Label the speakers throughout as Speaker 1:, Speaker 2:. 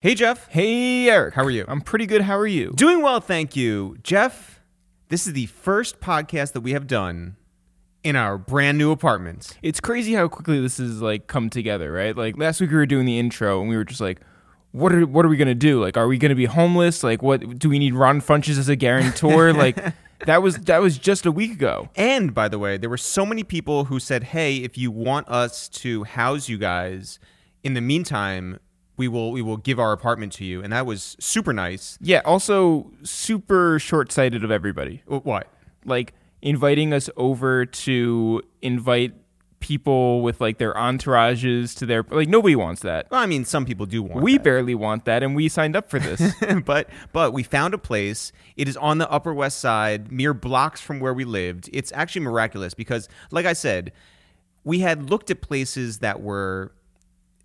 Speaker 1: Hey, Jeff.
Speaker 2: Hey, Eric.
Speaker 1: How are you?
Speaker 2: I'm pretty good. How are you?
Speaker 1: Doing well, thank you. Jeff, this is the first podcast that we have done in our brand new apartment.
Speaker 2: It's crazy how quickly this has like come together, right? Like last week we were doing the intro and we were just like, what are what are we gonna do? Like, are we gonna be homeless? Like, what do we need? Ron Funches as a guarantor? like, that was that was just a week ago.
Speaker 1: And by the way, there were so many people who said, "Hey, if you want us to house you guys, in the meantime, we will we will give our apartment to you." And that was super nice.
Speaker 2: Yeah. Also, super short sighted of everybody.
Speaker 1: Wh- What?
Speaker 2: Like inviting us over to invite people with like their entourages to their like nobody wants that.
Speaker 1: Well, I mean, some people do want it.
Speaker 2: We
Speaker 1: that.
Speaker 2: barely want that, and we signed up for this.
Speaker 1: but but we found a place. It is on the Upper West Side, mere blocks from where we lived. It's actually miraculous because, like I said, we had looked at places that were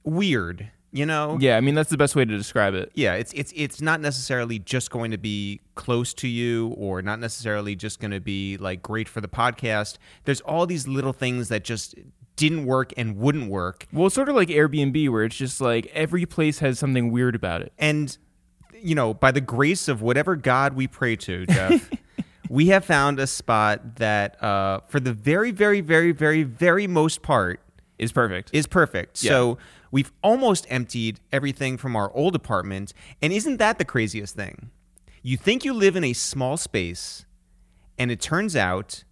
Speaker 1: weird. You know,
Speaker 2: yeah, I mean that's the best way to describe it.
Speaker 1: yeah. It's it's it's not necessarily just going to be close to you, or not necessarily just going to be like great for the podcast. There's all these little things that just didn't work and wouldn't work.
Speaker 2: Well, it's sort of like Airbnb, where it's just like every place has something weird about it.
Speaker 1: And, you know, by the grace of whatever God we pray to, Jeff, we have found a spot that, uh, for the very, very, very, very, very most part,
Speaker 2: Is perfect.
Speaker 1: is perfect.
Speaker 2: Yeah.
Speaker 1: So we've almost emptied everything from our old apartment. And isn't that the craziest thing? You think you live in a small space, and it turns out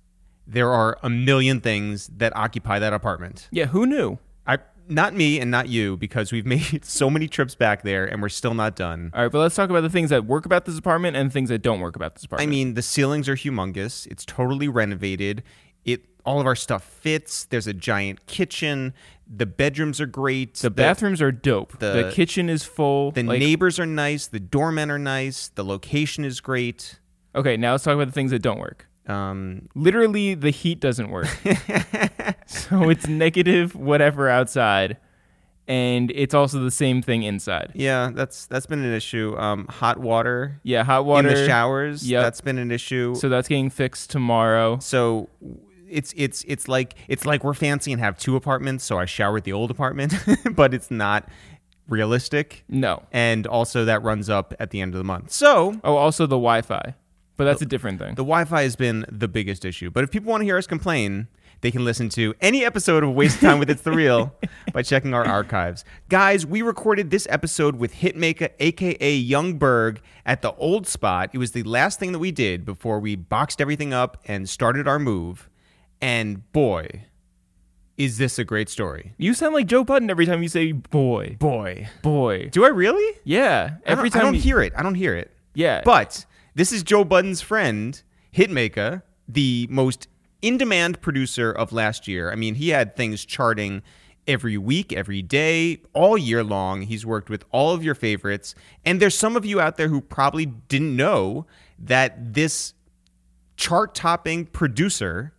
Speaker 1: there are a million things that occupy that apartment.
Speaker 2: yeah, who knew?
Speaker 1: I, not me and not you, because we've made so many trips back there and we're still not done.
Speaker 2: All right, but let's talk about the things that work about this apartment and things that don't work about this apartment.
Speaker 1: I mean, the ceilings are humongous. It's totally renovated. It all of our stuff fits. There's a giant kitchen. The bedrooms are great.
Speaker 2: the bathrooms are dope. The,
Speaker 1: the-
Speaker 2: kitchen is full.
Speaker 1: the
Speaker 2: like,
Speaker 1: neighbors are nice. The doormen are nice. The location is great.
Speaker 2: okay, now let's talk about the things that don't work.
Speaker 1: Um,
Speaker 2: Literally, the heat doesn't work. so it's negative whatever outside, and it's also the same thing inside.
Speaker 1: yeah, that's that's been an issue. Um, hot water,
Speaker 2: Yeah, hot water
Speaker 1: in the showers.
Speaker 2: Yeah,
Speaker 1: that's been an issue.
Speaker 2: So that's getting fixed tomorrow.
Speaker 1: So it's it's it's like it's like we're fancy and have two apartments. So I shower at the old apartment, but it's not realistic.
Speaker 2: No.
Speaker 1: And also that runs up at the end of the month. So
Speaker 2: Oh, also the Wi-Fi, but that's a different thing.
Speaker 1: the Wi-Fi has been the biggest issue. But if people want to hear us complain, they can listen to any episode of Waste Time with It's the Real by checking our archives. Guys, we recorded this episode with Hitmaka, aka Yung Berg, at the old spot. It was the last thing that we did before we boxed everything up and started our move. And boy, is this a great story.
Speaker 2: You sound like Joe Budden every time you say "boy,
Speaker 1: Boy.
Speaker 2: boy."
Speaker 1: Do I really?
Speaker 2: Yeah, every
Speaker 1: I
Speaker 2: time
Speaker 1: I don't
Speaker 2: you-
Speaker 1: hear it. I don't hear it.
Speaker 2: Yeah,
Speaker 1: But this is Joe Budden's friend, Hitmaka, the most in demand producer of last year. I mean, he had things charting every week, every day, all year long. He's worked with all of your favorites. And there's some of you out there who probably didn't know that this chart topping producer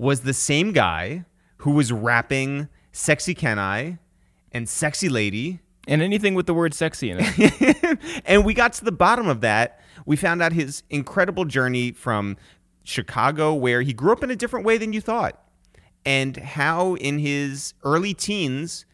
Speaker 1: was the same guy who was rapping Sexy Can I and Sexy Lady
Speaker 2: and anything with the word "sexy" in it.
Speaker 1: and we got to the bottom of that. We found out his incredible journey from Chicago, where he grew up in a different way than you thought, and how in his early teens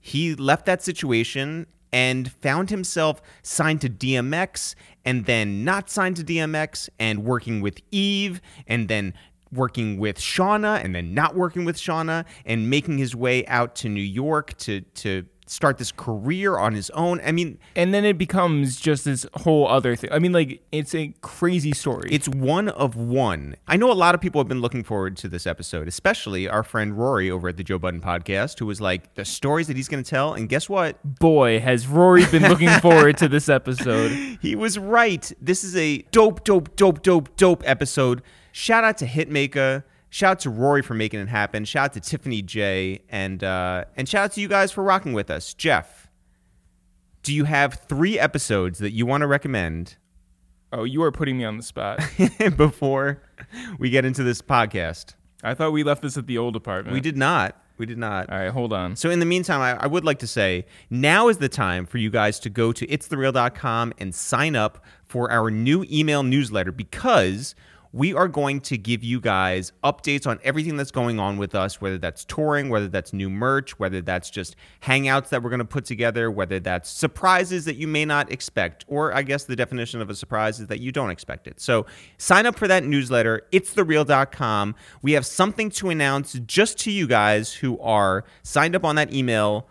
Speaker 1: he left that situation and found himself signed to DMX and then not signed to DMX and working with Eve and then working with Shawnna and then not working with Shawnna and making his way out to New York to to start this career on his own. I mean,
Speaker 2: and then it becomes just this whole other thing. I mean, like it's a crazy story.
Speaker 1: It's one of one. I know a lot of people have been looking forward to this episode, especially our friend Rory over at the Joe Budden podcast, who was like, the stories that he's going to tell. And guess what?
Speaker 2: Boy, has Rory been looking forward to this episode.
Speaker 1: He was right. This is a dope, dope, dope, dope, dope episode. Shout out to Hitmaka. Shout out to Rory for making it happen. Shout out to Tiffany J. And, uh, and shout out to you guys for rocking with us. Jeff, do you have three episodes that you want to recommend
Speaker 2: Oh, you are putting me on the spot.
Speaker 1: before we get into this podcast?
Speaker 2: I thought we left this at the old apartment.
Speaker 1: We did not. We did not.
Speaker 2: All right, hold on.
Speaker 1: So in the meantime, I, I would like to say now is the time for you guys to go to itsthereal.com and sign up for our new email newsletter because we are going to give you guys updates on everything that's going on with us, whether that's touring, whether that's new merch, whether that's just hangouts that we're going to put together, whether that's surprises that you may not expect, or I guess the definition of a surprise is that you don't expect it. So sign up for that newsletter, itsthereal.com. We have something to announce just to you guys who are signed up on that email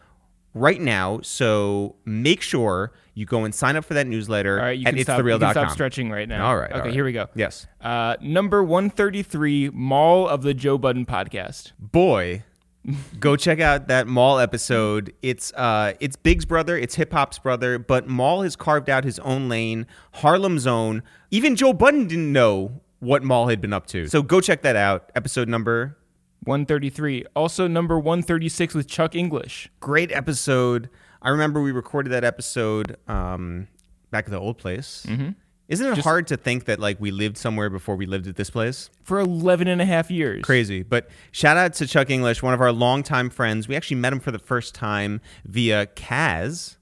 Speaker 1: right now. So make sure you go and sign up for that newsletter
Speaker 2: All right, you can, stop, you can stop stretching right now.
Speaker 1: All right.
Speaker 2: Okay,
Speaker 1: all right.
Speaker 2: here we go.
Speaker 1: Yes.
Speaker 2: Uh, number 133, Mal of the Joe Budden podcast.
Speaker 1: Boy, go check out that Mal episode. It's uh it's Big's brother, it's hip hop's brother, but Mal has carved out his own lane, Harlem's own. Even Joe Budden didn't know what Mal had been up to. So go check that out. Episode number
Speaker 2: 133. Also, number 136 with Chuck English.
Speaker 1: great episode. I remember we recorded that episode um, back at the old place. Mm-hmm. Isn't it hard to think that like we lived somewhere before we lived at this place?
Speaker 2: For 11 and a half years.
Speaker 1: Crazy. But shout out to Chuck English, one of our longtime friends. We actually met him for the first time via Kaz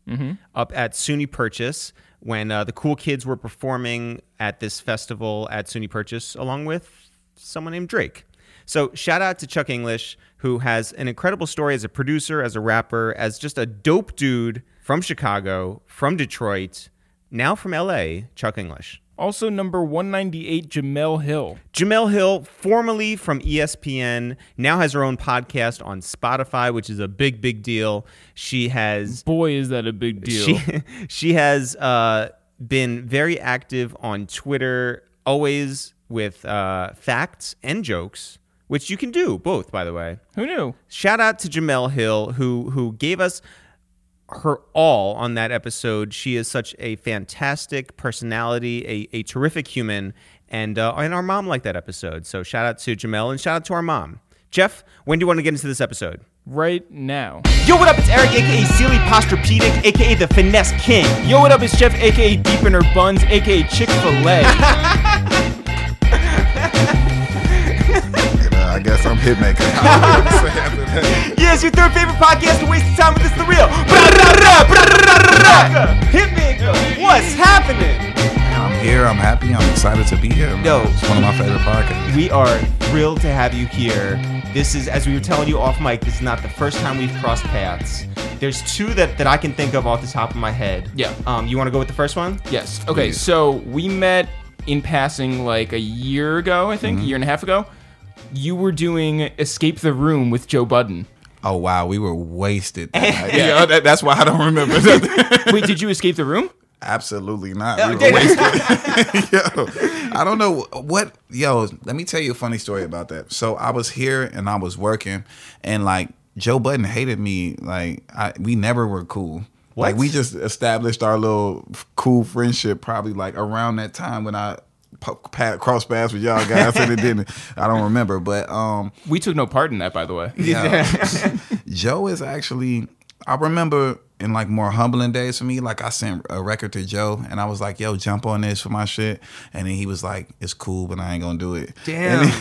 Speaker 1: up at SUNY Purchase when uh, the cool kids were performing at this festival at SUNY Purchase along with someone named Drake. So shout out to Chuck English, who has an incredible story as a producer, as a rapper, as just a dope dude from Chicago, from Detroit, now from LA, Chuck English.
Speaker 2: Also, number 198, Jemele Hill.
Speaker 1: Jemele Hill, formerly from ESPN, now has her own podcast on Spotify, which is a big, big deal. She has
Speaker 2: Boy, is that a big deal.
Speaker 1: she she has uh, been very active on Twitter, always with uh, facts and jokes, which you can do both, by the way.
Speaker 2: Who knew?
Speaker 1: Shout out to Jemele Hill, who who gave us her all on that episode. She is such a fantastic personality, a, a terrific human, and uh, and our mom liked that episode. So shout out to Jemele and shout out to our mom. Jeff, when do you want to get into this episode?
Speaker 2: Right now.
Speaker 1: Yo, what up? It's Eric, aka Sealy Posturepedic, aka the Finesse King.
Speaker 2: Yo, what up? It's Jeff, aka Deep in Her Buns, aka Chick fil A.
Speaker 3: that.
Speaker 1: Yes, your third favorite podcast to waste time with. It's the real. Hitmaka, what's happening?
Speaker 3: I'm here. I'm happy. I'm excited to be here. man.
Speaker 1: Yo.
Speaker 3: it's one of my favorite podcasts.
Speaker 1: We are thrilled to have you here. This is, as we were telling you off mic, this is not the first time we've crossed paths. There's two that, that I can think of off the top of my head.
Speaker 2: Yeah.
Speaker 1: Um, you want to go with the first one?
Speaker 2: yes. Okay,
Speaker 3: Please.
Speaker 2: so we met in passing like a year ago, I think, a year and a half ago. You were doing Escape the Room with Joe Budden.
Speaker 3: Oh wow, we were wasted. yeah, that, that's why I don't remember.
Speaker 2: Wait, did you escape the room?
Speaker 3: Absolutely not.
Speaker 1: Oh,
Speaker 3: We were wasted. yo, I don't know what. Yo, let me tell you a funny story about that. So I was here and I was working, and like Joe Budden hated me. Like I, we never were cool. Like we just established our little cool friendship probably like around that time when I po- pa- crossed paths with y'all guys and it didn't. I don't remember, but um.
Speaker 2: We took no part in that, by the way.
Speaker 3: Yeah. Joe is actually I remember in like more humbling days for me, like I sent a record to Joe and I was like, yo, jump on this for my shit. And then he was like, It's cool, but I ain't gonna do it.
Speaker 1: Damn.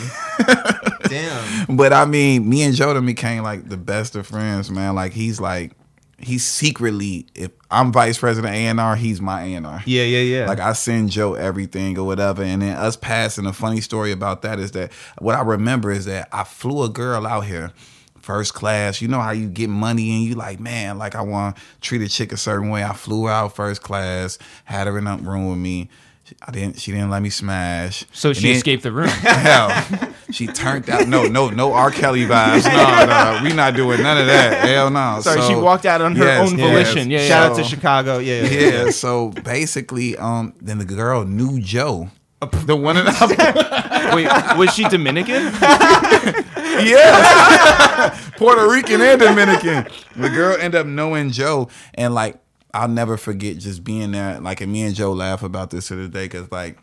Speaker 1: Damn.
Speaker 3: But I mean, me and Joe then became like the best of friends, man. Like he's like he's secretly if I'm vice president A&R, he's my A&R.
Speaker 1: Yeah, yeah, yeah.
Speaker 3: Like I send Joe everything or whatever, and then us passing. A funny story about that is that what I remember is that I flew a girl out here, first class. You know how you get money and you like, man, like I want to treat a chick a certain way. I flew her out first class, had her in a room with me. I didn't. She didn't let me smash.
Speaker 2: So
Speaker 3: And
Speaker 2: she
Speaker 3: then-
Speaker 2: escaped the room.
Speaker 3: Hell, she turned out. No, no, no R. Kelly vibes. No, no, we not doing none of that. Hell no.
Speaker 2: Sorry,
Speaker 3: So-
Speaker 2: she walked out on her
Speaker 3: Yes,
Speaker 2: own volition. Yeah, yeah.
Speaker 1: Shout out to Chicago. Yeah, yeah. yeah.
Speaker 3: yeah, so basically, um, then the girl knew Joe, the one that I
Speaker 2: Wait, was she Dominican?
Speaker 3: yeah, Puerto Rican and Dominican. The girl ended up knowing Joe, and like I'll never forget just being there. Like, and me and Joe laugh about this to this day because like.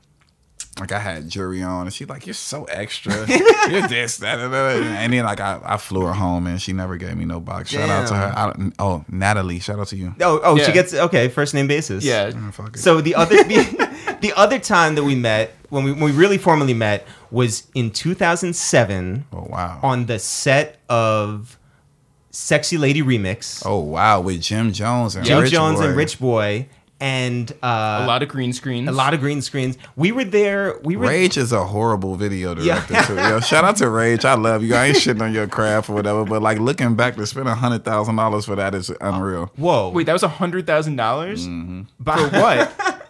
Speaker 3: Like I had jury on, and she's like, "You're so extra. You're this, that, that, that." And then like I, I flew her home, and she never gave me no box. Shout out to her. I, oh, Natalie. Shout out to you.
Speaker 1: Oh, oh, she
Speaker 2: Yeah.
Speaker 1: gets okay. First name basis.
Speaker 2: Yeah.
Speaker 3: Mm, fuck it.
Speaker 1: So the other the, the other time that we met when we when we really formally met was in 2007
Speaker 3: oh wow.
Speaker 1: on the set of Sexy Lady Remix.
Speaker 3: oh wow, with Jim Jones and
Speaker 1: Jim
Speaker 3: Rich
Speaker 1: Jones
Speaker 3: Boy.
Speaker 1: and Rich Boy. And uh,
Speaker 2: a lot of green screens.
Speaker 1: a lot of green screens. We were there. We were
Speaker 3: Rage is a horrible video director
Speaker 1: Yeah.
Speaker 3: too. Yo, shout out to Rage. I love you. I ain't shitting on your craft or whatever, but like looking back to spend a hundred thousand dollars for that is unreal.
Speaker 1: Whoa!
Speaker 2: Wait, that was a hundred thousand dollars
Speaker 3: Mm-hmm.
Speaker 2: For what?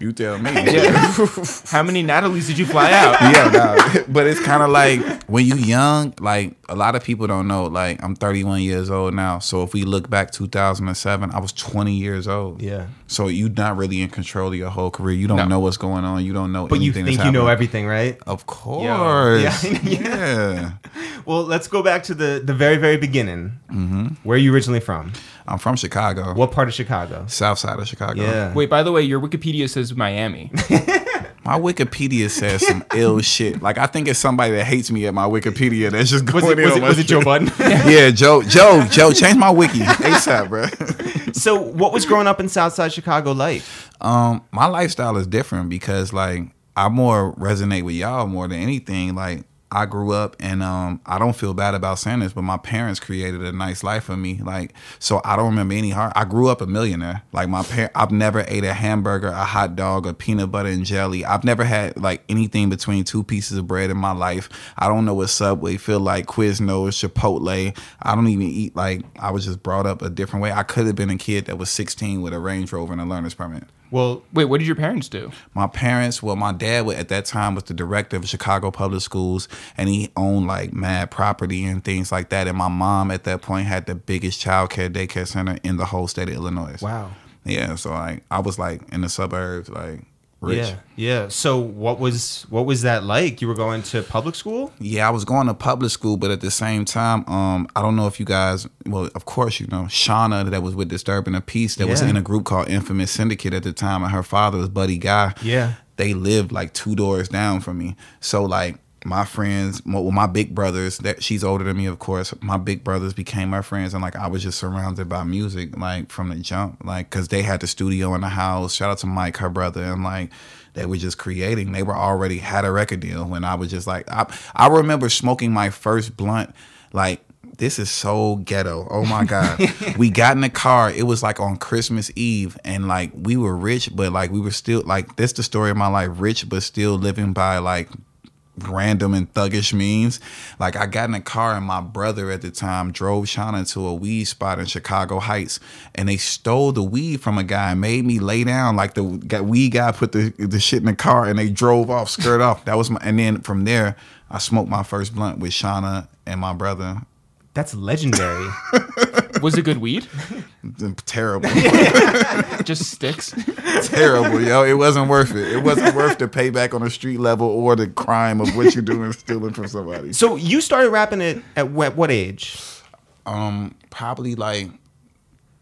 Speaker 3: You tell me.
Speaker 2: yeah. How many Natalie's did you fly out?
Speaker 3: yeah, nah. but it's kind of like when you young, like a lot of people don't know. Like I'm 31 years old now, so if we look back 2007, I was 20 years old.
Speaker 1: Yeah.
Speaker 3: So you're not really in control of your whole career. You don't
Speaker 2: No.
Speaker 3: know what's going on. You don't know.
Speaker 1: But you
Speaker 3: anything
Speaker 1: think
Speaker 3: that's
Speaker 1: you know everything, right?
Speaker 3: Of course.
Speaker 1: Yeah.
Speaker 3: yeah.
Speaker 1: Well, let's go back to the the very very beginning. Mm-hmm. Where are you originally from?
Speaker 3: I'm from Chicago.
Speaker 1: What part of Chicago?
Speaker 3: South side of Chicago.
Speaker 1: Yeah.
Speaker 2: Wait, by the way, your Wikipedia says Miami.
Speaker 3: My Wikipedia says some ill shit. Like I think it's somebody that hates me at my Wikipedia that's just
Speaker 1: Was
Speaker 3: going
Speaker 1: it,
Speaker 3: in
Speaker 1: was
Speaker 3: on
Speaker 1: it,
Speaker 3: my
Speaker 1: was it Joe
Speaker 3: shit.
Speaker 1: Budden?
Speaker 3: Yeah, Joe, Joe, Joe, change my wiki ASAP, bro.
Speaker 1: So, what was growing up in Southside Chicago like?
Speaker 3: Um, my lifestyle is different because like I more resonate with y'all more than anything. Like I grew up and um I don't feel bad about saying this, but my parents created a nice life for me. Like so I don't remember any hard I grew up a millionaire. Like my parent I've never ate a hamburger, a hot dog, a peanut butter and jelly. I've never had like anything between two pieces of bread in my life. I don't know what Subway feel like, Quiznos, Chipotle. I don't even eat like I was just brought up a different way. I could have been a kid that was 16 with a Range Rover and a learner's permit.
Speaker 1: Well,
Speaker 2: Wait, what did your parents do?
Speaker 3: My parents, well, my dad at that time was the director of Chicago Public Schools, and he owned like mad property and things like that. And my mom at that point had the biggest child care daycare center in the whole state of Illinois.
Speaker 1: wow.
Speaker 3: Yeah, so like I was like in the suburbs, like rich.
Speaker 1: Yeah, yeah. So, what was what was that like? You were going to public school?
Speaker 3: Yeah, I was going to public school, but at the same time, um, I don't know if you guys, well, of course you know Shawnna that was with Disturbing the Peace, that was in a group called Infamous Syndicate at the time, and her father was Buddy Guy.
Speaker 1: Yeah.
Speaker 3: they lived like two doors down from me. So like my friends, my- well, my big brothers, that she's older than me, of course. My big brothers became my friends, and like I was just surrounded by music, like from the jump, like because they had the studio in the house. Shout out to Mike, her brother, and like they were just creating. They were already had a record deal when I was just like, I, I remember smoking my first blunt, like. This is so ghetto. Oh my God. we got in the car. It was like on Christmas Eve. And like we were rich, but like we were still like this the story of my life. Rich, but still living by like random and thuggish means. Like I got in a car and my brother at the time drove Shawnna to a weed spot in Chicago Heights and they stole the weed from a guy and made me lay down like the weed guy put the the shit in the car and they drove off, skirt off. That was my and then from there I smoked my first blunt with Shawnna and my brother.
Speaker 1: That's legendary.
Speaker 2: Was it good weed?
Speaker 3: Terrible.
Speaker 2: Just sticks.
Speaker 3: Terrible, yo. It wasn't worth it. It wasn't worth the payback on the street level or the crime of what you're doing stealing from somebody.
Speaker 1: so, you started rapping it at what, what age?
Speaker 3: um probably like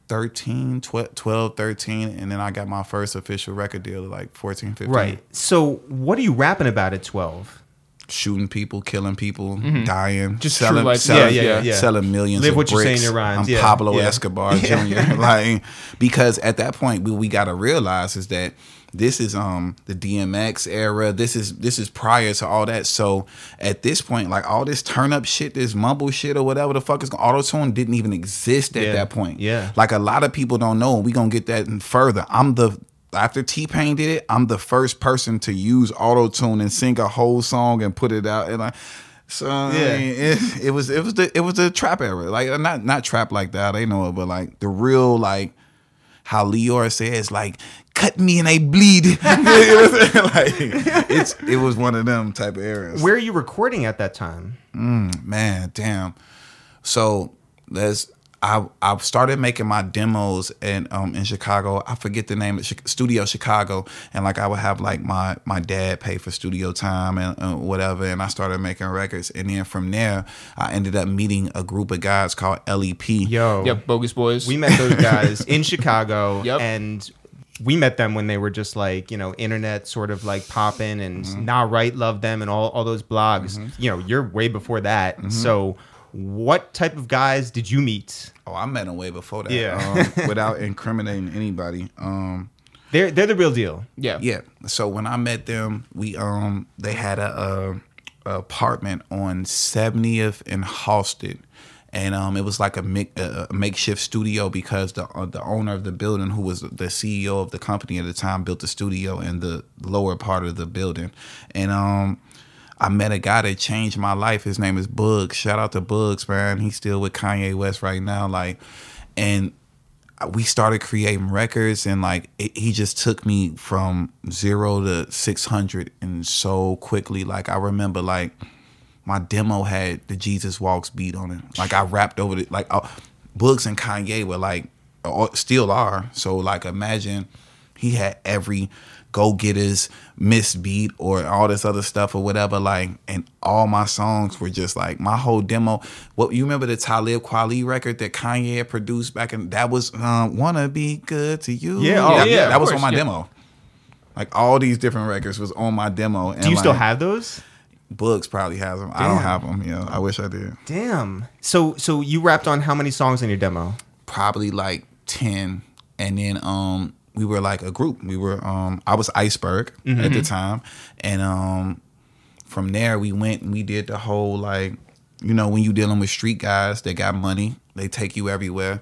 Speaker 3: 13 12, 12 13 and then i got my first official record deal at like 14 15
Speaker 1: Right. So, what are you rapping about at twelve?
Speaker 3: Shooting people killing people dying
Speaker 2: Just
Speaker 3: selling,
Speaker 2: life
Speaker 3: selling,
Speaker 1: Yeah, yeah, yeah.
Speaker 3: selling millions
Speaker 1: Live
Speaker 3: of
Speaker 1: what you say in
Speaker 3: bricks.
Speaker 1: your rhymes,
Speaker 3: i'm
Speaker 1: yeah,
Speaker 3: pablo
Speaker 1: yeah.
Speaker 3: escobar jr like because at that point we, we got to realize is that this is um the DMX era. This is this is prior to all that. So at this point, like all this turn up shit, this mumble shit or whatever the fuck is auto tune didn't even exist at
Speaker 1: Yeah.
Speaker 3: that point.
Speaker 1: Yeah.
Speaker 3: Like a lot of people don't know, we gonna get that in further. I'm the after T Pain did it, I'm the first person to use auto tune and sing a whole song and put it out. And like so I
Speaker 1: Yeah.
Speaker 3: mean, it, it was it was the it was the trap era. Like uh, not not trap like that, they know it, but like the real like how Leor says, like, cut me and I bleed. it was like it's it was one of them type of eras.
Speaker 1: Where are you recording at that time?
Speaker 3: Mm, man, damn. So let's. I I started making my demos in um in Chicago. I forget the name of Studio Chicago, and like I would have like my my dad pay for studio time and uh, whatever, and I started making records. And then from there, I ended up meeting a group of guys called LEP.
Speaker 1: Yo.
Speaker 2: Yep, bogus boys.
Speaker 1: We met those guys in Chicago,
Speaker 2: Yep.
Speaker 1: and we met them when they were just like you know internet sort of like popping and
Speaker 3: Mm-hmm.
Speaker 1: Nah Right loved them and all all those blogs. You know, you're way before that.
Speaker 3: Mm-hmm.
Speaker 1: So, what type of guys did you meet?
Speaker 3: Oh, I met him way before that.
Speaker 1: Yeah.
Speaker 3: um, without incriminating anybody. Um,
Speaker 1: They're they're the real deal.
Speaker 2: yeah.
Speaker 3: Yeah. So when I met them, we um they had a, a, a apartment on 70th and Halsted, and um, it was like a, make, a a makeshift studio because the uh, the owner of the building, who was the CEO of the company at the time, built the studio in the lower part of the building, and um. I met a guy that changed my life. His name is Bugs. Shout out to Bugs, man. He's still with Kanye West right now. Like, and we started creating records and like it, he just took me from zero to 600 and so quickly like i remember like my demo had the jesus walks beat on it like i rapped over it like uh, Bugs and kanye were like still are so like imagine he had every go getters miss beat or all this other stuff or whatever like and all my songs were just like my whole demo what you remember the Talib Kweli record that Kanye had produced back in that was um, wanna be good to you
Speaker 1: Yeah, oh,
Speaker 3: that,
Speaker 2: yeah,
Speaker 3: that was
Speaker 2: course,
Speaker 3: on my
Speaker 2: yeah.
Speaker 3: demo like all these different records was on my demo and
Speaker 1: Do you still have those?
Speaker 3: Bugs probably has them I don't have them yeah I wish I did
Speaker 1: Damn. So so you rapped on how many songs in your demo?
Speaker 3: probably like 10 and then um we were like a group. We were um i was iceberg at the time. And um from there we went and we did the whole like you know when you dealing with street guys that got money they take you everywhere.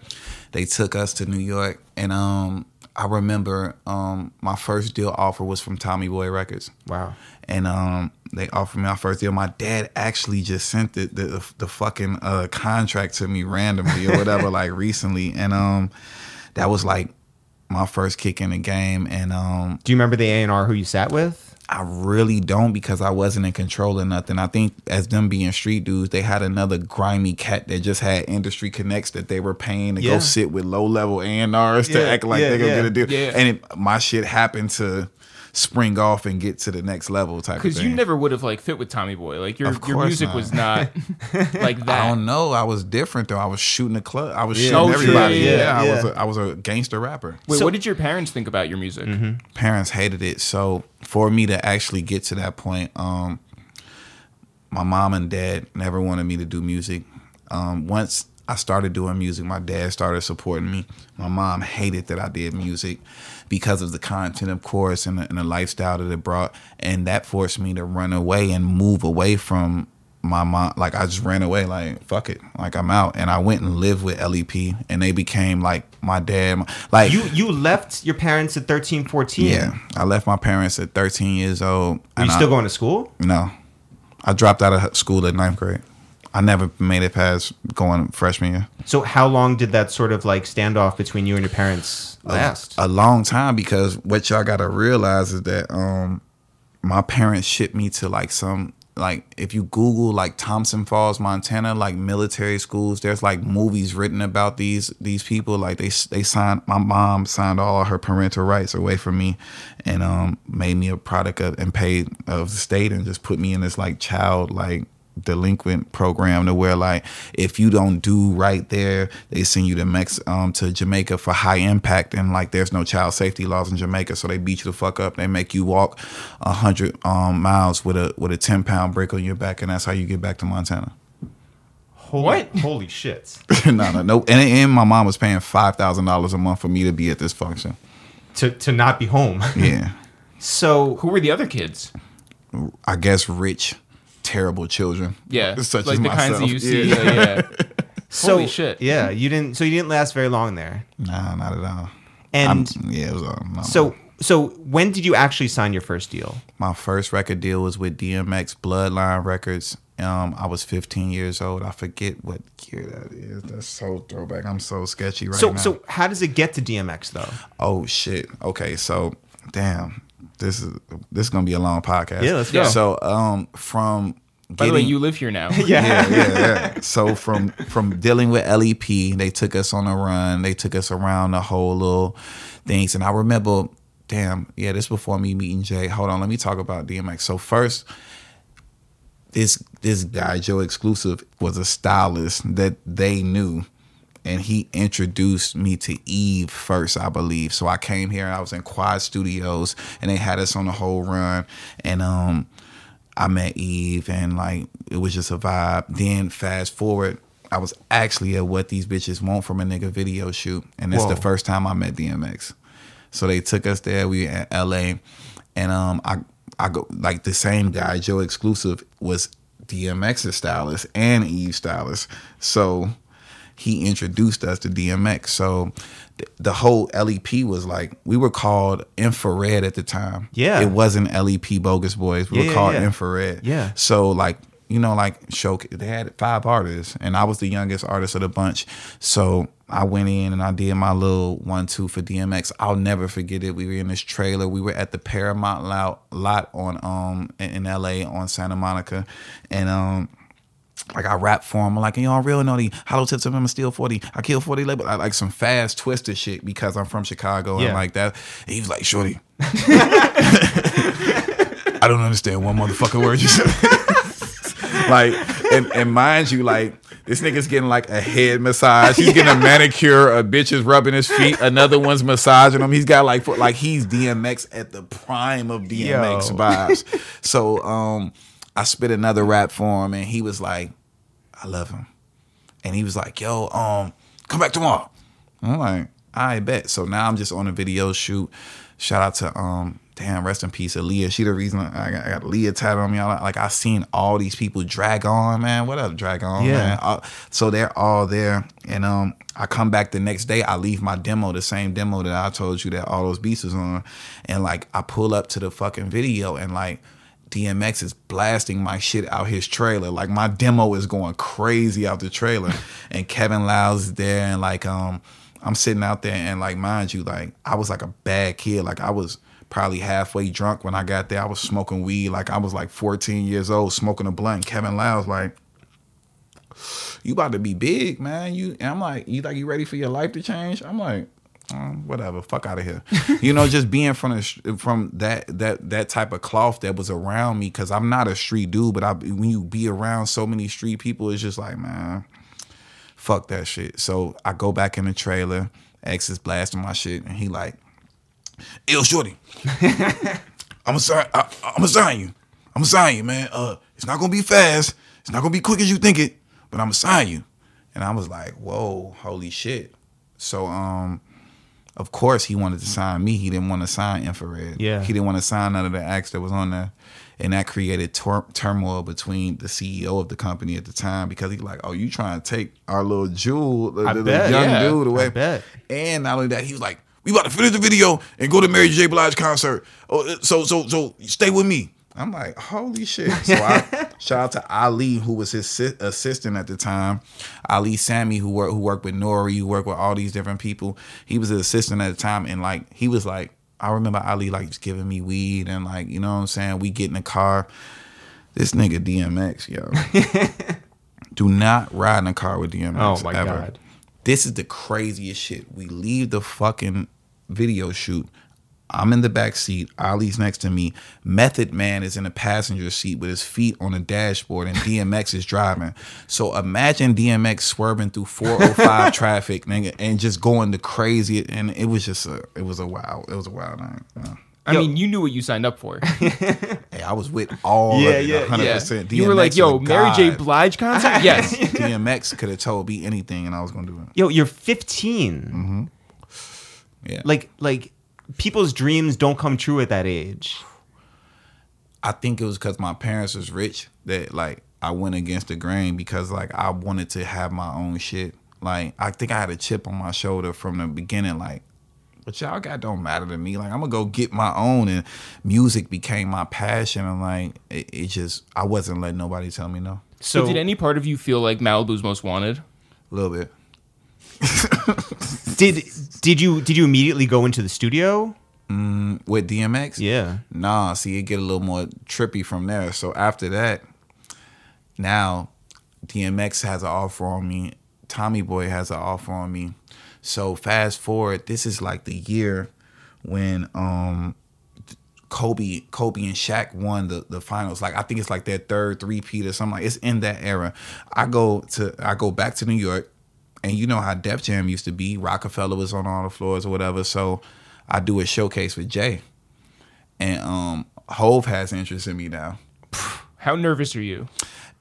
Speaker 3: They took us to new york. And um i remember um my first deal offer was from tommy boy records.
Speaker 1: Wow.
Speaker 3: and um they offered me my first deal. My dad actually just sent the the, the fucking uh, contract to me randomly or whatever, like recently, and um that was like my first kick in the game, and um
Speaker 1: Do you remember the A and R who you sat with?
Speaker 3: I really don't because I wasn't in control of nothing. I think as them being street dudes, they had another grimy cat that just had industry connects that they were paying to
Speaker 1: Yeah.
Speaker 3: go sit with low level A&Rs to act like
Speaker 1: yeah,
Speaker 3: they're gonna
Speaker 1: yeah.
Speaker 3: get a deal.
Speaker 2: Yeah.
Speaker 3: And it, my shit happened to spring off and get to the next level type of thing.
Speaker 2: Because you never would have like fit with Tommy Boy. Like your your music
Speaker 3: not.
Speaker 2: was not like that.
Speaker 3: I don't know. I was different though. I was shooting a club. I was
Speaker 1: Yeah.
Speaker 3: shooting
Speaker 2: Oh,
Speaker 3: everybody.
Speaker 2: yeah,
Speaker 3: Yeah,
Speaker 1: yeah,
Speaker 3: I was.
Speaker 1: yeah.
Speaker 3: A, I was a gangster rapper.
Speaker 2: Wait,
Speaker 1: So-
Speaker 2: what did your parents think about your music?
Speaker 3: Parents hated it. So for me to actually get to that point, um, my mom and dad never wanted me to do music. Um, once I started doing music, my dad started supporting me. My mom hated that I did music because of the content, of course, and the, and the lifestyle that it brought, and that forced me to run away and move away from my mom. Like I just ran away, like fuck it, like I'm out, and I went and lived with LEP, and they became like my dad. my- Like
Speaker 1: You you left your parents at 13, 14.
Speaker 3: yeah, I left my parents at 13 years old. And
Speaker 1: you
Speaker 3: I-
Speaker 1: still going to school?
Speaker 3: No, I dropped out of school at ninth grade. I never made it past going freshman year.
Speaker 1: So how long did that sort of like standoff between you and your parents last?
Speaker 3: A long time because what y'all gotta realize is that um my parents shipped me to like some like if you Google like Thompson Falls, Montana, like military schools, there's like movies written about these these people. Like they they signed my mom signed all her parental rights away from me, and um made me a product of and paid of the state and just put me in this like child like delinquent program to where like if you don't do right there they send you to Mex um to Jamaica for high impact and like there's no child safety laws in Jamaica so they beat you the fuck up they make you walk a hundred um miles with a with a 10 pound brick on your back and that's how you get back to Montana
Speaker 1: Holy,
Speaker 2: What?
Speaker 1: Holy shit!
Speaker 3: no no no and, and my mom was paying five thousand dollars a month for me to be at this function
Speaker 1: to to not be home.
Speaker 3: yeah
Speaker 1: So
Speaker 2: Who were the other kids?
Speaker 3: I guess rich terrible children
Speaker 2: Yeah,
Speaker 3: such
Speaker 2: like
Speaker 3: as
Speaker 2: the kinds
Speaker 3: myself
Speaker 2: that you see.
Speaker 3: yeah.
Speaker 2: uh, yeah.
Speaker 1: so
Speaker 2: Holy shit.
Speaker 1: Yeah, you didn't. So you didn't last very long there.
Speaker 3: nah not at all
Speaker 1: And
Speaker 3: I'm- yeah it was um, no.
Speaker 1: so so when did you actually sign your first deal?
Speaker 3: My first record deal was with DMX Bloodline Records. Um, I was 15 years old. I forget what year that is. That's so throwback. I'm so sketchy right
Speaker 1: so
Speaker 3: now.
Speaker 1: so how does it get to DMX though?
Speaker 3: oh shit. Okay, so damn, this is this is gonna be a long podcast.
Speaker 1: Yeah, let's go.
Speaker 3: So um, from
Speaker 2: By the way, you live here now.
Speaker 3: yeah, yeah, yeah. So from from dealing with LEP, they took us on a run. They took us around the whole little things, and I remember, damn, yeah, this before me meeting Jay. Hold on, let me talk about DMX. So first, this this guy Joe Exclusive was a stylist that they knew. And he introduced me to Eve first, I believe. So I came here and I was in Quad Studios and they had us on the whole run. And um I met Eve and like it was just a vibe. Then fast forward, I was actually at what these bitches want from a nigga video shoot, and it's the first time I met DMX. So they took us there. We were at LA, and um, I I go like the same guy, Joe Exclusive, was DMX's stylist and Eve's stylist. So he introduced us to DMX. So th- the whole LEP was like we were called Infrared at the time.
Speaker 1: Yeah.
Speaker 3: it wasn't LEP Bogus Boys. We
Speaker 1: Yeah,
Speaker 3: were called
Speaker 1: yeah.
Speaker 3: Infrared.
Speaker 1: Yeah.
Speaker 3: So like you know like show they had five artists and I was the youngest artist of the bunch. So I went in and I did my little one two for DMX. I'll never forget it. We were in this trailer. We were at the Paramount lot, on um in LA on Santa Monica, and um like I rap for him, I'm like, you know, I'm real naughty. Hollow tips of him, steal 40. I kill 40 label. I like some fast, twisted shit because I'm from Chicago
Speaker 1: Yeah.
Speaker 3: and like that. And he was like, Shorty. I don't understand one motherfucking word you said. like, and, and mind you, like, this nigga's getting like a head massage. He's getting a manicure. A bitch is rubbing his feet. Another one's massaging him. He's got like, like he's DMX at the prime of DMX
Speaker 1: Yo.
Speaker 3: vibes. So, um, I spit another rap for him, and he was like, "I love him," and he was like, "Yo, um, come back tomorrow." I'm like, "I bet." So now I'm just on a video shoot. Shout out to um, damn, rest in peace, Aaliyah. She the reason I got, I got Aaliyah tattooed on me. Like I seen all these people drag on, man. What up, drag on,
Speaker 1: Yeah.
Speaker 3: man? Uh, so they're all there, and um, I come back the next day. I leave my demo, the same demo that I told you that all those beats was on, and like I pull up to the fucking video, and like. DMX is blasting my shit out his trailer. Like my demo is going crazy out the trailer. and Kevin Liles is there and like um I'm sitting out there and like mind you, like I was like a bad kid. Like I was probably halfway drunk when I got there. I was smoking weed. Like I was like 14 years old, smoking a blunt. Kevin Liles like you about to be big, man. You and I'm like, you like you ready for your life to change? I'm like, um, whatever, fuck out of here. you know, just being from the, from that that that type of cloth that was around me, because I'm not a street dude, but I when you be around so many street people, it's just like, man, fuck that shit. So I go back in the trailer, X is blasting my shit, and he like, ill shorty, I'm I, I'm gonna sign you, I'm gonna sign you, man. Uh, it's not gonna be fast, it's not gonna be quick as you think it, but I'm gonna sign you. And I was like, whoa, holy shit. So um of course he wanted to sign me. He didn't want to sign infrared.
Speaker 1: Yeah.
Speaker 3: He didn't want to sign none of the acts that was on there. And that created tur- turmoil between the CEO of the company at the time because he's like, "Oh, you trying to take our little jewel, the, the-
Speaker 1: bet,
Speaker 3: young
Speaker 2: yeah.
Speaker 3: dude away?" And not only that, he was like, "We about to finish the video and go to Mary J. Blige concert. Oh, so so so stay with me." I'm like, "Holy shit!" So I shout out to Ali, who was his si- assistant at the time. Ali Sammy, who worked who worked with N.O.R.E., who worked with all these different people. He was his assistant at the time, and like he was like, I remember Ali like just giving me weed and like you know what I'm saying. We get in the car. This nigga DMX, yo. Do not ride in a car with DMX.
Speaker 1: Oh, my
Speaker 3: ever.
Speaker 1: God.
Speaker 3: This is the craziest shit. We leave the fucking video shoot. I'm in the back seat. Ali's next to me. Method Man is in the passenger seat with his feet on the dashboard, and DMX is driving. So imagine DMX swerving through 405 traffic, nigga, and just going the crazy. And it was just a, it was a wild, it was a wild night. Yeah.
Speaker 2: I
Speaker 1: Yo.
Speaker 2: mean, you knew what you signed up for.
Speaker 3: Hey, I was with all
Speaker 1: Yeah,
Speaker 3: of it,
Speaker 1: yeah,
Speaker 3: 100%.
Speaker 2: You were like, "Yo,
Speaker 3: was a
Speaker 2: Mary J. Blige concert?" yes.
Speaker 3: DMX could have told me anything, and I was gonna do it.
Speaker 1: Yo, you're 15.
Speaker 3: Mm-hmm. Yeah,
Speaker 1: Like like people's dreams don't come true at that age.
Speaker 3: I think it was because my parents was rich that like I went against the grain because like I wanted to have my own shit. Like I think I had a chip on my shoulder from the beginning. Like, but y'all got don't matter to me. Like I'm gonna go get my own, and music became my passion. And like it, it just I wasn't letting nobody tell me no.
Speaker 2: So,
Speaker 1: So,
Speaker 2: did any part of you feel like Malibu's Most Wanted?
Speaker 3: A little bit.
Speaker 1: did did you did you immediately go into the studio?
Speaker 3: with DMX.
Speaker 1: Yeah.
Speaker 3: Nah, see, it get a little more trippy from there. So after that, now DMX has an offer on me. Tommy Boy has an offer on me. So fast forward, this is like the year when um Kobe, Kobe and Shaq won the, the finals. Like I think it's like their third three peat or something. Like it's in that era. I go to I go back to New York, and you know how Def Jam used to be. Roc-A-Fella was on all the floors or whatever. So I do a showcase with Jay, and um Hove has interest in me now.
Speaker 2: How nervous are you?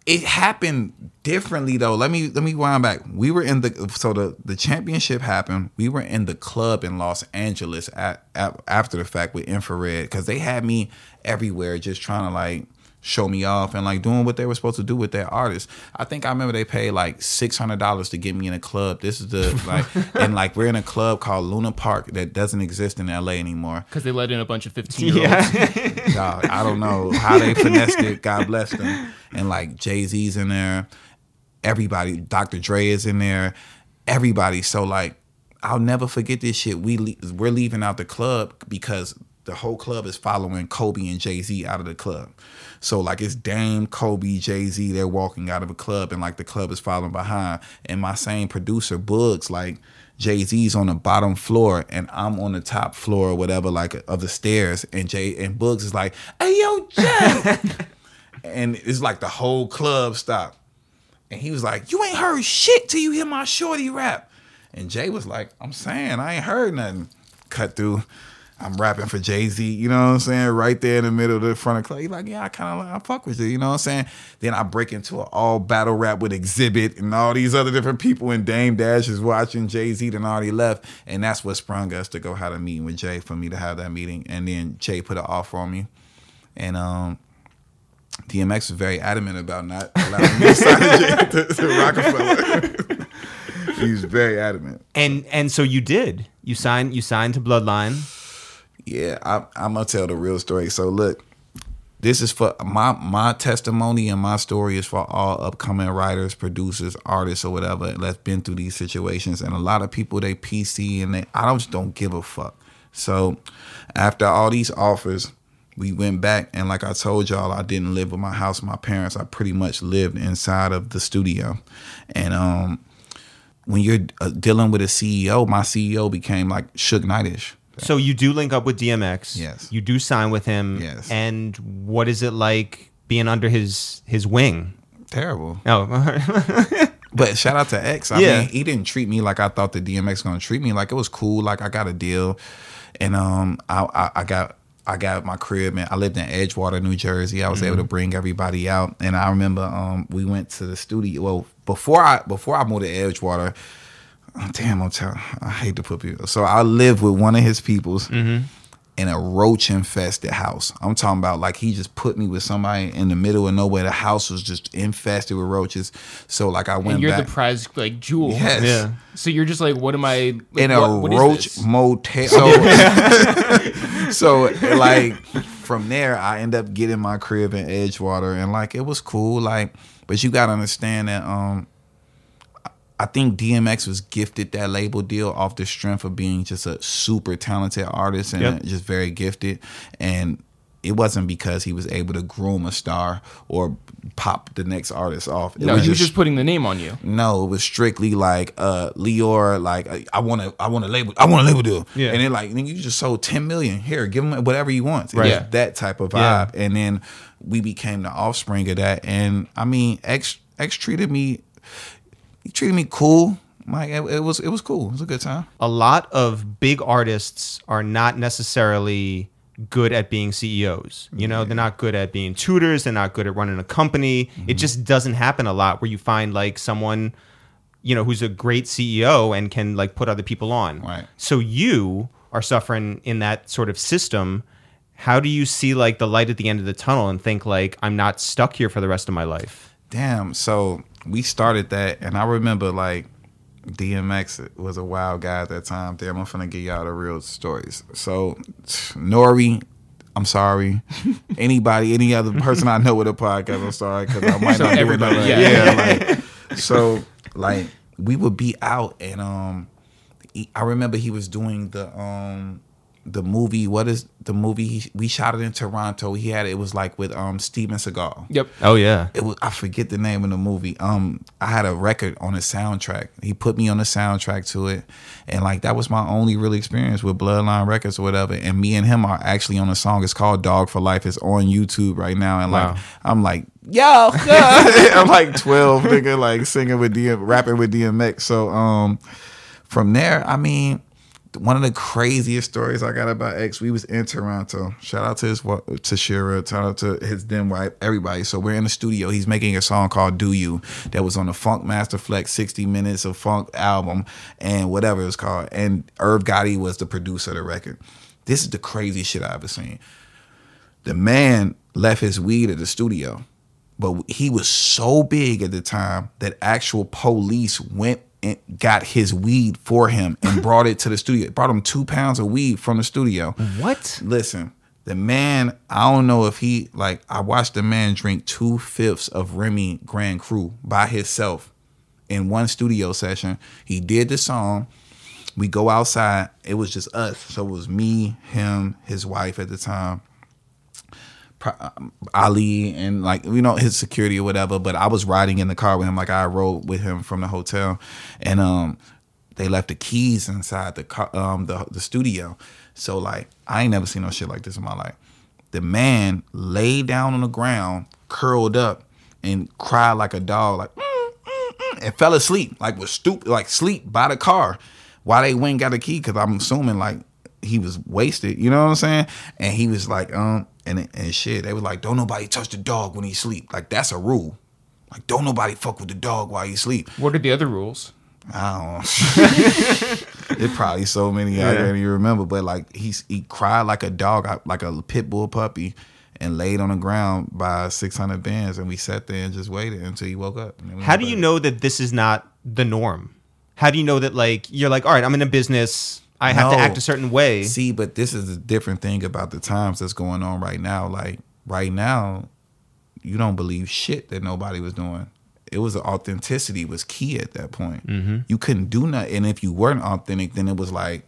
Speaker 3: It happened differently though. Let me let me wind back. We were in the so the the championship happened. We were in the club in Los Angeles at, at after the fact with Infrared because they had me everywhere just trying to like show me off and like doing what they were supposed to do with their artists. I think I remember they paid like six hundred dollars to get me in a club. This is the like and like we're in a club called Luna Park that doesn't exist in LA anymore.
Speaker 2: Because they let in a bunch of 15 year olds.
Speaker 3: Dog, I don't know how they finessed it. God bless them. And like Jay Z's in there, everybody, Dr. Dre is in there, everybody. So like, I'll never forget this shit. We le- we're leaving out the club because the whole club is following Kobe and Jay Z out of the club. So like it's Dame, Kobe, Jay Z. They're walking out of a club, and like the club is following behind. And my same producer, Bugs, like Jay Z's on the bottom floor, and I'm on the top floor or whatever, like of the stairs. And Jay and Bugs is like, "Hey yo, Jay," and it's like the whole club stopped. And he was like, "You ain't heard shit till you hear my shorty rap." And Jay was like, "I'm saying I ain't heard nothing." Cut through. I'm rapping for Jay Z, you know what I'm saying? Right there in the middle of the front of the club. He's like, yeah, I kind of like, I fuck with you, you know what I'm saying? Then I break into an all battle rap with Xzibit and all these other different people, and Dame Dash is watching Jay Z, then already left. And that's what sprung us to go have a meeting with Jay for me to have that meeting. And then Jay put an offer on me. And um, DMX was very adamant about not allowing me to sign to, to, Roc-A-Fella. he was very adamant.
Speaker 1: And and so you did. You signed. You signed to Bloodline.
Speaker 3: Yeah, I, I'm gonna tell the real story. So look, this is for my my testimony and my story is for all upcoming writers, producers, artists, or whatever that's been through these situations. And a lot of people they PC and they I don't just don't give a fuck. So after all these offers, we went back and like I told y'all, I didn't live with my house, my parents. I pretty much lived inside of the studio, and um, when you're uh, dealing with a CEO, my CEO became like Suge Knightish.
Speaker 1: So you do link up with DMX.
Speaker 3: Yes.
Speaker 1: You do sign with him.
Speaker 3: Yes.
Speaker 1: And what is it like being under his his wing?
Speaker 3: Terrible.
Speaker 1: Oh,
Speaker 3: But shout out to X. I
Speaker 1: Yeah.
Speaker 3: mean, he didn't treat me like I thought the DMX was gonna treat me. Like it was cool. Like I got a deal, and um, I I, I got. I got my crib and I lived in Edgewater, New Jersey. I was able to bring everybody out, and I remember um, we went to the studio. Well, before I before I moved to Edgewater, oh, damn, I'm telling. I hate to put people. So I lived with one of his peoples in a roach infested house. I'm talking about like he just put me with somebody in the middle of nowhere. The house was just infested with roaches. So like I went
Speaker 2: And you're
Speaker 3: back
Speaker 2: the prize like jewel.
Speaker 3: Yes.
Speaker 1: Yeah.
Speaker 2: So you're just like, what am I? Like,
Speaker 3: in a
Speaker 2: what- what is
Speaker 3: roach motel. So, so like from there, I end up getting my crib in Edgewater, and like it was cool. Like, but you gotta understand that um, I think DMX was gifted that label deal off the strength of being just a super talented artist and
Speaker 1: Yep.
Speaker 3: just very gifted, and. It wasn't because he was able to groom a star or pop the next artist off. It
Speaker 2: No, he was just putting the name on you.
Speaker 3: no, it was strictly like uh Lyor, like I- want to, I want to label, I want a label deal,
Speaker 1: Yeah.
Speaker 3: and then like nigga, you just sold ten million here, give him whatever you want, Right.
Speaker 2: Yeah.
Speaker 3: That type of
Speaker 1: Yeah.
Speaker 3: vibe, and then we became the offspring of that, and I mean, X X treated me, he treated me cool, like it, it was, it was cool, it was a good time.
Speaker 1: a lot of big artists are not necessarily good at being CEOs. You know, they're not good at being tutors, they're not good at running a company. It mm-hmm. just doesn't happen a lot where you find like someone you know who's a great CEO and can like put other people on.
Speaker 3: Right.
Speaker 1: So you are suffering in that sort of system. How do you see like the light at the end of the tunnel and think like I'm not stuck here for the rest of my life?
Speaker 3: Damn. So we started that, and I remember like DMX was a wild guy at that time. Damn, I'm finna give y'all the real stories. So N.O.R.E., I'm sorry. Anybody, any other person I know with a podcast, I'm sorry because I might
Speaker 2: So
Speaker 3: not do another.
Speaker 2: yeah.
Speaker 3: Yeah. like, so like we would be out, and um, I remember he was doing the um the movie. What is the movie? He, we shot it in Toronto. He had it was like with um Steven Seagal
Speaker 2: Yep.
Speaker 1: Oh yeah.
Speaker 3: it was I forget the name of the movie. Um, I had a record on the soundtrack. He put me on the soundtrack to it, and like that was my only real experience with Bloodline Records or whatever. And me and him are actually on a song. It's called Dog for Life. It's on YouTube right now. And
Speaker 1: Wow.
Speaker 3: like I'm like yo, I'm like 12, nigga, like singing with DM, rapping with DMX. So um, from there, I mean one of the craziest stories I got about X, we was in Toronto. Shout out to his to Shira, shout out to his then wife, everybody. So we're in the studio. He's making a song called "Do You" that was on the Funkmaster Flex 60 Minutes of Funk album and whatever it was called. And Irv Gotti was the producer of the record. This is the craziest shit I ever seen. The man left his weed at the studio. But he was so big at the time that actual police went got his weed for him and brought it to the studio. Brought him two pounds of weed from the studio.
Speaker 1: What?
Speaker 3: Listen, the man, I don't know if he like I watched the man drink two fifths of Remy Grand Cru by himself in one studio session. He did the song. We go outside. It was just us. So it was me, him, his wife at the time. Um, Ali and like you know his security or whatever. But I was riding in the car with him, like I rode with him from the hotel, and um, they left the keys inside the car, um the the studio. So like I ain't never seen no shit like this in my life. The man laid down on the ground, curled up, and cried like a dog, like "Mm, mm, mm," and fell asleep, like was stupid, like sleep by the car. Why they went got a key? Because I'm assuming like he was wasted. You know what I'm saying? And he was like, um, and and shit. They was like, don't nobody touch the dog when he sleep. Like that's a rule. Like don't nobody fuck with the dog while you sleep.
Speaker 2: What are the other rules?
Speaker 3: I don't. it probably so many I
Speaker 1: Yeah.
Speaker 3: can't even remember. But like he's he cried like a dog, uh, like a pit bull puppy, and laid on the ground by six hundred bands, and we sat there and just waited until he woke up. And then we
Speaker 1: How do you know that this is not the norm? How do you know that like you're like, all right, I'm in a business, I have to act a certain way.
Speaker 3: See, but this is a different thing about the times that's going on right now. Like right now, you don't believe shit that nobody was doing. It was authenticity was key at that point.
Speaker 1: Mm-hmm.
Speaker 3: You couldn't do nothing, and if you weren't authentic, then it was like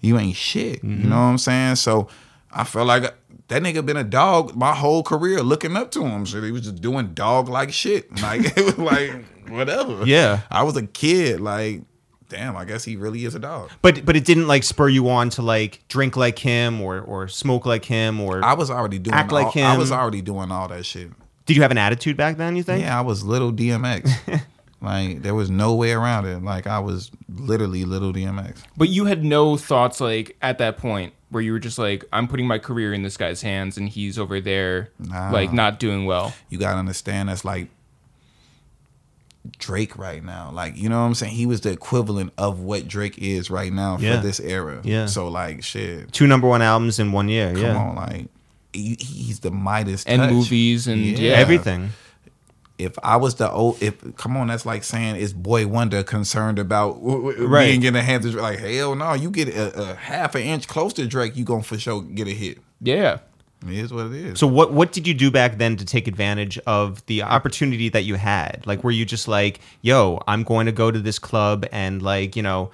Speaker 3: you ain't shit.
Speaker 1: Mm-hmm.
Speaker 3: You know what I'm saying? So I felt like that nigga been a dog my whole career, looking up to him. So he was just doing dog like shit. Like it was like whatever.
Speaker 1: Yeah.
Speaker 3: I was a kid. Like damn, I guess he really is a dog.
Speaker 1: But but it didn't like spur you on to like drink like him or or smoke like him or
Speaker 3: I was already doing
Speaker 1: Act like
Speaker 3: all, I was already doing all that shit.
Speaker 1: did you have an attitude back then, you think?
Speaker 3: Yeah, I was little DMX. like there was no way around it. Like I was literally little DMX.
Speaker 2: But you had no thoughts like at that point where you were just like, I'm putting my career in this guy's hands and he's over there
Speaker 3: Nah.
Speaker 2: like not doing well.
Speaker 3: You gotta understand that's like Drake right now. Like, you know what I'm saying? He was the equivalent of what Drake is right now for this era.
Speaker 1: Yeah.
Speaker 3: So like shit.
Speaker 1: Two number one albums in one year.
Speaker 3: Come
Speaker 1: yeah.
Speaker 3: on, like he, he's the Midas
Speaker 2: And
Speaker 3: touch.
Speaker 2: movies and yeah.
Speaker 1: Everything.
Speaker 3: if I was the old, if come on, that's like saying is Boy Wonder concerned about w- w-
Speaker 1: Right.
Speaker 3: being in the hands of like hell no, you get a, a half an inch close to Drake, you gonna for sure get a hit.
Speaker 2: Yeah.
Speaker 3: It is what it is.
Speaker 1: So what what did you do back then to take advantage of the opportunity that you had? Like were you just like, "Yo, I'm going to go to this club and like, you know,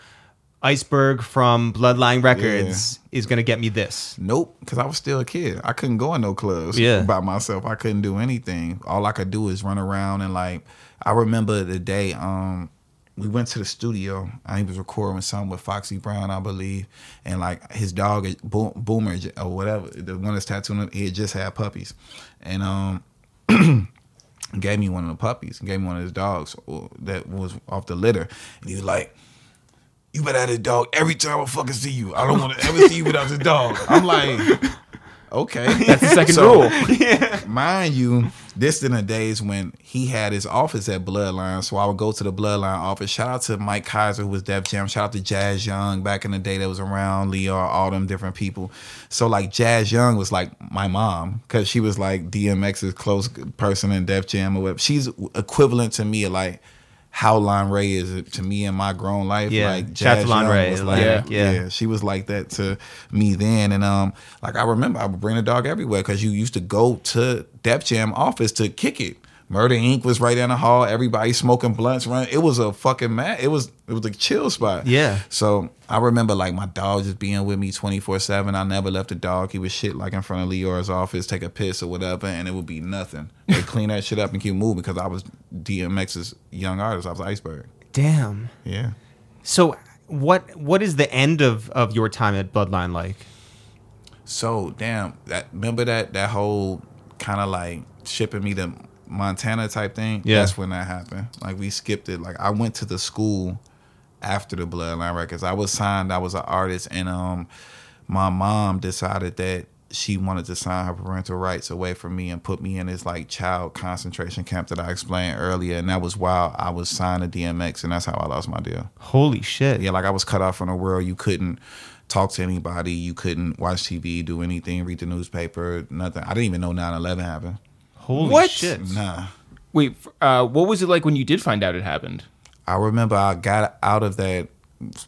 Speaker 1: Iceberg from Bloodline Records is going to get me this."
Speaker 3: Nope, because I was still a kid. I couldn't go in no clubs
Speaker 1: Yeah.
Speaker 3: by myself. I couldn't do anything. All I could do is run around and like. I remember the day um we went to the studio. I was recording something with Foxy Brown, I believe, and like his dog Bo- Boomer or whatever, the one that's tattooed, on- he had just had puppies, and um. gave me one of the puppies, gave me one of his dogs uh, that was off the litter. And he was like, You better have this dog every time I fucking see you. I don't want to ever see you without this dog. I'm like, Okay.
Speaker 2: That's the second
Speaker 3: So-
Speaker 2: rule.
Speaker 3: Mind you, this in the days when he had his office at Bloodline, so I would go to the Bloodline office. Shout out to Mike Kyser, who was Def Jam. Shout out to Jazz Young back in the day that was around, Lyor, all them different people. So like Jazz Young was like my mom because she was like DMX's close person in Def Jam or whatever. She's equivalent to me, like how Lon Ray is to me in my grown life.
Speaker 1: Yeah.
Speaker 3: like
Speaker 1: Shout to Lon
Speaker 3: Young
Speaker 1: Ray,
Speaker 3: was
Speaker 1: like,
Speaker 3: like,
Speaker 2: Yeah.
Speaker 1: yeah.
Speaker 3: yeah, she was like that to me then, and um, like I remember I would bring the dog everywhere because you used to go to Def Jam office to kick it. Murder Inc. was right down the hall. Everybody smoking blunts. Run. It was a fucking mad. It was it was a chill spot.
Speaker 1: Yeah.
Speaker 3: So I remember like my dog just being with me twenty four seven. I never left the dog. He would shit like in front of Lyor's office, take a piss or whatever, and it would be nothing. They clean that shit up and keep moving because I was DMX's young artist. I was Iceberg.
Speaker 1: Damn.
Speaker 3: Yeah.
Speaker 1: So what what is the end of of your time at Bloodline like?
Speaker 3: So damn, that remember that that whole kind of like shipping me to Montana type thing.
Speaker 1: Yeah.
Speaker 3: that's when that happened. Like we skipped it. Like I went to the school after the Bloodline Records. I was signed. I was an artist, and um, my mom decided that she wanted to sign her parental rights away from me and put me in this like child concentration camp that I explained earlier. And that was while I was signed to DMX, and that's how I lost my deal.
Speaker 1: Holy shit.
Speaker 3: Yeah, like I was cut off from the world. You couldn't talk to anybody. You couldn't watch TV, do anything, read the newspaper, nothing. I didn't even know 9/11 happened.
Speaker 1: Holy
Speaker 2: What?
Speaker 1: shit!
Speaker 3: Nah.
Speaker 2: Wait, uh, what was it like when you did find out it happened?
Speaker 3: I remember I got out of that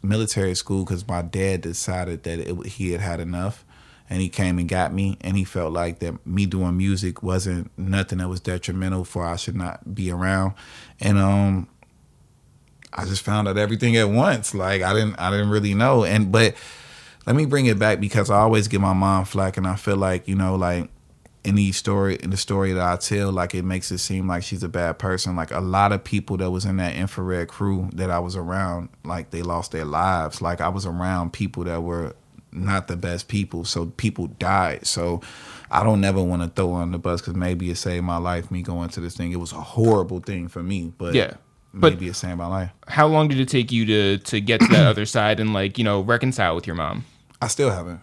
Speaker 3: military school because my dad decided that it, he had had enough, and he came and got me, and he felt like that me doing music wasn't nothing that was detrimental for I should not be around, and um, I just found out everything at once. Like I didn't, I didn't really know, and but let me bring it back because I always give my mom flack, and I feel like you know, like the story in the story that I tell, like it makes it seem like she's a bad person. Like a lot of people that was in that infrared crew that I was around, like they lost their lives. Like I was around people that were not the best people, so people died. So I don't never want to throw on the bus because maybe it saved my life. Me going to this thing, it was a horrible thing for me, but
Speaker 2: Yeah. But-
Speaker 3: maybe it saved my life.
Speaker 2: How long did it take you to to get to that other side and like you know reconcile with your mom?
Speaker 3: I still haven't.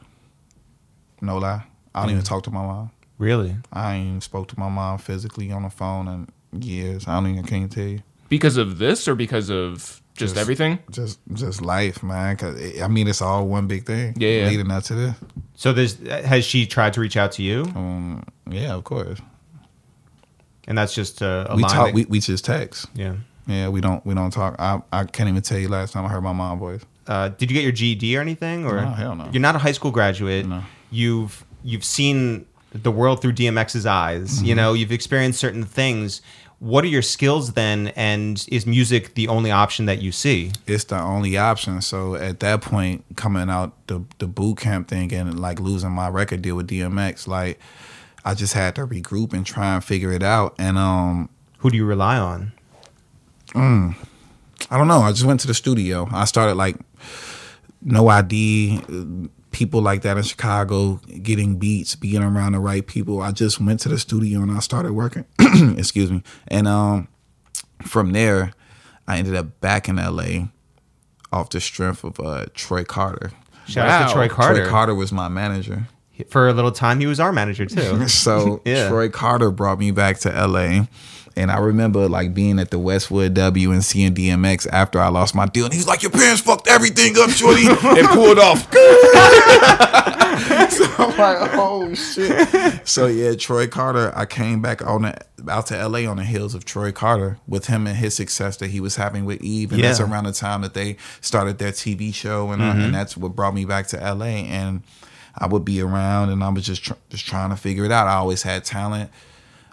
Speaker 3: No lie, I don't even mm. talk to my mom.
Speaker 1: Really?
Speaker 3: I ain't even spoke to my mom physically on the phone in years. I don't even can't tell you.
Speaker 2: Because of this or because of just,
Speaker 3: Just-
Speaker 2: everything?
Speaker 3: Just just life, man. Cause it, I mean, it's all one big thing.
Speaker 2: Yeah, yeah.
Speaker 3: Leading up to this.
Speaker 1: So there's has she tried to reach out to you,
Speaker 3: Um, yeah, of course.
Speaker 1: and that's just a, a
Speaker 3: we talk.
Speaker 1: that-
Speaker 3: We, we just text.
Speaker 1: yeah.
Speaker 3: Yeah, we don't we don't talk. I I can't even tell you last time I heard my mom voice.
Speaker 1: Uh, did you get your GED or anything? Or
Speaker 3: No, hell no.
Speaker 1: You're not a high school graduate.
Speaker 3: No.
Speaker 1: You've you've seen the world through DMX's eyes.
Speaker 3: Mm-hmm.
Speaker 1: You know, you've experienced certain things. What are your skills then? And is music the only option that you see?
Speaker 3: It's the only option. So at that point, coming out the the boot camp thing and like losing my record deal with DMX, like I just had to regroup and try and figure it out. And um,
Speaker 1: Who do you rely on?
Speaker 3: Mm, I don't know. I just went to the studio. I started like No I.D., people like that in Chicago, getting beats, being around the right people. I just went to the studio and I started working. Excuse me. And um, from there, I ended up back in LA off the strength of uh, Troy Carter.
Speaker 1: Shout out to Troy Carter.
Speaker 3: Troy Carter was my manager.
Speaker 1: For a little time, he was our manager too.
Speaker 3: So
Speaker 1: Yeah.
Speaker 3: Troy Carter brought me back to LA. And I remember like being at the Westwood W and seeing DMX after I lost my deal. And he's like, Your parents fucked everything up, Shorty, and pulled off. so I'm like, oh shit. So yeah, Troy Carter, I came back on the, out to LA on the heels of Troy Carter with him and his success that he was having with Eve. And that's around the time that they started their TV show and, uh, and that's what brought me back to LA. And I would be around and I was just tr- just trying to figure it out. I always had talent.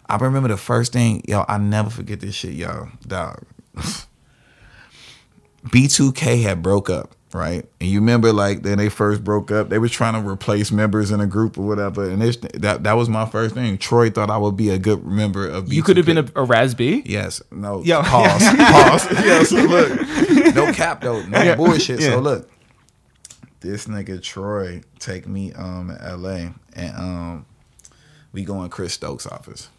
Speaker 3: I remember the first thing, yo, I never forget this shit, yo, dog. B2K had broke up, right? And you remember like then they first broke up, they was trying to replace members in a group or whatever. And this, that that was my first thing. Troy thought I would be a good member of B2K.
Speaker 2: You could have been a, a Raz-B.
Speaker 3: Yes. No.
Speaker 1: Yo.
Speaker 3: Pause. Pause. Yeah. So look. No cap though. No bullshit.
Speaker 1: Yeah.
Speaker 3: So look. This nigga Troy take me um to LA and um we go in Chris Stokes' office.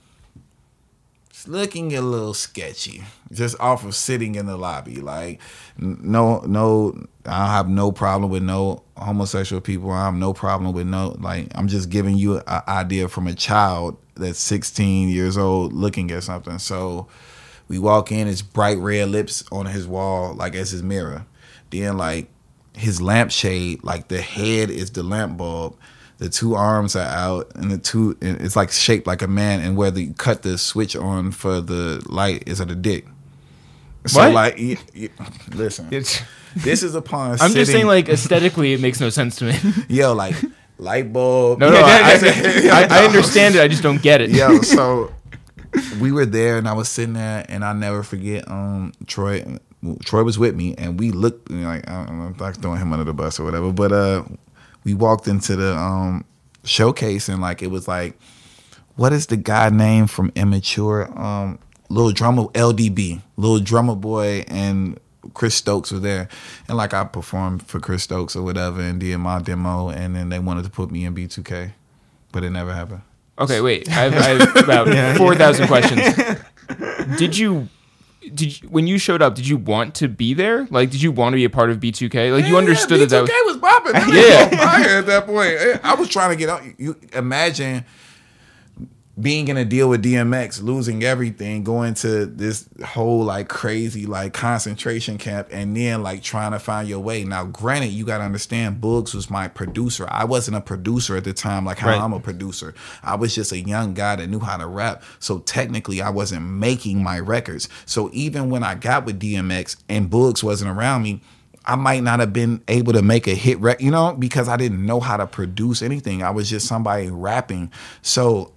Speaker 3: Looking a little sketchy. Just off of sitting in the lobby. Like no no I have no problem with no homosexual people. I have no problem with no like I'm just giving you an idea from a child that's 16 years old looking at something. So we walk in, it's bright red lips on his wall, like as his mirror. Then like his lampshade, like the head is the lamp bulb. The two arms are out, and the two and it's like shaped like a man. And where you cut the switch on for the light is at a dick. So
Speaker 2: What?
Speaker 3: like, y- y- listen,
Speaker 1: It's-
Speaker 3: this is a upon.
Speaker 2: I'm just saying, like aesthetically, it makes no sense to me.
Speaker 3: yo, like light bulb.
Speaker 2: No, no,
Speaker 1: Yeah,
Speaker 2: I,
Speaker 1: yeah, yeah.
Speaker 2: I, I understand it. I just don't get it.
Speaker 3: Yo, so we were there and I was sitting there and I never forget um Troy Troy was with me and we looked you know, like I don't know I'm throwing him under the bus or whatever, but uh we walked into the um showcase and like it was like what is the guy name from Immature? Um Little drummer LDB, little drummer boy and Chris Stokes were there. And like I performed for Chris Stokes or whatever and did my demo and then they wanted to put me in B2K. But it never happened.
Speaker 2: Okay, wait. I have, I have about four thousand questions. Did you? Did you, when you showed up? Did you want to be there? Like, did you want to be a part of B2K? Like, you understood that that was.
Speaker 3: B2K was popping.
Speaker 2: Yeah.
Speaker 3: was at that point. I was trying to get out. You imagine being in a deal with DMX, losing everything, going to this whole like crazy like concentration camp, and then like trying to find your way. Now, granted, you got to understand, Bugs was my producer. I wasn't a producer at the time, like how
Speaker 1: Right.
Speaker 3: I'm a producer. I was just a young guy that knew how to rap. So technically, I wasn't making my records. So even when I got with DMX and Bugs wasn't around me. I might not have been able to make a hit rec, you know, because I didn't know how to produce anything. I was just somebody rapping. So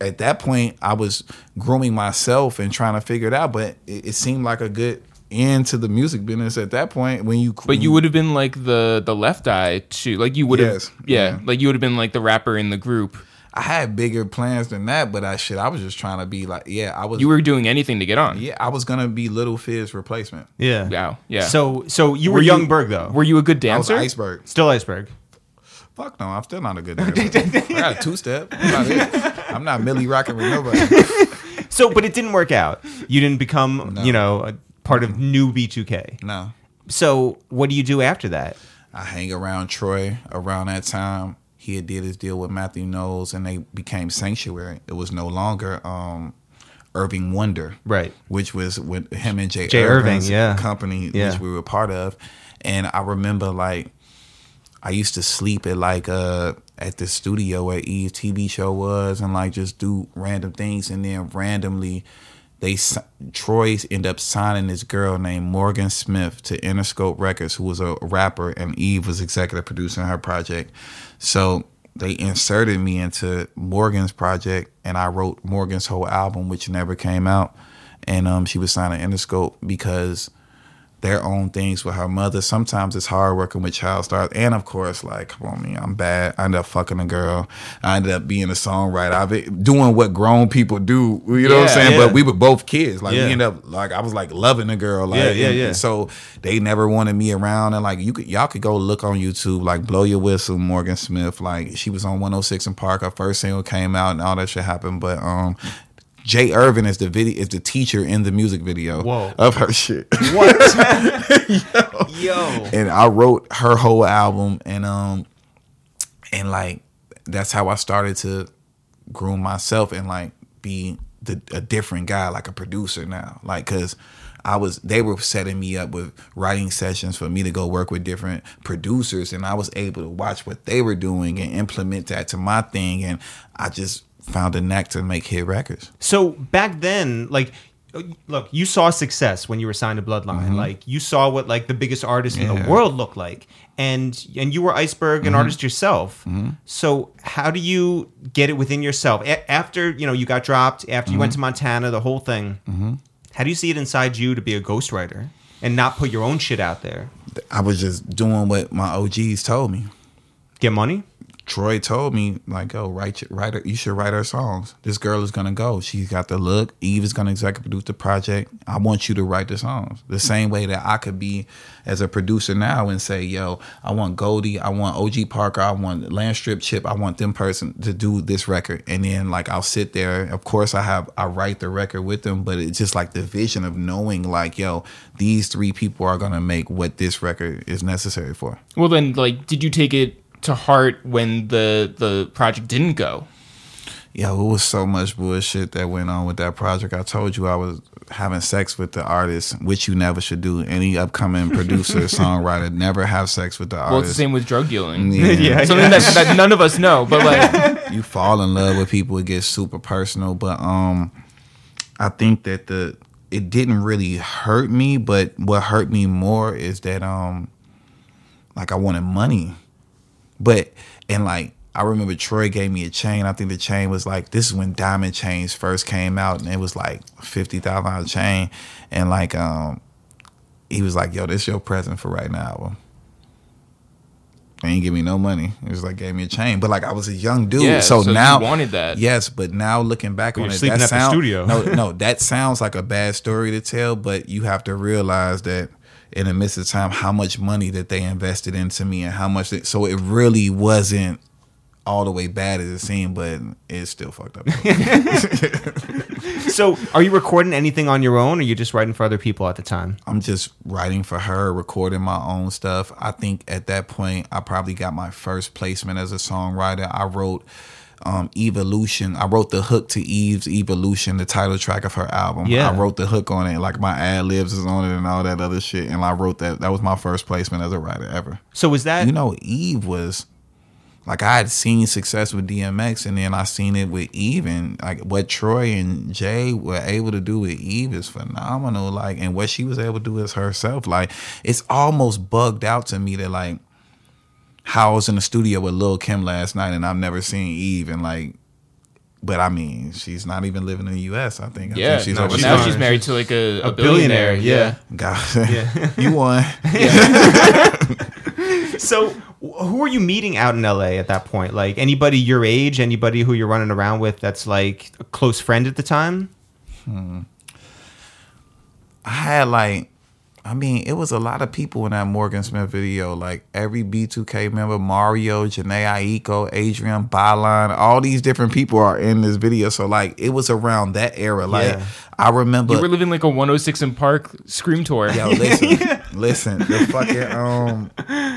Speaker 3: at that point, I was grooming myself and trying to figure it out. But it, it seemed like a good end to the music business at that point when you.
Speaker 2: But you would have been like the the left eye too. Like you would have,
Speaker 3: Yes.
Speaker 2: yeah,
Speaker 3: Yeah.
Speaker 2: Like you would have been like the rapper in the group.
Speaker 3: I had bigger plans than that, but I shit. I was just trying to be like, yeah, I was.
Speaker 2: You were doing anything to get on.
Speaker 3: yeah, I was gonna be Little Fizz replacement.
Speaker 1: Yeah.
Speaker 2: Wow. Yeah.
Speaker 1: So so you were,
Speaker 2: Were you-
Speaker 1: Yung Berg though.
Speaker 2: Were you a good
Speaker 3: I was
Speaker 2: dancer?
Speaker 3: iceberg.
Speaker 1: Still iceberg.
Speaker 3: Fuck no, I'm still not a good dancer. I got a two step. I'm. I'm not Millie rocking with nobody.
Speaker 1: So but it didn't work out. You didn't become,
Speaker 3: No.
Speaker 1: you know, a part of new B2K.
Speaker 3: No.
Speaker 1: So what do you do after that?
Speaker 3: I hang around Troy around that time. He had did his deal with Matthew Knowles and they became Sanctuary. It was no longer um, Erving Wonder.
Speaker 1: Right.
Speaker 3: Which was with him and Jay,
Speaker 1: Jay
Speaker 3: Erving's
Speaker 1: Erving, yeah.
Speaker 3: company,
Speaker 1: Yeah.
Speaker 3: which we were part of. And I remember like I used to sleep at like uh at the studio where Eve's TV show was and like just do random things and then randomly they Troy's end up signing this girl named Morgan Smith to Interscope Records who was a rapper and Eve was executive producing her project. So they inserted me into Morgan's project and I wrote Morgan's whole album which never came out and um she was signed to Interscope because their own things with her mother. Sometimes it's hard working with child stars. And of course, like, come on, me, I'm bad. I ended up fucking a girl. I ended up being a songwriter. I've been doing what grown people do. You know what I'm saying?
Speaker 1: yeah.
Speaker 3: But we were both kids. Like
Speaker 1: Yeah.
Speaker 3: we ended up like I was like loving a girl. Like
Speaker 1: Yeah, yeah,
Speaker 3: and-
Speaker 1: yeah.
Speaker 3: and so they never wanted me around. And like you could y'all could go look on YouTube, like Blow Your Whistle, Morgan Smith. Like she was on 106 & Park. Her first single came out and all that shit happened. But um Jay Erving is the video is the teacher in the music video
Speaker 1: Whoa.
Speaker 3: of her shit.
Speaker 1: What? Yo.
Speaker 3: and I wrote her whole album and um and like that's how I started to groom myself and like be the a different guy like a producer now like cuz I was they were setting me up with writing sessions for me to go work with different producers and I was able to watch what they were doing and implement that to my thing and I just found a knack to make hit records.
Speaker 1: So back then, like, look, you saw success when you were signed to Bloodline. Like, you saw what like the biggest artists in the
Speaker 3: Mm-hmm.
Speaker 1: World looked like, and and you were Iceberg,
Speaker 3: Mm-hmm.
Speaker 1: an artist yourself. So how do you get it within yourself A- after you know you got dropped? After you went to
Speaker 3: Mm-hmm.
Speaker 1: Montana, the whole thing. How do you see it inside you to be a ghostwriter and not put your own shit out there?
Speaker 3: I was just doing what my OGs told me.
Speaker 1: Get money.
Speaker 3: Troy told me like, "Go write, write her. You should write her songs. This girl is gonna go. She's got the look. Eve is gonna executive produce the project. I want you to write the songs. The same way that I could be as a producer now and say, "Yo, I want Goldie. I want OG Parker. I want Landstrip Chip. I want them person to do this record." And then like I'll sit there. Of course, I have I write the record with them, but it's just like the vision of knowing like, "Yo, these three people are gonna make what this record is necessary for."
Speaker 2: well, then, like, did you take it to heart when the the project didn't go?
Speaker 3: Yo, it was so much bullshit that went on with that project. I told you I was having sex with the artist, which you never should do. Any upcoming producer, songwriter, never have sex with the artist.
Speaker 2: Well, it's the same with drug dealing.
Speaker 3: Yeah.
Speaker 1: Yeah.
Speaker 2: Something that, that none of us know, but like,
Speaker 3: you fall in love with people, it gets super personal. But um, I think that the it didn't really hurt me, but what hurt me more is that um, like I wanted money, but and like I remember Troy gave me a chain. I think the chain was like this is when diamond chains first came out, and it was like fifty thousand dollar chain, and like um, he was like, "Yo, this your present for right now." Well, they ain't give me no money. It was like gave me a chain, but like I was a young dude,
Speaker 2: Yeah,
Speaker 3: so,
Speaker 2: so you
Speaker 3: now
Speaker 2: wanted that.
Speaker 3: Yes, but now looking back
Speaker 1: Well,
Speaker 3: on
Speaker 1: you're
Speaker 3: it, that
Speaker 1: at the
Speaker 3: sound, no, no, that sounds like a bad story to tell, but you have to realize that in the midst of time, how much money that they invested into me and how much. They, so it really wasn't all the way bad as it seemed, but it's still fucked up.
Speaker 1: So are you recording anything on your own, or are you just writing for other people at the time?
Speaker 3: I'm just writing for her, recording my own stuff. I think at that point, I probably got my first placement as a songwriter. I wrote um, Eve-Olution. I wrote the hook to Eve's Eve-Olution, the title track of her album.
Speaker 1: Yeah.
Speaker 3: I wrote the hook on it, like my ad libs is on it and all that other shit. And I wrote that. That was my first placement as a writer ever.
Speaker 1: So was that
Speaker 3: You know, Eve was like I had seen success with DMX, and then I seen it with Eve, and like what Troy and Jay were able to do with Eve is phenomenal. Like, and what she was able to do as herself, like, it's almost bugged out to me that like how I was in the studio with Lil Kim last night, and I've never seen Eve, and like. But I mean, she's not even living in the U.S. I think. I
Speaker 2: Yeah,
Speaker 3: think she's
Speaker 2: no,
Speaker 3: over
Speaker 2: now she's married to like a, a,
Speaker 1: A billionaire,
Speaker 2: billionaire.
Speaker 1: yeah.
Speaker 3: God, you won.
Speaker 1: So, who are you meeting out in LA at that point? Like anybody your age, anybody who you're running around with that's like a close friend at the time? Hmm.
Speaker 3: I had like, I mean, it was a lot of people in that Morgan Smith video. Like every B2K member, Mario, Jhené Aiko, Adrienne Bailon, all these different people are in this video. So like, it was around that era. Like
Speaker 1: Yeah.
Speaker 3: I remember.
Speaker 2: You were living like a 106 & Park Scream tour.
Speaker 3: Yo, listen, listen. The fucking um,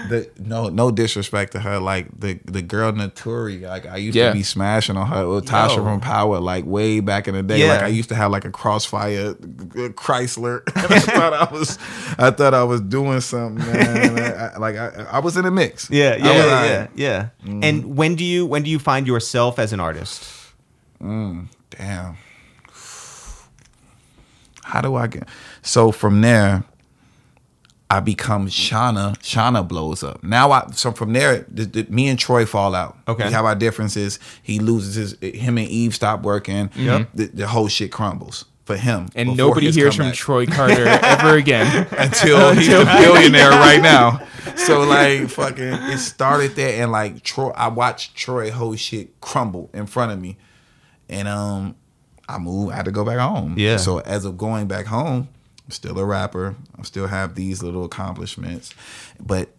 Speaker 3: the no, no disrespect to her. Like the the girl Naturi. Like I used
Speaker 2: Yeah.
Speaker 3: to be smashing on her with Tasha
Speaker 1: Yo.
Speaker 3: from Power. Like way back in the day.
Speaker 1: Yeah.
Speaker 3: Like I used to have like a Crossfire Chrysler. I thought I was, I thought I was doing something, man. I, I- like I, I was in a mix.
Speaker 1: Yeah, yeah,
Speaker 3: was
Speaker 1: yeah, yeah, yeah. And when do you when do you find yourself as an artist?
Speaker 3: Mm, damn. How do I get? So from there, I become Shawnna. Shawnna blows up. Now I so from there, the, the, me and Troy fall out.
Speaker 1: Okay.
Speaker 3: we have our differences. He loses his. Him and Eve stop working.
Speaker 1: Yep.
Speaker 3: The, the whole shit crumbles for him.
Speaker 2: And nobody
Speaker 3: his
Speaker 2: hears from. Troy Carter ever again.
Speaker 3: until he's a billionaire right now. So like fucking it started there and like Troy I watched Troy whole shit crumble in front of me. And um I moved, I had to go back home.
Speaker 1: Yeah.
Speaker 3: So as of going back home, I'm still a rapper. I still have these little accomplishments. But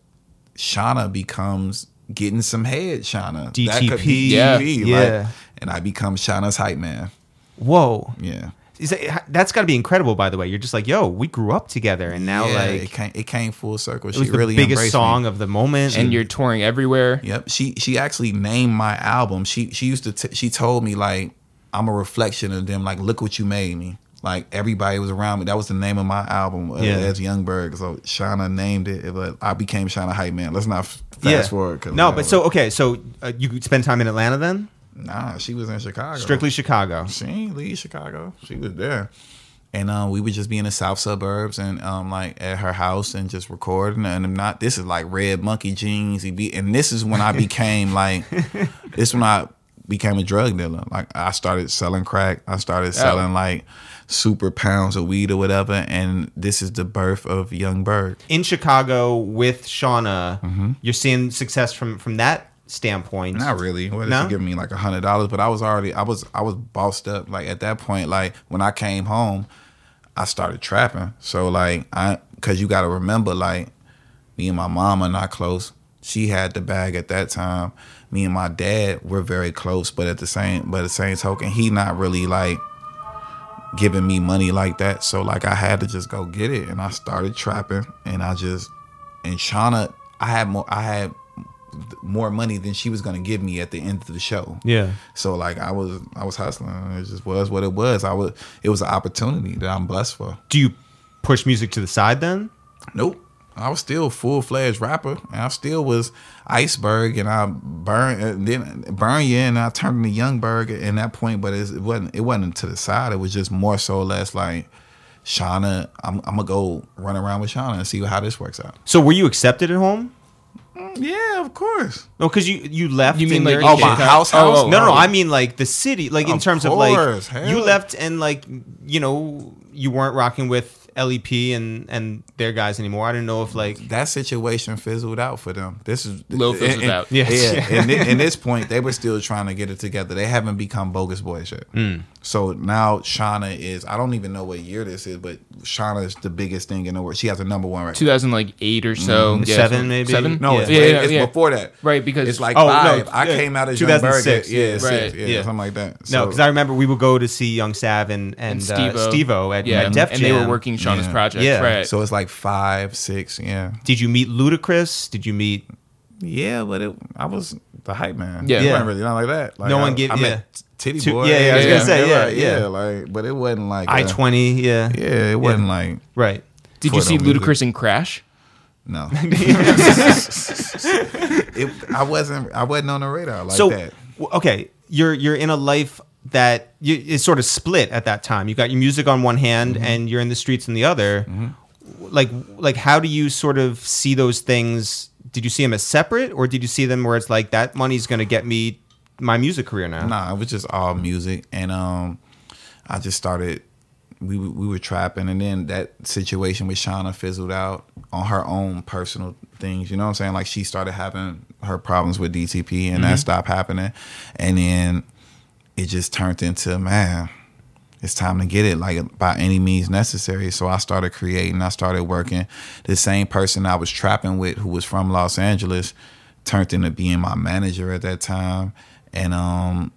Speaker 3: Shawnna becomes getting some head, Shawnna. That could be
Speaker 1: DTP.
Speaker 3: DTP,
Speaker 1: Yeah.
Speaker 3: like,
Speaker 1: Yeah.
Speaker 3: and I become Shawnna's hype man.
Speaker 1: Whoa.
Speaker 3: Yeah.
Speaker 1: Is that, that's got to be incredible, by the way. You're just like, yo, we grew up together, and now
Speaker 3: yeah,
Speaker 1: like
Speaker 3: it came it came full circle.
Speaker 1: it
Speaker 3: She
Speaker 1: was the
Speaker 3: really
Speaker 1: biggest
Speaker 3: embraced me.
Speaker 1: song of the moment.
Speaker 2: and you're touring everywhere.
Speaker 3: Yep. She she actually named my album. She she used to t- she told me like I'm a reflection of them. Like look what you made me. Like everybody was around me. That was the name of my album uh,
Speaker 1: Yeah.
Speaker 3: as Yung Berg. So Shawnna named it, but I became Shawnna Hype Man. Let's not f- fast
Speaker 1: yeah.
Speaker 3: forward. 'cause,
Speaker 1: No, but so okay, so uh, you spend time in Atlanta then?
Speaker 3: Nah, she was in Chicago.
Speaker 1: Strictly Chicago.
Speaker 3: She ain't leave Chicago. She was there. And um, we would just be in the south suburbs and um, like at her house and just recording. And I'm not. This is like Red Monkey Jeans. And this is when I became like. this when I became a drug dealer. Like I started selling crack. I started selling like super pounds of weed or whatever. And this is the birth of Yung Berg.
Speaker 1: In Chicago with Shawnna,
Speaker 3: Mm-hmm.
Speaker 1: you're seeing success from from that standpoint.
Speaker 3: Not really. What
Speaker 1: No?
Speaker 3: she giving me like a hundred dollars? But I was already I was I was bossed up. Like at that point, like when I came home, I started trapping. So like I cause you gotta remember, like, me and my mom are not close. She had the bag at that time. Me and my dad were very close, but at the same but at the same token, he not really like giving me money like that. So like I had to just go get it. And I started trapping and I just and Shawnna I had more I had more money than she was gonna give me at the end of the show.
Speaker 1: Yeah.
Speaker 3: So like I was I was hustling. It just was what it was. I was it was an opportunity that I'm blessed for.
Speaker 1: Do you push music to the side then?
Speaker 3: Nope. I was still full fledged rapper, and I still was iceberg, and I burn and then burn you, and I turned into Yung Berg at that point. But it's, it wasn't it wasn't to the side. It was just more so less like Shawnna. I'm, I'm gonna go run around with Shawnna and see how this works out.
Speaker 1: So were you accepted at home?
Speaker 3: Yeah, of course.
Speaker 1: No, because you you left.
Speaker 2: You mean
Speaker 1: and
Speaker 2: like
Speaker 1: you're-
Speaker 3: Oh, my house, house.
Speaker 2: Oh,
Speaker 1: No, no, no. I mean like the city, like in
Speaker 3: Of
Speaker 1: terms of like
Speaker 3: hell.
Speaker 1: you left and like you know you weren't rocking with LEP and and their guys anymore. I didn't know if like
Speaker 3: that situation fizzled out for them. This is
Speaker 2: Lil fizzled
Speaker 3: and-
Speaker 2: out.
Speaker 1: Yes.
Speaker 3: Yeah, and thi- in this point, they were still trying to get it together. They haven't become bogus boys yet.
Speaker 1: Mm.
Speaker 3: So now Shawnna is. I don't even know what year this is, but Shawnna is the biggest thing in the world. She has a number one record.
Speaker 2: 2008 or so. Yeah,
Speaker 1: Seven,
Speaker 2: so-
Speaker 1: maybe?
Speaker 2: Seven.
Speaker 3: No, it's,
Speaker 2: yeah,
Speaker 3: way-
Speaker 2: yeah,
Speaker 3: it's
Speaker 2: yeah.
Speaker 3: before that.
Speaker 2: Right, because
Speaker 3: it's like
Speaker 1: Oh, no,
Speaker 3: five. I
Speaker 1: yeah,
Speaker 3: came out as
Speaker 1: 2006,
Speaker 3: 2006. Yeah,
Speaker 1: yeah.
Speaker 3: six,
Speaker 2: Right,
Speaker 3: yeah,
Speaker 1: yeah.
Speaker 3: something like that.
Speaker 1: no, because I remember we would go to see Young Sav and and,
Speaker 2: And
Speaker 1: uh,
Speaker 2: Steve-O.
Speaker 1: Steve-O at,
Speaker 2: yeah,
Speaker 1: at Def
Speaker 2: and they were working Shawnna's
Speaker 3: Yeah.
Speaker 2: project.
Speaker 1: Yeah.
Speaker 2: Right.
Speaker 3: so it's like five, six. Yeah,
Speaker 1: Did you meet Ludacris? Did you meet
Speaker 3: Yeah, but it, I was the hype man.
Speaker 2: Yeah.
Speaker 3: it
Speaker 1: Yeah.
Speaker 3: wasn't really not like that. Like,
Speaker 1: No
Speaker 3: I,
Speaker 1: one give-
Speaker 3: I
Speaker 1: yeah.
Speaker 3: met Titty
Speaker 1: Two-
Speaker 3: Boy.
Speaker 1: yeah, yeah,
Speaker 2: I was gonna
Speaker 1: say, yeah,
Speaker 3: like,
Speaker 1: yeah.
Speaker 3: like, but it wasn't like
Speaker 1: I twenty, yeah.
Speaker 3: Yeah, it wasn't like
Speaker 1: Right.
Speaker 2: Did you see. Ludacris in Crash?
Speaker 3: no. it, I wasn't. I wasn't on the radar like
Speaker 1: so
Speaker 3: that.
Speaker 1: okay, you're you're in a life that you, is sort of split at that time. You got your music on one hand,
Speaker 3: Mm-hmm.
Speaker 1: and you're in the streets on the other. Like like how do you sort of see those things? Did you see them as separate, or did you see them where it's like that money's going to get me my music career now?
Speaker 3: Nah, it was just all music, and um, I just started. We we were trapping, and then that situation with Shawnna fizzled out on her own personal things. You know what I'm saying? Like she started having her problems with DTP, and that stopped happening, and then it just turned into man. It's time to get it, like by any means necessary. So I started creating. I started working. The same person I was trapping with, who was from Los Angeles, turned into being my manager at that time, and um,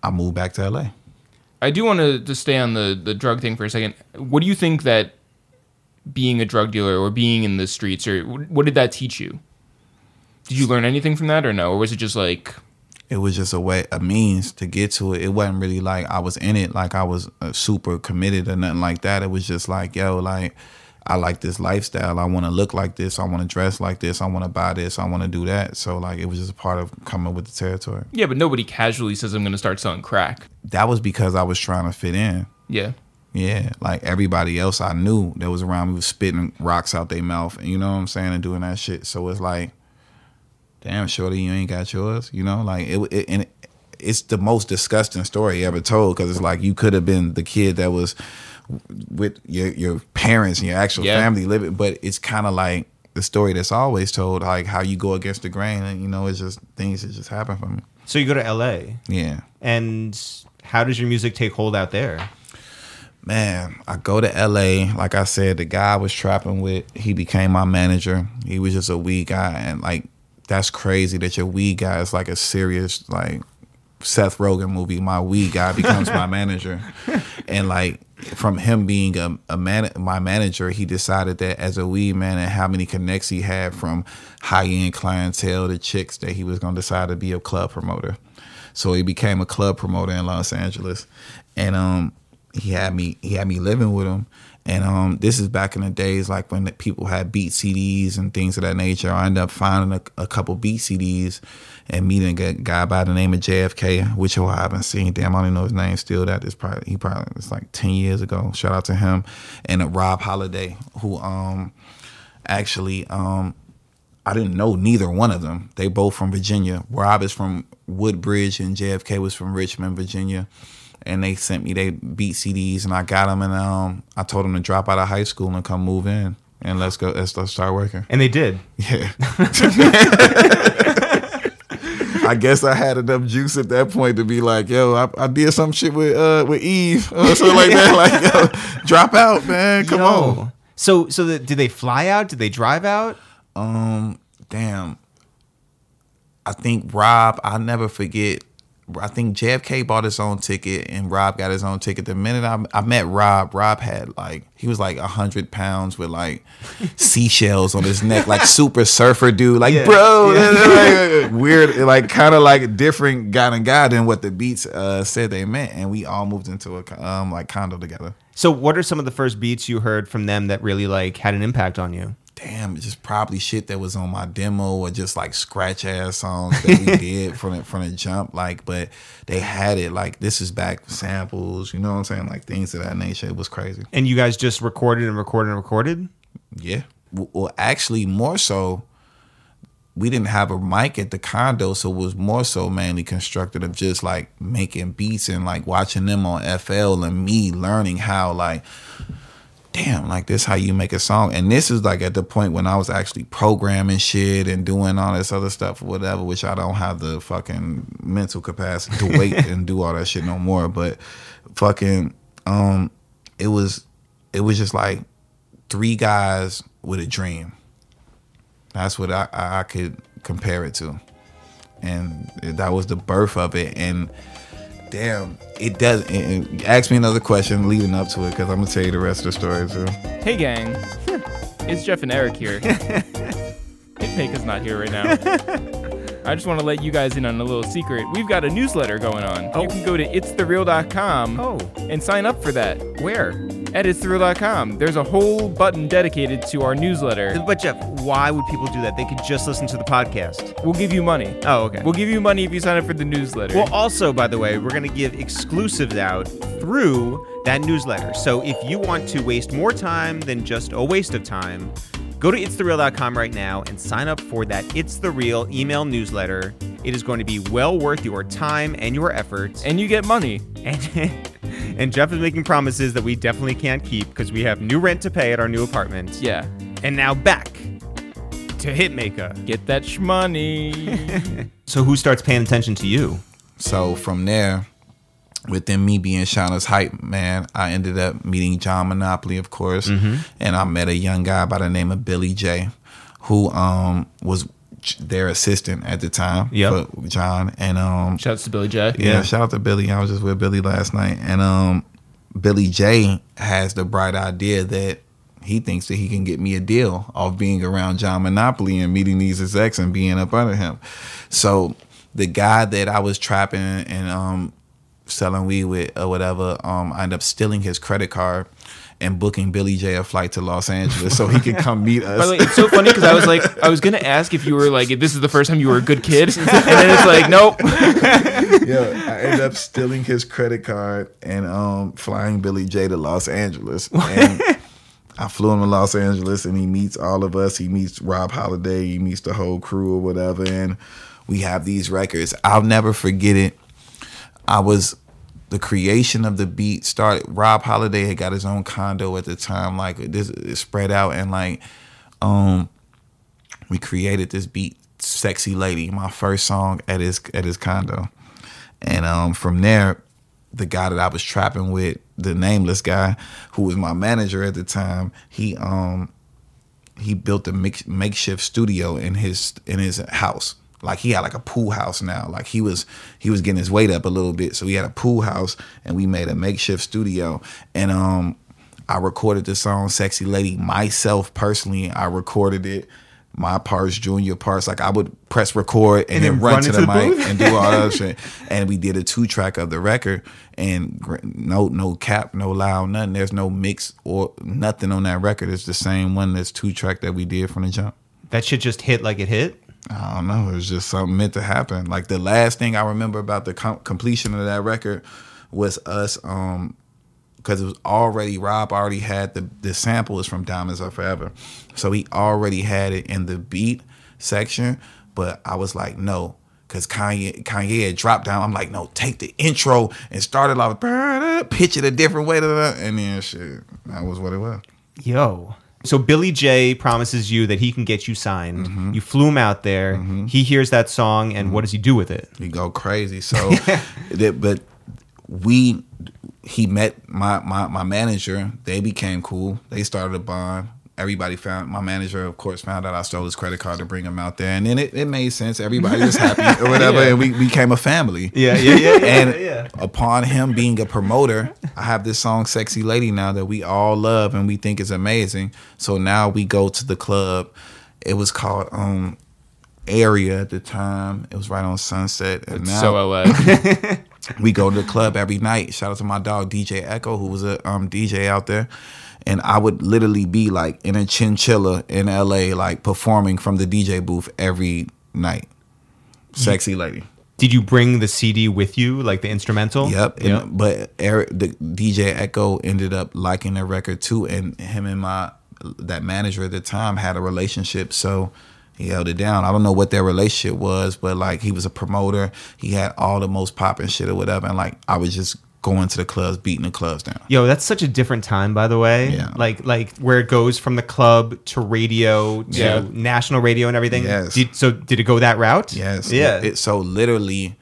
Speaker 3: I moved back to LA.
Speaker 2: I do want to, to stay on the, the drug thing for a second. What do you think that being a drug dealer or being in the streets or what did that teach you? Did you learn anything from that or no? Or was it just like
Speaker 3: It was just a way, a means to get to it. It wasn't really like I was in it, like I was uh, super committed or nothing like that. It was just like, yo, like I like this lifestyle. I want to look like this. I want to dress like this. I want to buy this. I want to do that. So like, it was just a part of coming with the territory.
Speaker 2: yeah, but nobody casually says I'm going to start selling crack.
Speaker 3: That was because I was trying to fit in.
Speaker 2: Yeah.
Speaker 3: Yeah, like everybody else I knew that was around me was spitting rocks out their mouth, and you know what I'm saying, and doing that shit. So it's like, damn, shorty, you ain't got yours, you know, like it. it and it, it's the most disgusting story ever told because it's like you could have been the kid that was with your your parents and your actual
Speaker 2: Yeah.
Speaker 3: family living, but it's kind of like the story that's always told, like how you go against the grain, and you know, it's just things that just happen for me.
Speaker 1: So you go to L.A.
Speaker 3: Yeah.
Speaker 1: and how does your music take hold out there?
Speaker 3: Man, I go to LA. Like I said, the guy I was trapping with, he became my manager. He was just a weed guy. And like, that's crazy that your weed guy is like a serious, like, Seth Rogen movie. My weed guy becomes my manager. And like, from him being a, a man, my manager, he decided that as a weed man and how many connects he had from high end clientele to chicks that he was going to decide to be a club promoter. So he became a club promoter in Los Angeles, and um, he had me he had me living with him. And um, this is back in the days like when people had beat CDs and things of that nature. I ended up finding a, a couple beat CDs and meeting a guy by the name of JFK, which I haven't seen. Damn, I don't even know his name still. That is probably he probably it's like ten years ago. Shout out to him and uh, Rob Holiday, who um actually um I didn't know neither one of them. They both from Virginia. Rob is from Woodbridge and JFK was from Richmond, Virginia. And they sent me they beat CDs and I got them and um I told them to drop out of high school and come move in and let's go let's, let's start working.
Speaker 1: And they did.
Speaker 3: Yeah. I guess I had enough juice at that point to be like, yo, I, I did some shit with uh with Eve or something like that. Like, yo, drop out, man. Come
Speaker 1: Yo.
Speaker 3: on.
Speaker 1: So so the, did they fly out? Did they drive out?
Speaker 3: Um, damn. I think Rob, I'll never forget. I think JFK bought his own ticket and Rob got his own ticket. The minute I, I met Rob, Rob had like he was like hundred pounds with like seashells on his neck, like super surfer dude. Like,
Speaker 1: Yeah.
Speaker 3: bro,
Speaker 1: Yeah.
Speaker 3: like, weird, like kind of like different guy than guy than what the beats uh, said they meant. And we all moved into a um like condo together.
Speaker 1: So what are some of the first beats you heard from them that really like had an impact on you?
Speaker 3: Damn, it's just probably shit that was on my demo or just like scratch ass songs that we did from the from the jump. Like, but they had it like this is back samples, you know what I'm saying? Like things of that nature. It was crazy.
Speaker 1: And you guys just recorded and recorded and recorded?
Speaker 3: Yeah. Well, actually, more so, we didn't have a mic at the condo, so it was more so mainly constructed of just like making beats and like watching them on FL and me learning how like damn, like this how you make a song. And this is like at the point when I was actually programming shit and doing all this other stuff or whatever, which I don't have the fucking mental capacity to wait and do all that shit no more. But fucking um it was it was just like three guys with a dream. That's what I, I I could compare it to. And that was the birth of it. And damn, it does. And ask me another question leading up to it because I'm gonna tell you the rest of the story too.
Speaker 2: Hey gang, it's Jeff and Eric here. Hitmaka's not here right now. I just want to let you guys in on a little secret. We've got a newsletter going on.
Speaker 1: Oh.
Speaker 2: You can go to itsthereal.com
Speaker 1: Oh.
Speaker 2: and sign up for that
Speaker 1: Where?
Speaker 2: At. There's a whole button dedicated to our newsletter.
Speaker 1: But Jeff, why would people do that? They could just listen to the podcast.
Speaker 2: We'll give you money.
Speaker 1: Oh, okay.
Speaker 2: We'll give you money if you sign up for the newsletter.
Speaker 1: Well, also, by the way, we're going to give exclusives out through that newsletter. So if you want to waste more time than just a waste of time, go to itsthereal.com right now and sign up for that It's the Real email newsletter. It is going to be well worth your time and your efforts.
Speaker 2: and you get money.
Speaker 1: And, and Jeff is making promises that we definitely can't keep because we have new rent to pay at our new apartment.
Speaker 2: Yeah.
Speaker 1: And now back to Hitmaka.
Speaker 2: Get that shmoney.
Speaker 1: So who starts paying attention to you?
Speaker 3: So from there, within me being Shawnna's hype man, I ended up meeting John Monopoly, of course,
Speaker 1: Mm-hmm.
Speaker 3: and I met a young guy by the name of Billy J, who um was their assistant at the time for John, and um
Speaker 2: Shouts to Billy J.
Speaker 3: yeah, shout out to Billy. I was just with Billy last night, and um, Billy J has the bright idea that he thinks that he can get me a deal off being around John Monopoly and meeting these execs and being up under him. So the guy that I was trapping and um selling weed with or whatever, um, I end up stealing his credit card. And booking Billy J a flight to Los Angeles so he could come meet us.
Speaker 2: By the way, it's so funny because I was like, I was gonna ask if you were like, if this is the first time you were a good kid, and then it's like, nope.
Speaker 3: yeah, I ended up stealing his credit card and um, flying Billy J to Los Angeles. And I flew him to Los Angeles, and he meets all of us. He meets Rob Holiday. He meets the whole crew or whatever, and we have these records. I'll never forget it. I was the creation of the beat started. Rob Holiday had got his own condo at the time. Like this, spread out, and like um, we created this beat, "Sexy Lady," my first song at his at his condo, and um, from there, the guy that I was trapping with, the nameless guy, who was my manager at the time, he um he built a make, makeshift studio in his in his house. Like he had like a pool house now. Like he was he was getting his weight up a little bit, so he had a pool house, and we made a makeshift studio. And um, I recorded the song "Sexy Lady" myself personally. I recorded it. My parts, junior parts, like I would press record and,
Speaker 1: And
Speaker 3: then
Speaker 1: then
Speaker 3: run,
Speaker 1: run
Speaker 3: to the,
Speaker 1: the
Speaker 3: mic and do all that shit. And we did a two track of the record, and no no cap, no loud, nothing. There's no mix or nothing on that record. It's the same one that's two track that we did from the jump.
Speaker 1: That shit just hit like it hit.
Speaker 3: I don't know. It was just something meant to happen. Like the last thing I remember about the com- completion of that record was us, um, because it was already Rob already had the the sample is from Diamonds Are Forever, so he already had it in the beat section. But I was like, no, because Kanye Kanye had dropped down. I'm like, no, take the intro and start it off, pitch it a different way, and then shit, that was what it was.
Speaker 1: Yo. So Billy J promises you that he can get you signed.
Speaker 3: Mm-hmm.
Speaker 1: You flew him out there. He hears that song, and what does he do with it?
Speaker 3: He go crazy. So, that, but we, he met my, my my manager. They became cool. They started a bond. Everybody found my manager, of course, found out I stole his credit card to bring him out there, and then it, it made sense. Everybody was happy or whatever, and we became a family.
Speaker 1: Yeah, yeah, yeah, yeah,
Speaker 3: and
Speaker 1: yeah.
Speaker 3: upon him being a promoter, I have this song "Sexy Lady" now that we all love and we think is amazing. So now we go to the club. It was called um Area at the time. It was right on Sunset. And now
Speaker 2: So LA.
Speaker 3: we go to the club every night. Shout out to my dog DJ Echo, who was a um, DJ out there. And I would literally be like in a chinchilla in LA, like performing from the DJ booth every night. Sexy lady.
Speaker 1: Did you bring the CD with you, like the instrumental?
Speaker 3: Yep. And,
Speaker 1: Yep.
Speaker 3: But Eric, the DJ Echo ended up liking the record too, and him and my that manager at the time had a relationship, so he held it down. I don't know what their relationship was, but like he was a promoter. He had all the most popping shit or whatever, and like I was just going to the clubs, beating the clubs down.
Speaker 1: Yo, that's such a different time, by the way.
Speaker 3: Yeah.
Speaker 1: Like, like where it goes from the club to radio to
Speaker 2: Yeah.
Speaker 1: national radio and everything.
Speaker 3: Yes.
Speaker 1: Did, so did it go that route?
Speaker 3: Yes.
Speaker 1: Yeah.
Speaker 3: It, so literally,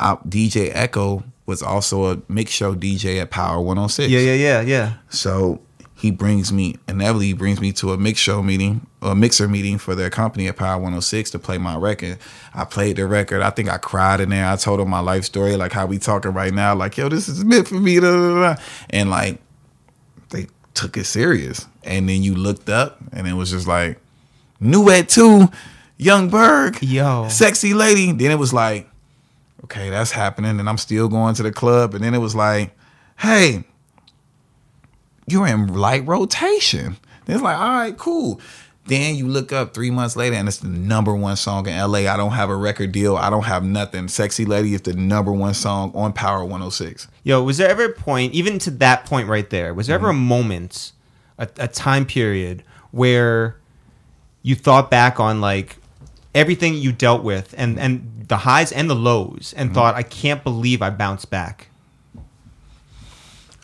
Speaker 3: DJ Echo was also a mix show DJ at Power 106.
Speaker 1: yeah, yeah, yeah, yeah.
Speaker 3: So he brings me inevitably he brings me to a mix show meeting, a mixer meeting for their company at Power 106 to play my record. I played the record. I think I cried in there. I told him my life story, like how we talking right now, like yo, this is meant for me. Da, da, da. And like they took it serious. And then you looked up, and it was just like new at two. Yung Berg,
Speaker 1: Yo.
Speaker 3: sexy lady. Then it was like, okay, that's happening, and I'm still going to the club. And then it was like, hey, you're in light rotation. It's like, all right, cool. Then you look up three months later, and it's the number one song in LA. I don't have a record deal. I don't have nothing. Sexy Lady is the number one song on Power 106.
Speaker 1: Yo, was there ever a point, even to that point right there, was there ever mm-hmm. a moment, a, a time period where you thought back on like everything you dealt with and and the highs and the lows and mm-hmm. thought, I can't believe I bounced back.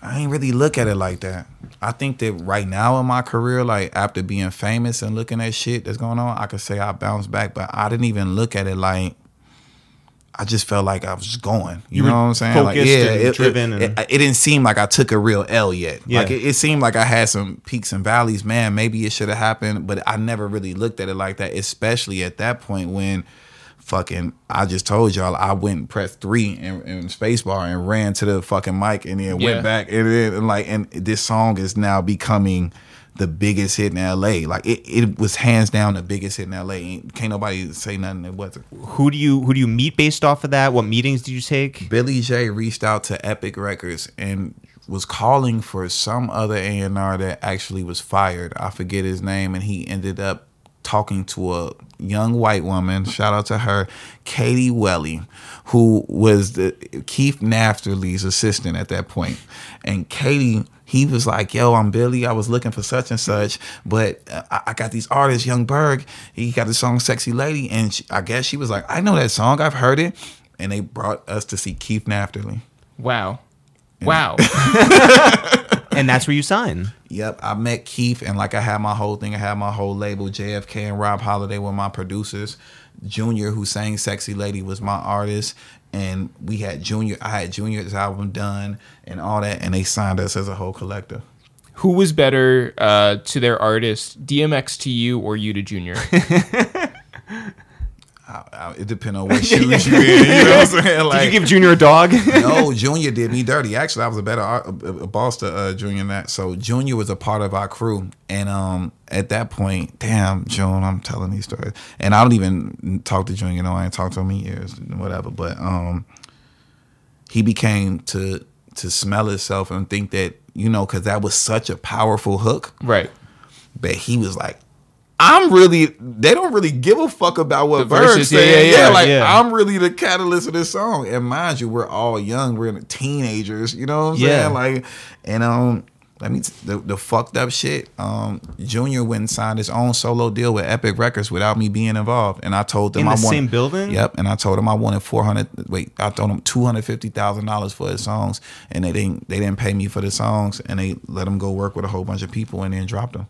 Speaker 3: I ain't really look at it like that. I think that right now in my career, like after being famous and looking at shit that's going on, I could say I bounced back, but I didn't even look at it like I just felt like I was just going. You,
Speaker 1: You
Speaker 3: know what I'm saying?
Speaker 1: focused and
Speaker 3: it,
Speaker 1: driven
Speaker 3: It,
Speaker 1: and-
Speaker 3: it, it didn't seem like I took a real L yet.
Speaker 1: Yeah.
Speaker 3: Like it, it seemed like I had some peaks and valleys. Man, maybe it should have happened, but I never really looked at it like that. Especially at that point when fucking I just told y'all I went and pressed three in, in spacebar and ran to the fucking mic and then
Speaker 2: Yeah.
Speaker 3: went back and then and like and this song is now becoming the biggest hit in LA. Like it, it was hands down the biggest hit in LA. Can't nobody say nothing that wasn't.
Speaker 1: Who do you who do you meet based off of that? What meetings did you take?
Speaker 3: Billy J reached out to Epic Records and was calling for some other A&R that actually was fired. I forget his name and he ended up talking to a young white woman, shout out to her, Katie Welly, who was the Keith Naftaly's assistant at that point. And Katie he was like, "Yo, I'm Billy. I was looking for such and such, but uh, I, I got these artists, Yung Berg. He got the song "Sexy Lady," and she, I guess she was like, "I know that song. I've heard it." And they brought us to see Keith Nafterly.
Speaker 2: Wow. Wow.
Speaker 1: And that's where you sign.
Speaker 3: Yep, I met Keith, and like I had my whole thing. I had my whole label. JFK and Rob Holiday were my producers. Junior, who sang "Sexy Lady," was my artist, and we had Junior. I had Junior's album done and all that, and they signed us as a whole collective.
Speaker 2: Who was better uh, to their artist, DMX to you or you to Junior?
Speaker 3: I, I, it depends on what shoes you're in. You know what I'm saying? Like,
Speaker 1: Did you give Junior a dog?
Speaker 3: no, Junior did me dirty. Actually, I was a better a, a boss to uh, Junior than that. So Junior was a part of our crew, and um, at that point, damn, June, I'm telling these stories, and I don't even talk to Junior. No, I ain't talked to him in years, whatever. But um, he became to to smell himself and think that you know, because that was such a powerful hook.
Speaker 2: right.
Speaker 3: But he was like. I'm really. They don't really give a fuck about what
Speaker 2: The
Speaker 3: verse
Speaker 2: verses, yeah,
Speaker 3: saying.
Speaker 2: yeah, yeah,
Speaker 3: like
Speaker 1: yeah.
Speaker 3: I'm really the catalyst of this song. And mind you, we're all young. We're teenagers. You know what I'm
Speaker 1: Yeah.
Speaker 3: saying? Like, and um, let me t- the, the fucked up shit. Um, Junior went and signed his own solo deal with Epic Records without me being involved. And I told them
Speaker 1: In
Speaker 3: I
Speaker 1: the
Speaker 3: wanted,
Speaker 1: same building?
Speaker 3: Yep. And I told him I wanted four hundred. Wait, I told him two hundred fifty thousand dollars for his songs, and they didn't. They didn't pay me for the songs, and they let him go work with a whole bunch of people, and then dropped them.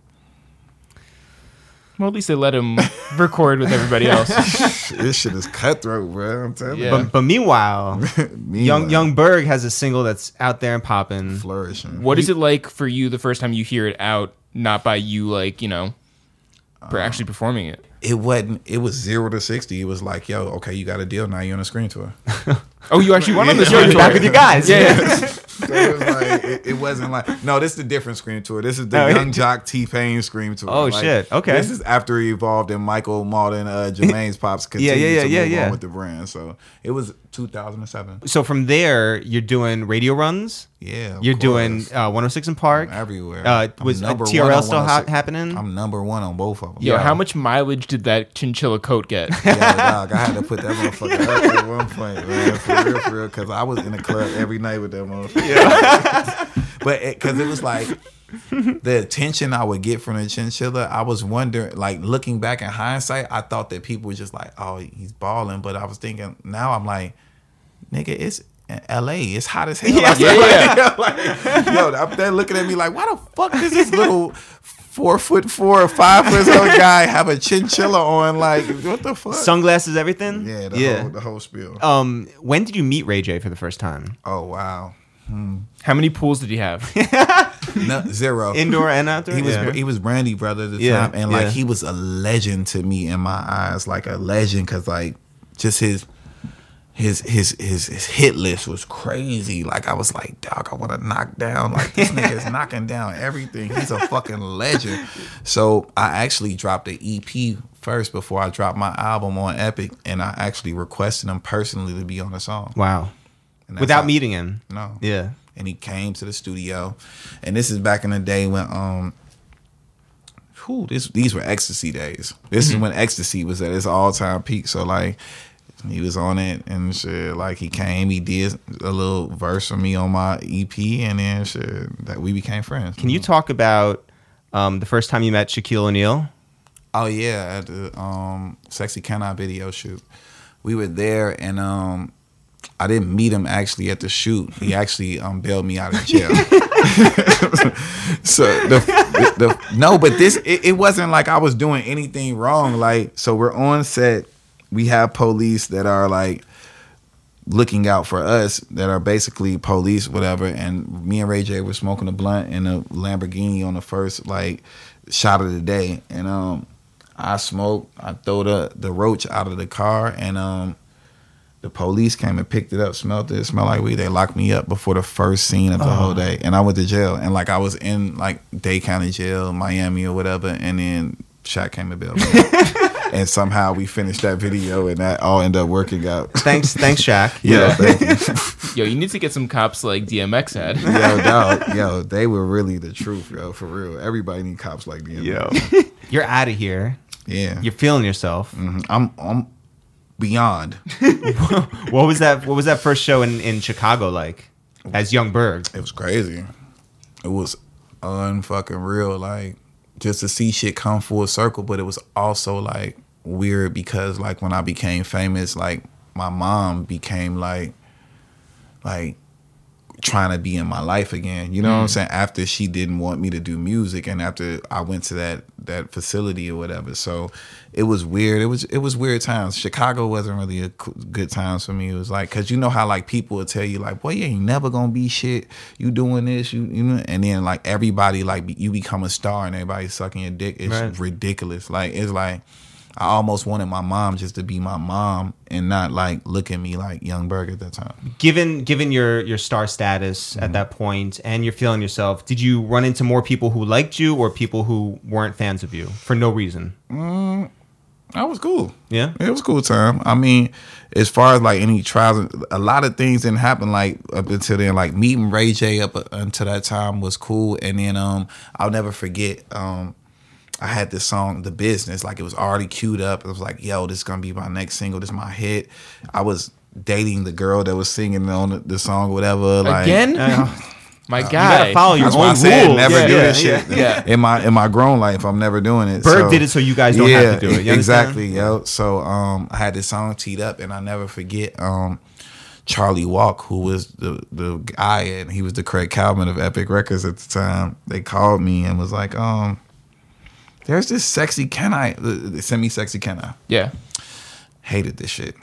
Speaker 2: Well, at least they let him record with everybody else.
Speaker 3: this shit is cutthroat, bro. I'm telling
Speaker 2: Yeah.
Speaker 1: But, but meanwhile, Young Yung Berg has a single that's out there and popping.
Speaker 3: flourishing.
Speaker 2: What is it like for you the first time you hear it out, not by you, like, you know, for uh, actually performing it?
Speaker 3: it wasn't it was zero to sixty. It was like, yo, okay, you got a deal now. You're on a Scream Tour.
Speaker 2: Oh, you actually went on the
Speaker 1: Yo,
Speaker 2: screen
Speaker 1: you're back
Speaker 2: tour.
Speaker 1: with you guys.
Speaker 2: Yeah, yeah.
Speaker 3: So it was like it, it wasn't like no, this is a different Scream Tour. This is the
Speaker 1: Oh,
Speaker 3: Young
Speaker 1: it-
Speaker 3: Jock T Pain Scream Tour.
Speaker 1: Oh,
Speaker 3: Like,
Speaker 1: shit. Okay.
Speaker 3: This is after he evolved and Michael Mauldin, uh, Jermaine's pops continued
Speaker 1: yeah, yeah,
Speaker 3: to
Speaker 1: yeah,
Speaker 3: move
Speaker 1: yeah.
Speaker 3: on with the brand. So it was 2007.
Speaker 1: So from there, you're doing radio runs.
Speaker 3: Yeah, of
Speaker 1: You're doing uh, 106 & Park.
Speaker 3: everywhere.
Speaker 1: Uh,
Speaker 3: I'm
Speaker 1: was uh,
Speaker 3: number one
Speaker 1: TRL
Speaker 3: on
Speaker 1: still ha- happening?
Speaker 3: I'm number one on both of them.
Speaker 2: Yo,
Speaker 1: Yeah.
Speaker 2: how much mileage did that chinchilla coat get?
Speaker 3: Yeah, dog, I had to put that motherfucker up at one point, man, for real, for real, because I was in the club every night with that motherfucker. but because it, was like the attention I would get from the chinchilla, I was wondering, like looking back in hindsight, I thought that people were just like, "Oh, he's balling," but I was thinking now, I'm like, nigga, it's. LA, it's hot as hell.
Speaker 1: Yeah.
Speaker 3: outside.
Speaker 2: Yeah,
Speaker 3: like, yo, I'm there looking at me like, why the fuck does this little four foot four or five foot old guy have a chinchilla on? Like, what the fuck?
Speaker 1: Sunglasses, everything.
Speaker 3: Yeah, the
Speaker 1: yeah.
Speaker 3: whole the whole spiel.
Speaker 1: um, when did you meet Ray J for the first time?
Speaker 3: oh wow, Hmm.
Speaker 2: How many pools did he have?
Speaker 3: no, zero.
Speaker 1: Indoor and outdoor.
Speaker 3: he was
Speaker 1: Yeah.
Speaker 3: he was Brandy brother at the
Speaker 1: Yeah,
Speaker 3: time, and like
Speaker 1: yeah.
Speaker 3: he was a legend to me in my eyes, like a legend, because like just his. His, his his his hit list was crazy. Like I was like, dog, I want to knock down. Like this nigga is knocking down everything. He's a fucking legend. So I actually dropped an EP first before I dropped my album on Epic, and I actually requested him personally to be on the song.
Speaker 1: Wow. Without
Speaker 3: how-
Speaker 1: meeting him.
Speaker 3: No.
Speaker 1: Yeah.
Speaker 3: and he came to the studio. And this is back in the day when um whew, this these were ecstasy days. This is when ecstasy was at its all time peak. So like he was on it and shit. Like he came, he did a little verse for me on my EP, and then shit that we became friends.
Speaker 1: Can you talk about um, the first time you met Shaquille O'Neal?
Speaker 3: Oh yeah, at the um, "Sexy Can I" video shoot, we were there, and um, I didn't meet him actually at the shoot. He actually um, bailed me out of jail. so the, the, the no, but this it, it wasn't like I was doing anything wrong. Like so, we're on set. We have police that are like looking out for us that are basically police, whatever. And me and Ray J were smoking a blunt in a Lamborghini on the first like shot of the day. And um I smoked, I throw the the roach out of the car and um the police came and picked it up, smelled it, it smelled like weed. They locked me up before the first scene of the whole day. And I went to jail. And like I was in like Dade County Jail, Miami or whatever, and then Shaq came and bailed me. and somehow we finished that video and that all ended up working out.
Speaker 1: Thanks, thanks, Shaq.
Speaker 3: Yeah, thank you.
Speaker 2: Yo, you need to get some cops like DMX had.
Speaker 3: yo, dog, yo, they were really the truth, yo, for real. Everybody need cops like them.
Speaker 1: Yo, you're out of here.
Speaker 3: yeah.
Speaker 1: You're feeling yourself.
Speaker 3: Mhm. I'm, I'm beyond.
Speaker 1: What was that? What was that first show in, in Chicago like? As Yung Berg.
Speaker 3: It was crazy. It was unfucking real. Like just to see shit come full circle, but it was also like weird because like when I became famous, like my mom became like like trying to be in my life again. You know what I'm mm. saying? After she didn't want me to do music and after I went to that that facility or whatever. So it was weird. It was it was weird times. Chicago wasn't really a good times for me. It was like cuz you know how like people will tell you like, "Boy, you ain't never going to be shit. You doing this, you you know." And then like everybody like you become a star and everybody sucking your dick. It's
Speaker 1: Right.
Speaker 3: ridiculous. Like it's like I almost wanted my mom just to be my mom and not like look at me like Yung Berg at that time.
Speaker 1: Given given your your star status at that point, and you're feeling yourself, did you run into more people who liked you or people who weren't fans of you for no reason?
Speaker 3: That was cool.
Speaker 1: Yeah.
Speaker 3: It was cool time. I mean, as far as like any trials, a lot of things didn't happen like up until then. Like meeting Ray J up until that time was cool, and then um, I'll never forget. Um, I had this song, "The Business," like it was already queued up. It was like, "Yo, this is gonna be my next single. This is my hit." I was dating the girl that was singing on the, the song, or whatever. Like,
Speaker 2: Again?
Speaker 1: Uh,
Speaker 2: My
Speaker 1: you
Speaker 2: guy.
Speaker 1: gotta follow your
Speaker 3: That's
Speaker 1: own
Speaker 3: why I said
Speaker 1: rules.
Speaker 3: never
Speaker 1: Yeah,
Speaker 3: do
Speaker 1: yeah,
Speaker 3: this
Speaker 1: yeah.
Speaker 3: shit.
Speaker 2: Yeah.
Speaker 3: In my in my grown life, I'm never doing it.
Speaker 1: Berg
Speaker 3: so-
Speaker 1: did it so you guys don't have to do it. You understand?
Speaker 3: exactly, yo. So um, I had this song teed up, and I never forget um, Charlie Walk, who was the the guy, and he was the Craig Kallman of Epic Records at the time. They called me and was like, um, "There's this sexy can I send me sexy can I?"
Speaker 2: Yeah.
Speaker 3: Hated this shit.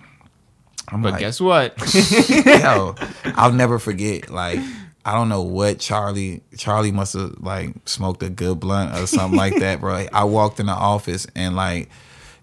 Speaker 3: I'm
Speaker 2: But
Speaker 3: like,
Speaker 2: guess what?
Speaker 3: yo, I'll never forget. Like, I don't know what Charlie. Charlie must have like smoked a good blunt or something like that, bro. I walked in the office and like.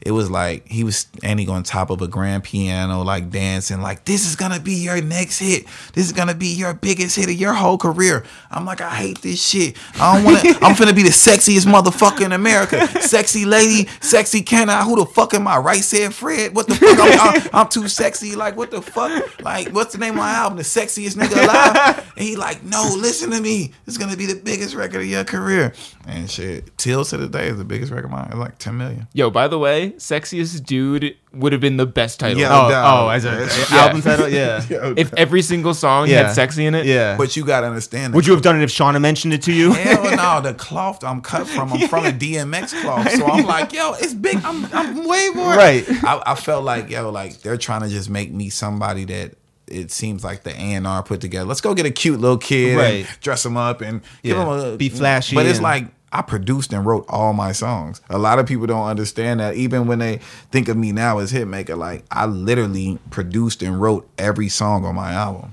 Speaker 3: It was like he was standing on top of a grand piano, like dancing, like this is gonna be your next hit. This is gonna be your biggest hit of your whole career. I'm like, I hate this shit. I don't want to. I'm finna be the sexiest motherfucker in America. Sexy lady, sexy can I? Who the fuck am I? Right said Fred. What the fuck? I'm, I'm, I'm too sexy. Like what the fuck? Like what's the name of my album? The sexiest nigga alive. And he like, no, listen to me. It's gonna be the biggest record of your career. And shit, till to the day is the biggest record of mine. It's like 10 million.
Speaker 2: Yo, by the way, sexiest dude would have been the best title.
Speaker 3: Yeah.
Speaker 1: Oh,
Speaker 3: dog.
Speaker 1: oh, as a
Speaker 3: That's-
Speaker 1: a album title, yeah,
Speaker 2: If every single song
Speaker 1: Yeah.
Speaker 2: had sexy in it.
Speaker 1: yeah.
Speaker 3: But you gotta understand.
Speaker 1: Would you have done it if Shawnna mentioned it to you?
Speaker 3: Hell no, the cloth I'm cut from, I'm from a DMX cloth. So I'm like, yo, it's big. I'm, I'm way more.
Speaker 1: Right.
Speaker 3: I, I felt like, yo, like they're trying to just make me somebody that it seems like the A&R put together. Let's go get a cute little kid
Speaker 1: Right.
Speaker 3: and dress him up and give
Speaker 1: Yeah.
Speaker 3: him a
Speaker 1: Be flashy
Speaker 3: But it's
Speaker 1: and-
Speaker 3: like I produced and wrote all my songs. A lot of people don't understand that. Even when they think of me now as Hitmaka, like I literally produced and wrote every song on my album.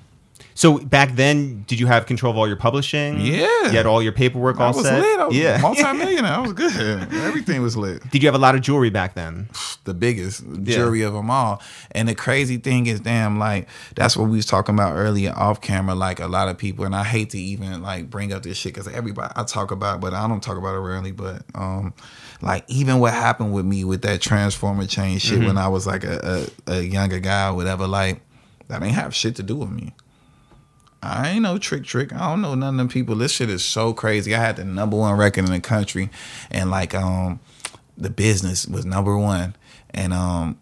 Speaker 1: So back then, did you have control of all your publishing?
Speaker 3: Yeah.
Speaker 1: You had all your paperwork
Speaker 3: I
Speaker 1: all
Speaker 3: was
Speaker 1: set.
Speaker 3: lit. I was
Speaker 1: yeah.
Speaker 3: multi-millionaire. I was good. Everything was lit.
Speaker 1: Did you have a lot of jewelry back then?
Speaker 3: the biggest jewelry of them all. And the crazy thing is, damn, like that's what we was talking about earlier off camera. Like a lot of people, and I hate to even like bring up this shit because everybody I talk about, it, but I don't talk about it rarely. But um, like even what happened with me with that transformer chain shit when I was like a, a, a younger guy or whatever, like that ain't have shit to do with me. I ain't no trick trick. I don't know none of them people. This shit is so crazy. I had the number one record in the country, and like um, the business was number one, and um,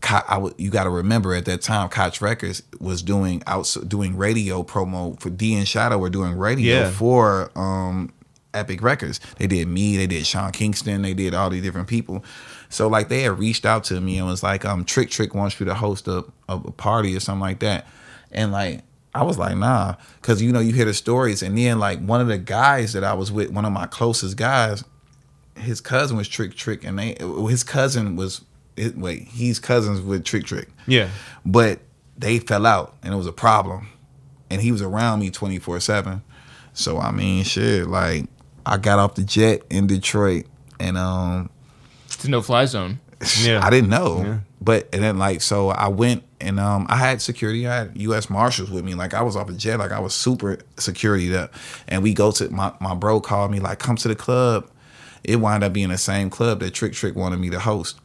Speaker 3: w- you got to remember at that time, Koch Records was doing out doing radio promo for D and Shadow were doing radio
Speaker 1: Yeah.
Speaker 3: for um Epic Records. They did me, they did Sean Kingston, they did all these different people. So like they had reached out to me and was like, um, Trick Trick wants you to host a, a party or something like that. And like I was like, nah, because you know, you hear the stories, and then like one of the guys that I was with, one of my closest guys, his cousin was Trick Trick, and they his cousin was it, wait, he's cousins with Trick Trick.
Speaker 1: Yeah.
Speaker 3: But they fell out and it was a problem. And he was around me 24 7. So, I mean, shit, like, I got off the jet in Detroit and, um,
Speaker 2: It's a no fly zone.
Speaker 1: Yeah.
Speaker 3: I didn't know.
Speaker 1: Yeah.
Speaker 3: But, and then, like, so I went and, um, I had security. I had U.S. Marshals with me. Like, I was off the jet. Like, I was super security up. And we go to, my, my bro called me, like, come to the club. It wound up being the same club that Trick Trick wanted me to host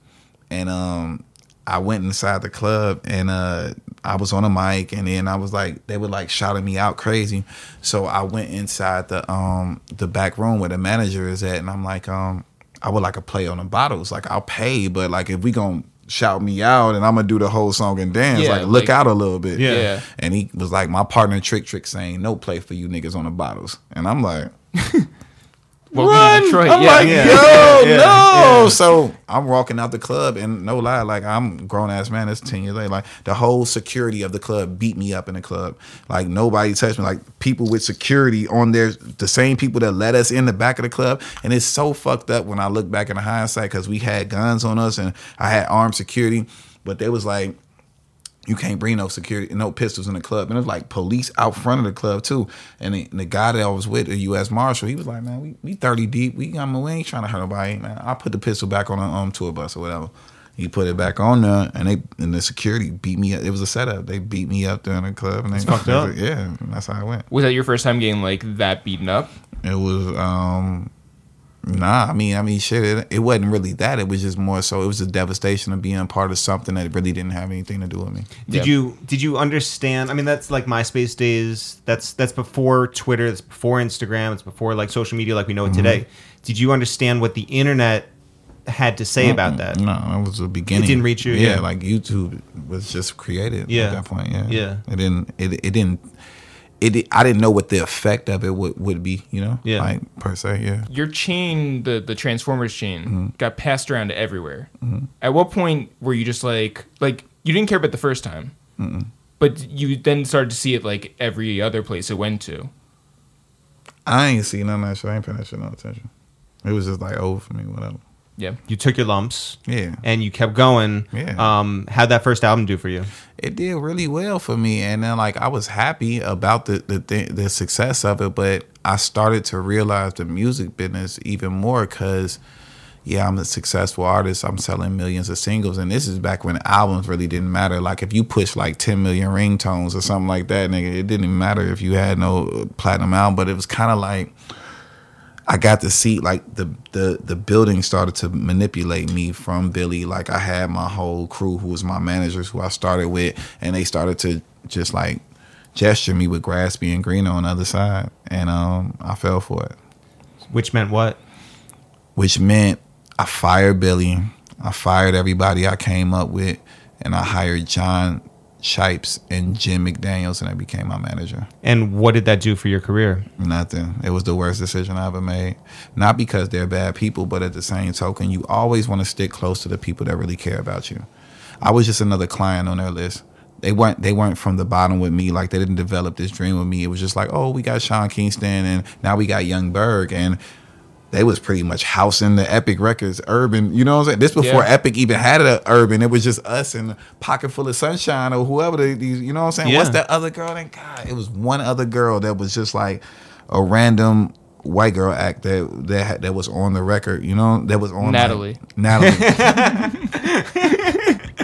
Speaker 3: and um I went inside the club and uh I was on a mic and then I was like they were like shouting me out crazy. So I went inside the um the back room where the manager is at and I'm like um I would like a play on the bottles. Like I'll pay, but like if we gonna shout me out and I'm gonna do the whole song and dance,
Speaker 2: Yeah,
Speaker 3: like look
Speaker 2: like-
Speaker 3: out a little bit.
Speaker 1: Yeah.
Speaker 2: Yeah.
Speaker 3: And he was like my partner Trick Trick saying no play for you niggas on the bottles. And I'm like
Speaker 2: Welcome
Speaker 3: run.
Speaker 2: Detroit.
Speaker 3: I'm
Speaker 2: yeah.
Speaker 3: like,
Speaker 1: Yeah.
Speaker 3: yo,
Speaker 1: Yeah.
Speaker 3: no. So I'm walking out the club, and no lie, like I'm grown ass man. That's ten years later. Like the whole security of the club beat me up in the club. Like nobody touched me. Like people with security on there, the same people that let us in the back of the club, and it's so fucked up when I look back in the hindsight because we had guns on us and I had armed security, but they was like you can't bring no security, no pistols in the club. And it was like police out front of the club too. And the, and the guy that I was with, a U.S. Marshal, he was like, "Man, we, we thirty deep. We I mean, we ain't trying to hurt nobody. Man, I put the pistol back on the um, tour bus or whatever." He put it back on there, and they and the security beat me. up. It was a setup. They beat me up during the club, and they
Speaker 1: fucked up.
Speaker 3: Yeah, that's how I went.
Speaker 2: Was that your first time getting like that beaten up?
Speaker 3: It was um nah, I mean I mean shit, it, it wasn't really that. It was just more so it was the devastation of being part of something that really didn't have anything to do with me.
Speaker 1: Did
Speaker 2: Yeah.
Speaker 1: you did you understand? I mean, that's like MySpace days. That's that's before Twitter. That's before Instagram. It's before like social media like we know it mm-hmm. today. Did you understand what the internet had to say about that?
Speaker 3: No, that was the beginning.
Speaker 1: It didn't reach you,
Speaker 3: Yeah,
Speaker 1: yeah.
Speaker 3: like YouTube was just created
Speaker 1: Yeah.
Speaker 3: at that point. Yeah,
Speaker 1: Yeah.
Speaker 3: It didn't. It, it didn't. It. I didn't know what the effect of it would, would be. You know.
Speaker 1: Yeah.
Speaker 3: Like per se. Yeah.
Speaker 2: Your chain, the the Transformers chain,
Speaker 3: Mm-hmm.
Speaker 2: got passed around to everywhere. At what point were you just like like you didn't care about the first time, but you then started to see it like every other place it went to?
Speaker 3: I ain't see none of that shit. I ain't paying that shit no attention. It was just like over for me. Whatever.
Speaker 2: Yeah.
Speaker 1: You took your lumps
Speaker 3: Yeah.
Speaker 1: and you kept going.
Speaker 3: Yeah.
Speaker 1: Um, how'd that first album do for you?
Speaker 3: it did really well for me and then like i was happy about the the, th- the success of it but i started to realize the music business even more because yeah i'm a successful artist i'm selling millions of singles and this is back when albums really didn't matter like if you push like 10 million ringtones or something like that nigga it didn't even matter if you had no platinum album but it was kind of like I got to see like the the the building started to manipulate me from Billy. Like I had my whole crew who was my managers who I started with, and they started to just like gesture me with Graspy and Green on the other side, and um I fell for it,
Speaker 1: Which meant what?
Speaker 3: which meant I fired Billy, I fired everybody I came up with, and I hired John Shipes and Jim McDaniels, and they became my manager.
Speaker 1: And what did that do for your career?
Speaker 3: Nothing. It was the worst decision I ever made. Not because they're bad people, but at the same token, you always want to stick close to the people that really care about you. I was just another client on their list. They weren't they weren't from the bottom with me. Like they didn't develop this dream with me. It was just like, oh, we got Sean Kingston and now we got Yung Berg and they was pretty much housing the Epic Records urban. You know what I'm saying? This before
Speaker 2: Yeah.
Speaker 3: Epic even had an urban. It was just us and Pocket Full of Sunshine or whoever the, these. You know what I'm saying?
Speaker 1: Yeah.
Speaker 3: What's that other girl? Then God, it was one other girl that was just like a random white girl act that that that was on the record. You know, that was on like-
Speaker 2: Natalie.
Speaker 3: Natalie.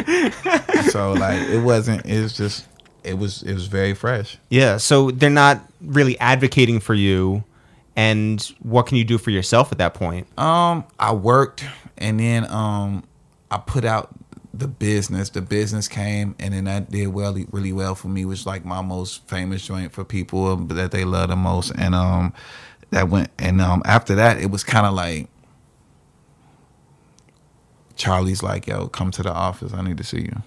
Speaker 3: so like it wasn't. It's was just. It was. It was very fresh.
Speaker 1: Yeah, so they're not really advocating for you, and what can you do for yourself at that point?
Speaker 3: Um, I worked and then um I put out the business. The business came and then that did well really well for me. which like my most famous joint for people that they love the most. And um that went and um after that it was kinda like Charlie's like, yo, come to the office. I need to see you.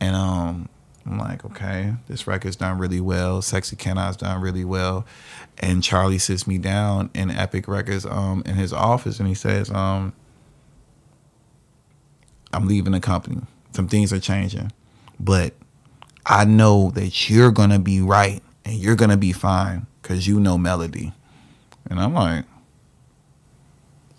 Speaker 3: And um I'm like, okay, this record's done really well. Sexy Can I's done really well. And Charlie sits me down in Epic Records um in his office and he says, um, I'm leaving the company. Some things are changing. But I know that you're gonna be right and you're gonna be fine because you know melody. And I'm like,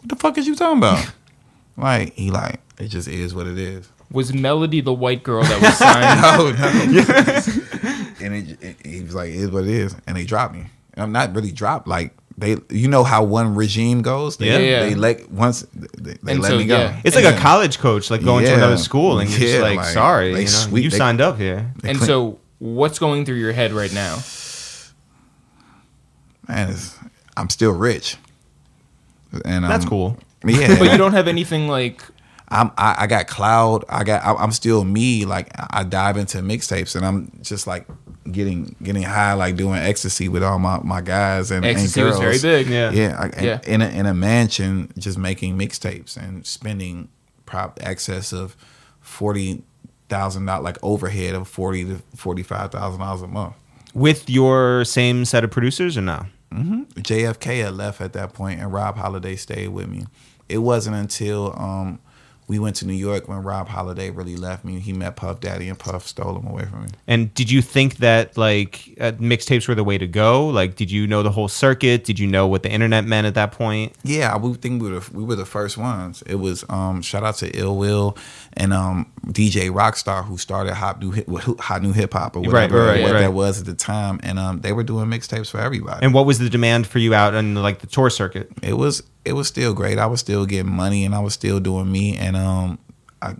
Speaker 3: what the fuck is you talking about? like, he like, it just is what it is.
Speaker 2: Was Melody the white girl that was signed?
Speaker 3: no, no. and it, it, he was like, "It is what it is," and they dropped me. And I'm not really dropped. Like they, you know how one regime goes. They,
Speaker 1: Yeah.
Speaker 2: Yeah.
Speaker 3: They let once they, they let
Speaker 2: so,
Speaker 3: me go.
Speaker 2: yeah.
Speaker 1: It's
Speaker 2: And
Speaker 1: like a college coach, like going to another school, and you're just like,
Speaker 3: like,
Speaker 1: sorry, you, know,
Speaker 3: sweep-
Speaker 1: you
Speaker 3: they-
Speaker 1: signed up here.
Speaker 2: And
Speaker 3: clean-
Speaker 2: so, what's going through your head right now?
Speaker 3: man, it's, I'm still rich, and
Speaker 1: That's
Speaker 3: um,
Speaker 1: cool.
Speaker 3: Yeah,
Speaker 2: But you don't have anything like
Speaker 3: I'm I, I got cloud. I got I, I'm still me. Like I dive into mixtapes and I'm just like getting getting high, like doing ecstasy with all my, my guys and, and
Speaker 2: ecstasy was
Speaker 3: girls.
Speaker 2: very big.
Speaker 1: Yeah.
Speaker 3: Yeah, I,
Speaker 2: Yeah.
Speaker 3: In a, in a mansion, just making mixtapes and spending prop excess of forty thousand dollars, like overhead of forty to forty five thousand dollars a month.
Speaker 1: With your same set of producers or no?
Speaker 3: JFK had left at that point, and Rob Holiday stayed with me. It wasn't until um, we went to New York when Rob Holiday really left me. He met Puff Daddy, and Puff stole him away from me.
Speaker 1: And did you think that like uh, mixtapes were the way to go? Like, did you know the whole circuit? Did you know what the internet meant at that point?
Speaker 3: Yeah, I would think we were the, we were the first ones. It was um, shout out to Ill Will and um, DJ Rockstar who started hot new hip, hot new hip hop or
Speaker 1: Right,
Speaker 3: whatever
Speaker 1: right,
Speaker 3: what
Speaker 1: right.
Speaker 3: that was at the time, and um, they were doing mixtapes for everybody.
Speaker 1: And what was the demand for you out on like the tour circuit?
Speaker 3: it was it was still great. I was still getting money and I was still doing me and um I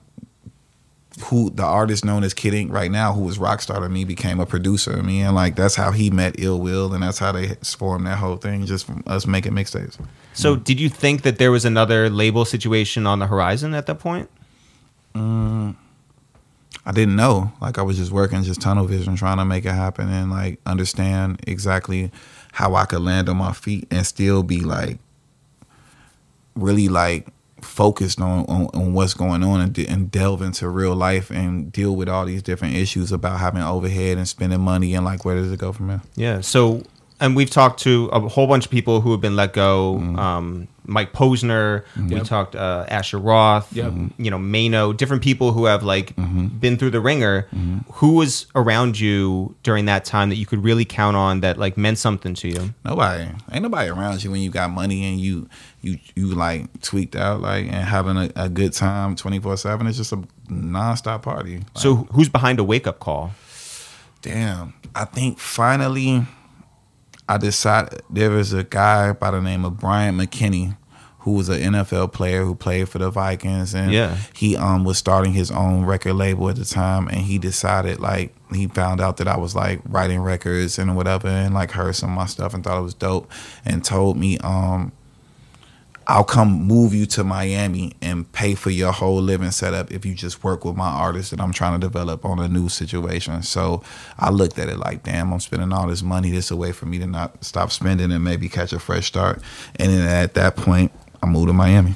Speaker 3: who the artist known as Kid Ink right now, who was Rockstar to me, became a producer of me, and like that's how he met Ill Will, and that's how they formed that whole thing, just from us making mixtapes.
Speaker 1: So, did you think that there was another label situation on the horizon at that point?
Speaker 3: I didn't know. Like I was just working, just tunnel vision, trying to make it happen, and like understand exactly how I could land on my feet and still be like really like focused on on, on what's going on and, de- and delve into real life and deal with all these different issues about having overhead and spending money and like where does it go from there?
Speaker 1: Yeah. So, and we've talked to a whole bunch of people who have been let go. Um, Mike Posner. We
Speaker 2: Yep.
Speaker 1: talked uh, Asher Roth.
Speaker 2: Yep. Mm-hmm.
Speaker 1: You know, Mano. Different people who have like mm-hmm. been through the ringer. Mm-hmm. Who was around you during that time that you could really count on that like meant something to you?
Speaker 3: Nobody, ain't nobody around you when you got money and you you you like tweaked out like and having a, a good time twenty four seven. It's just a nonstop party. Like,
Speaker 1: So, who's behind a wake up call?
Speaker 3: Damn. I think finally I decided there was a guy by the name of Bryant McKinnie who was an NFL player who played for the Vikings and
Speaker 1: Yeah.
Speaker 3: he um was starting his own record label at the time and he decided like he found out that I was like writing records and whatever and like heard some of my stuff and thought it was dope and told me um I'll come move you to Miami and pay for your whole living setup if you just work with my artist that I'm trying to develop on a new situation. So I looked at it like, damn, I'm spending all this money. This a way for me to not stop spending and maybe catch a fresh start. And then at that point, I moved to Miami.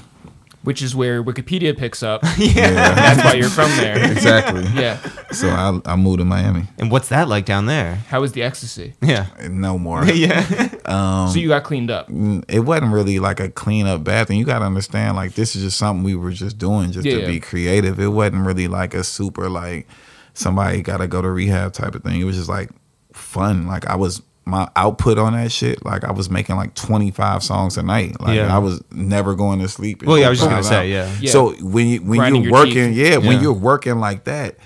Speaker 2: Which is where Wikipedia picks up.
Speaker 3: Yeah,
Speaker 2: That's why you're from there.
Speaker 3: exactly.
Speaker 2: Yeah.
Speaker 3: So I, I moved to Miami.
Speaker 1: And what's that like down there?
Speaker 2: How was the ecstasy?
Speaker 1: Yeah.
Speaker 3: No more.
Speaker 1: yeah.
Speaker 2: Um, so you got cleaned up.
Speaker 3: It wasn't really like a clean up bad thing. You got to understand, like this is just something we were just doing just
Speaker 2: Yeah,
Speaker 3: to
Speaker 2: yeah.
Speaker 3: be creative. It wasn't really like a super like somebody got to go to rehab type of thing. It was just like fun. Like I was my output on that shit, like I was making like 25 songs a night. Like
Speaker 1: Yeah.
Speaker 3: I was never going to sleep.
Speaker 1: Well, yeah, I was just gonna
Speaker 3: Five
Speaker 1: say, yeah.
Speaker 2: Yeah.
Speaker 3: So when you when
Speaker 2: Grinding
Speaker 3: you're working,
Speaker 2: teeth.
Speaker 3: yeah, when you're working like that,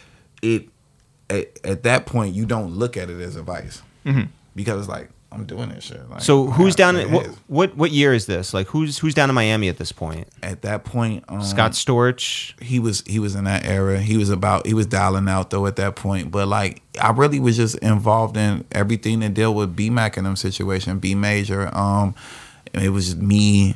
Speaker 3: it at, at that point you don't look at it as a vice mm-hmm. because it's like I'm doing this shit. Like.
Speaker 1: So who's down? In, what, what what year is this? Like who's who's down in Miami at this point?
Speaker 3: At that point, um,
Speaker 1: Scott Storch.
Speaker 3: he was he was in that era. He was about he was dialing out though at that point. But like I really was just involved in everything that dealt with B Mac in them situation, B Major. Um it was me,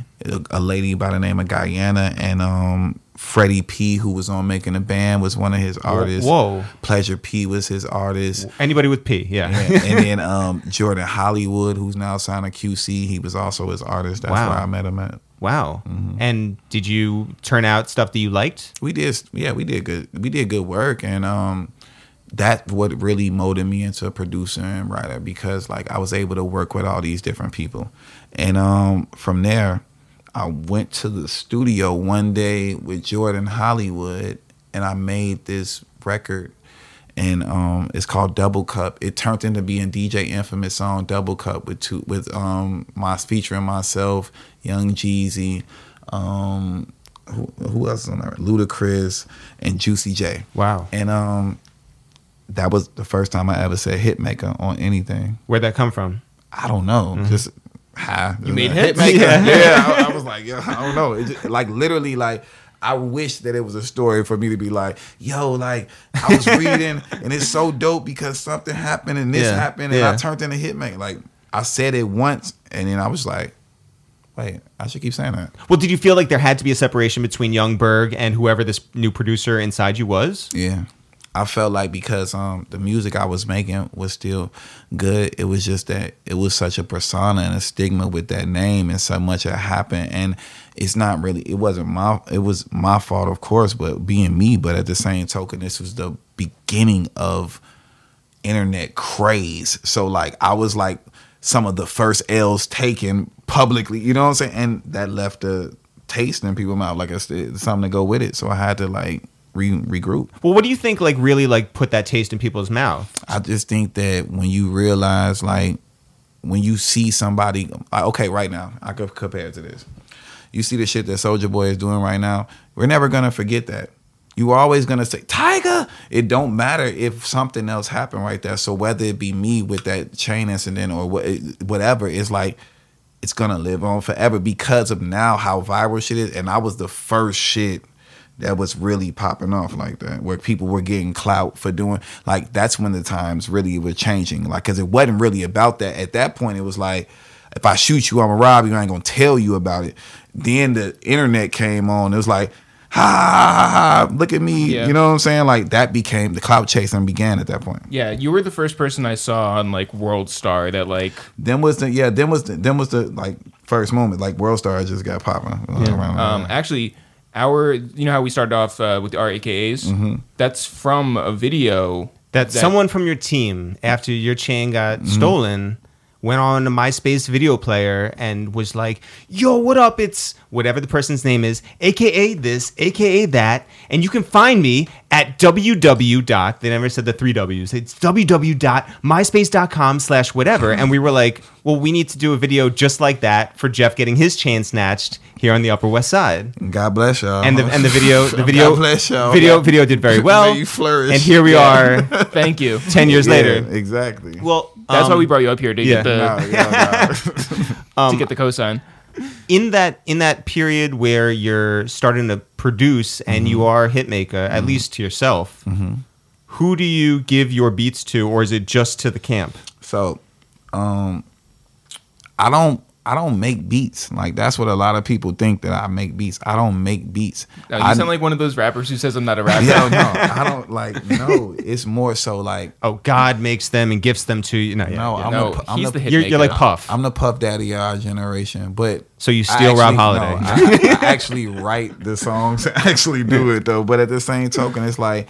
Speaker 3: a lady by the name of Guyana, and um Freddie P, who was on making a band, was one of his artists.
Speaker 1: whoa.
Speaker 3: Pleasure P was his artist.
Speaker 1: Anybody with P? Yeah.
Speaker 3: Yeah, and then um, Jordan Hollywood, who's now signed to QC, he was also his artist. That's
Speaker 1: Wow.
Speaker 3: where I met him at.
Speaker 1: wow.
Speaker 3: Mm-hmm.
Speaker 1: And did you turn out stuff that you liked?
Speaker 3: we did yeah we did good we did good work and um that what really molded me into a producer and writer because like I was able to work with all these different people and um from there I went to the studio one day with Jordan Hollywood and I made this record and um it's called Double Cup. It turned into being DJ Infamous song Double Cup with two with um my featuring myself, Young Jeezy, um who, who else is on there? Ludacris and Juicy J.
Speaker 1: Wow.
Speaker 3: And um that was the first time I ever said Hitmaka on anything.
Speaker 1: Where'd that come from?
Speaker 3: I don't know. Just high.
Speaker 2: You made hits?
Speaker 3: Hitmaka.
Speaker 1: Yeah.
Speaker 3: Yeah. I, I was like, yo, I don't know. It just, like literally, like I wish that it was a story for me to be like, yo, like I was reading and it's so dope because something happened and this
Speaker 1: Yeah.
Speaker 3: happened and
Speaker 1: Yeah.
Speaker 3: I turned into Hitmaka. Like I said it once and then I was like, wait, I should keep saying that.
Speaker 1: Well, did you feel like there had to be a separation between Yung Berg and whoever this new producer inside you was?
Speaker 3: Yeah. I felt like because um the music I was making was still good, it was just that it was such a persona and a stigma with that name and so much had happened and it's not really it wasn't my it was my fault of course, but being me, but at the same token this was the beginning of internet craze. So like I was like some of the first L's taken publicly, you know what I'm saying? And that left a taste in people's mouth, like it's, it's something to go with it. So I had to like re- regroup.
Speaker 1: Well, what do you think like really like put that taste in people's mouth?
Speaker 3: I just think that when you realize, like, when you see somebody, uh, okay, right now, I could compare it to this. You see the shit that Soulja Boy is doing right now. We're never gonna forget that. You are always gonna say Tyga. It don't matter if something else happened right there. So whether it be me with that chain incident or what, whatever, it's like it's gonna live on forever because of now how viral shit is. And I was the first shit that was really popping off like that, where people were getting clout for doing like that's when the times really were changing. Like, cause it wasn't really about that. At that point, it was like, if I shoot you, I'm gonna rob you. I ain't gonna tell you about it. Then the internet came on. It was like, ha ha ha, look at me.
Speaker 2: Yeah.
Speaker 3: You know what I'm saying? Like that became the clout chasing began at that point.
Speaker 2: Yeah, you were the first person I saw on like World Star that like
Speaker 3: Then was the yeah. Then was the then was the like first moment. Like World Star just got popping. Around-
Speaker 2: um actually our you know how we started off uh, with our AKAs?
Speaker 3: Mm-hmm.
Speaker 2: That's from a video
Speaker 1: That, someone from your team, after your chain got stolen, went on a MySpace video player and was like, "Yo, what up? It's whatever the person's name is, aka this, aka that, and you can find me at www. dot They never said the three W's. It's www.myspace.com slash whatever. And we were like, "Well, we need to do a video just like that for Jeff getting his chain snatched here on the Upper West Side."
Speaker 3: God bless y'all.
Speaker 1: And the and the video the video
Speaker 3: God bless y'all.
Speaker 1: video video did very well.
Speaker 3: May you flourish.
Speaker 1: And here we are,
Speaker 2: Thank you.
Speaker 1: ten years
Speaker 3: Yeah,
Speaker 1: later.
Speaker 3: exactly.
Speaker 1: Well,
Speaker 2: That's why
Speaker 1: um,
Speaker 2: we brought you up here to
Speaker 1: yeah.
Speaker 2: get the
Speaker 3: No, yeah, no.
Speaker 2: to get the cosign.
Speaker 1: in that in that period where you're starting to produce and you are a hitmaker, at least to yourself. Who do you give your beats to, or is it just to the camp?
Speaker 3: So, um, I don't. I don't make beats. Like that's what a lot of people think that I make beats. I don't make beats.
Speaker 2: You
Speaker 3: I,
Speaker 2: sound like one of those rappers who says I'm not a rapper.
Speaker 3: no, no, I don't like. No, it's more so like
Speaker 1: Oh, God makes them and gifts them to you. No, yeah,
Speaker 3: no.
Speaker 1: yeah.
Speaker 3: I'm
Speaker 2: no,
Speaker 3: the, I'm
Speaker 2: he's
Speaker 3: the,
Speaker 2: the hit
Speaker 1: you're, you're like
Speaker 2: maker.
Speaker 1: Puff.
Speaker 3: I'm the Puff Daddy of our generation, but
Speaker 1: so you
Speaker 3: I
Speaker 1: steal Rob
Speaker 3: actually-
Speaker 1: Holiday.
Speaker 3: no, I, I actually write the songs, actually do it though. But at the same token, it's like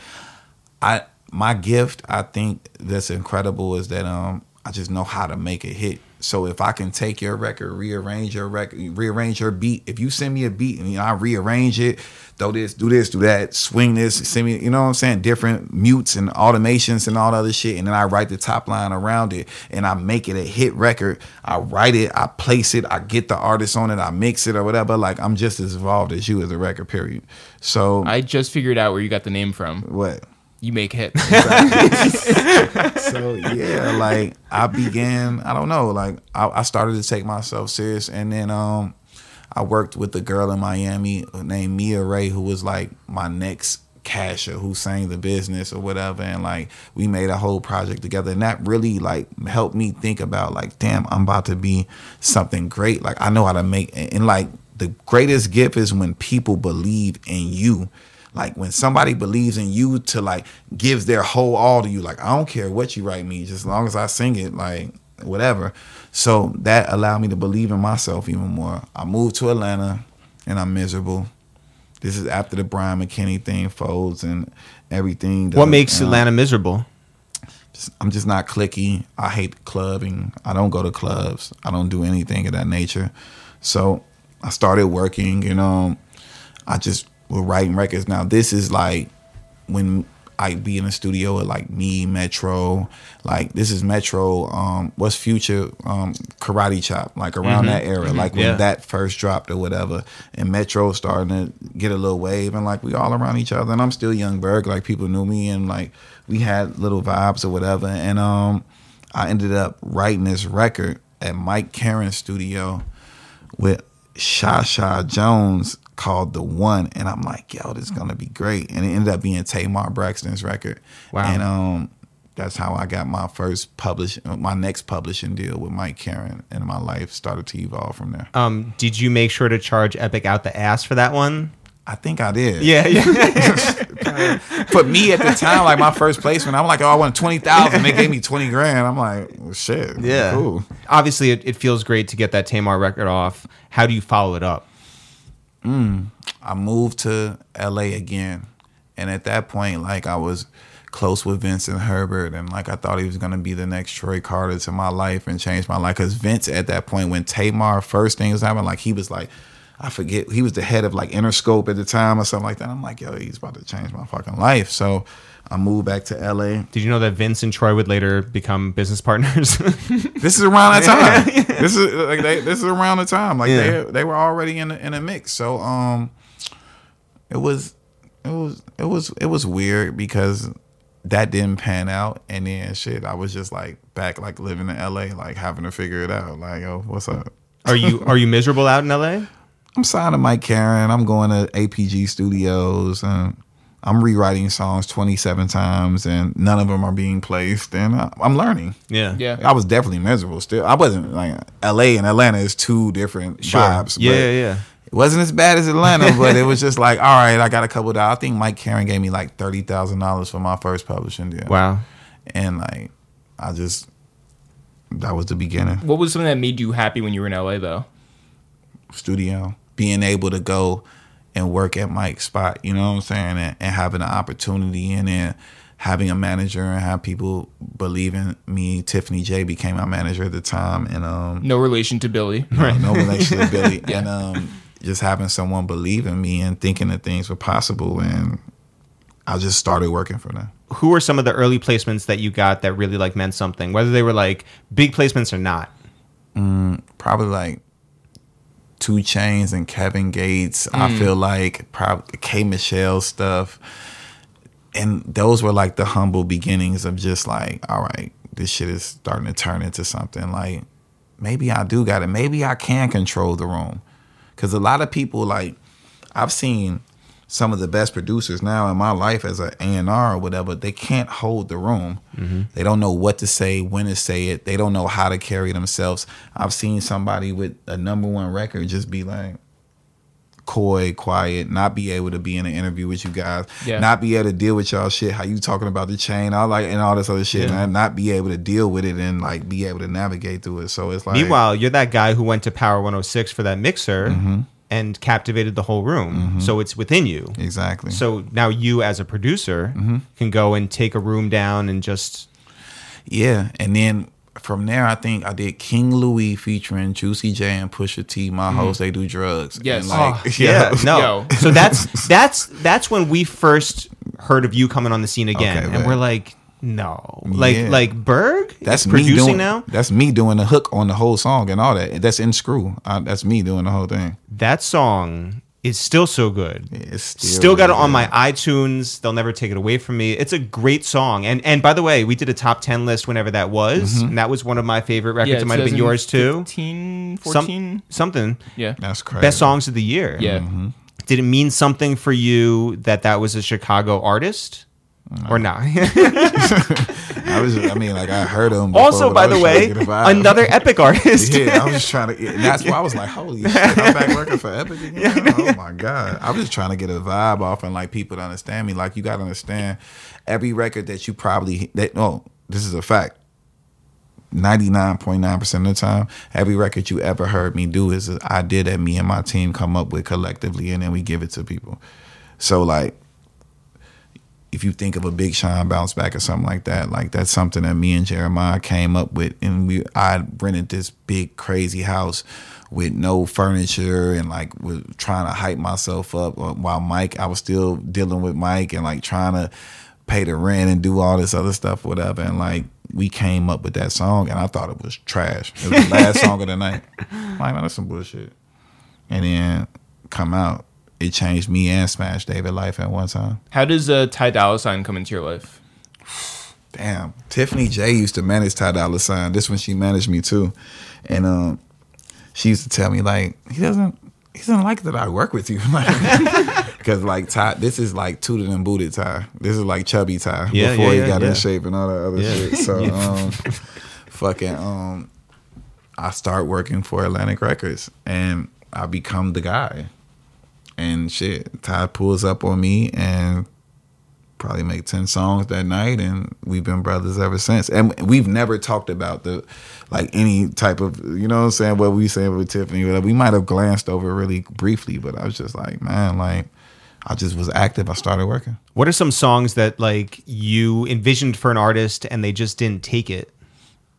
Speaker 3: I my gift. I think that's incredible is that um I just know how to make a hit. So if I can take your record, rearrange your record, rearrange your beat. If you send me a beat and you know, I rearrange it, throw this, do this, do that, swing this, send me, you know what I'm saying? Different mutes and automations and all the other shit. And then I write the top line around it and I make it a hit record. I write it, I place it, I get the artist on it, I mix it or whatever. Like I'm just as involved as you as a record, period. So
Speaker 2: I just figured out where you got the name from.
Speaker 3: what?
Speaker 2: You make hits.
Speaker 3: so yeah, like I began, I don't know, like I, I started to take myself serious, and then um, I worked with a girl in Miami named Mia Ray, who was like my next casher, who sang the business or whatever, and like we made a whole project together, and that really like helped me think about like, damn, I'm about to be something great. Like I know how to make, and like the greatest gift is when people believe in you like when somebody believes in you to like gives their whole all to you like i don't care what you write me just as long as i sing it like whatever. So that allowed me to believe in myself even more. I moved to atlanta and i'm miserable. This is after the Bryant McKinnie thing folds and everything
Speaker 1: What makes Atlanta miserable?
Speaker 3: i'm just not clicky. I hate clubbing. I don't go to clubs. I don't do anything of that nature. So i started working you um, know I just was writing records. Now this is like when I be in the studio with like me, Metro, like this is Metro. Um, what's Future? Um, Karate Chop, like around that era, like when
Speaker 1: Yeah.
Speaker 3: that first dropped or whatever. And Metro starting to get a little wave, and like we all around each other. And I'm still Yung Berg, like people knew me, and like we had little vibes or whatever. And um, I ended up writing this record at Mike Caren's studio with Shasha Jones called The One. And I'm like, yo, this is gonna be great. And it ended up being Tamar Braxton's record.
Speaker 1: Wow.
Speaker 3: And um that's how I got my first publish my next publishing deal with Mike Caren and my life started to evolve from there.
Speaker 1: Um, did you make sure to charge Epic out the ass for that one?
Speaker 3: I think I did.
Speaker 1: Yeah, yeah.
Speaker 3: But me at the time, like my first placement, I'm like, oh, I want twenty thousand. They gave me twenty grand. I'm like, well, shit.
Speaker 1: yeah.
Speaker 3: Cool.
Speaker 1: Obviously, it, it feels great to get that Tamar record off. How do you follow it up?
Speaker 3: Mm, I moved to LA again. And at that point, like I was close with Vincent Herbert and like I thought he was gonna be the next Troy Carter to my life and change my life. Cause Vince at that point when Tamar first thing was happening, like he was like I forget he was the head of like Interscope at the time or something like that. I'm like, yo, he's about to change my fucking life. So I moved back to LA.
Speaker 1: Did you know that Vince and Troy would later become business partners?
Speaker 3: This is around that time. This is like they, this is around the time. Like
Speaker 1: Yeah.
Speaker 3: they they were already in a, in a mix. So um, it was it was it was it was weird because that didn't pan out, and then shit, I was just like back like living in L.A. like having to figure it out. Like yo, what's up?
Speaker 1: are you are you miserable out in LA?
Speaker 3: I'm signing Mike Caren. I'm going to APG Studios. And I'm rewriting songs 27 times, and none of them are being placed. And I, I'm learning.
Speaker 1: Yeah.
Speaker 2: Yeah.
Speaker 3: I was definitely miserable. Still, I wasn't like L.A. and Atlanta is two different
Speaker 1: Sure.
Speaker 3: vibes.
Speaker 1: Yeah,
Speaker 3: but
Speaker 1: yeah, yeah.
Speaker 3: It wasn't as bad as Atlanta, but it was just like, all right, I got a couple of dollars. I think Mike Caren gave me like thirty thousand dollars for my first publishing deal.
Speaker 1: Wow.
Speaker 3: And like, I just that was the beginning.
Speaker 2: What was something that made you happy when you were in LA though?
Speaker 3: Studio, being able to go and work at Mike's spot, you know what I'm saying, and, and having an opportunity and then having a manager and have people believe in me. Tiffany J became my manager at the time, and um,
Speaker 2: No relation to Billy.
Speaker 3: no, no relation to Billy, and um, just having someone believe in me and thinking that things were possible, and I just started working for them.
Speaker 1: Who were some of the early placements that you got that really like meant something, whether they were like big placements or not?
Speaker 3: Mm, Probably like 2 Chainz and Kevin Gates. I mm. feel like probably K Michelle stuff, and those were like the humble beginnings of just like, all right, this shit is starting to turn into something. Like maybe I do got it. Maybe I can control the room, because a lot of people like I've seen some of the best producers now in my life as an A&R or whatever, they can't hold the room. They don't know what to say, when to say it. They don't know how to carry themselves. I've seen somebody with a number one record just be like coy, quiet, not be able to be in an interview with you guys,
Speaker 2: Yeah.
Speaker 3: not be able to deal with y'all shit, how you talking about the chain, all like and all this other shit,
Speaker 1: Yeah.
Speaker 3: and not be able to deal with it and like be able to navigate through it. So it's like
Speaker 1: Meanwhile, you're that guy who went to Power 106 for that mixer
Speaker 3: Mm-hmm.
Speaker 1: And captivated the whole room. Mm-hmm. So it's within you.
Speaker 3: exactly.
Speaker 1: So now you, as a producer,
Speaker 3: Mm-hmm.
Speaker 1: can go and take a room down and just
Speaker 3: Yeah, and then from there, I think I did King Louie featuring Juicy J and Pusha T. My mm-hmm. hoes, they do drugs.
Speaker 2: Yes.
Speaker 3: And, like,
Speaker 1: Oh, yeah, no.
Speaker 2: Yo.
Speaker 1: So that's that's that's when we first heard of you coming on the scene again,
Speaker 3: Okay,
Speaker 1: and
Speaker 3: right.
Speaker 1: we're like, no, like
Speaker 3: Yeah.
Speaker 1: like Berg.
Speaker 3: That's
Speaker 1: is
Speaker 3: me
Speaker 1: producing
Speaker 3: doing
Speaker 1: now.
Speaker 3: That's me doing the hook on the whole song and all that. That's in Screw. I, that's me doing the whole thing.
Speaker 1: That song is still so good.
Speaker 3: It's
Speaker 1: Still,
Speaker 3: still,
Speaker 1: got it on my iTunes. They'll never take it away from me. It's a great song. And and by the way, we did a top ten list whenever that was,
Speaker 3: Mm-hmm.
Speaker 1: and that was one of my favorite records. it might have been yours too.
Speaker 2: 15,
Speaker 1: Some-
Speaker 2: 14.
Speaker 1: something.
Speaker 2: yeah.
Speaker 3: That's crazy.
Speaker 1: Best songs of the year.
Speaker 2: Yeah.
Speaker 3: Mm-hmm.
Speaker 1: Did it mean something for you that that was a Chicago artist? Uh, or not?
Speaker 3: I was. I mean, like I heard him. Before,
Speaker 1: also, by the way,
Speaker 3: get a vibe.
Speaker 1: another epic artist.
Speaker 3: Yeah, I was just trying to. And that's why I was like, "Holy shit, I'm back working for Epic again." Oh my god, I was just trying to get a vibe off and like people to understand me. Like you got to understand, every record that you probably that. No, this is a fact. Ninety nine point nine percent of the time, every record you ever heard me do is an idea that me and my team come up with collectively, and then we give it to people. So like, if you think of a Big Sean bounce back or something like that, like that's something that me and Jeremiah came up with, and we I rented this big crazy house with no furniture and like was trying to hype myself up while Mike I was still dealing with Mike and like trying to pay the rent and do all this other stuff whatever and like we came up with that song and I thought it was trash. It was the last song of the night. I'm like man, that's some bullshit. And then come out, it changed me and Smash David life at one time.
Speaker 2: How does uh, Ty Dolla Sign come into your life?
Speaker 3: Damn, Tiffany J used to manage Ty Dolla Sign. This one she managed me too, and um, she used to tell me like he doesn't he doesn't like that I work with you, because like Ty, this is like tooted and booted Ty. This is like chubby Ty
Speaker 1: Yeah,
Speaker 3: before
Speaker 1: yeah,
Speaker 3: he got
Speaker 1: yeah.
Speaker 3: in shape and all that other
Speaker 1: Yeah.
Speaker 3: shit. So um, fucking um, I start working for Atlantic Records and I become the guy. And shit, Ty pulls up on me and probably make 10 songs that night and we've been brothers ever since and we've never talked about the like any type of you know what i'm saying what we saying with tiffany whatever. we might have glanced over really briefly but i was just like man like i just was active i started working
Speaker 1: What are some songs that like you envisioned for an artist and they just didn't take it?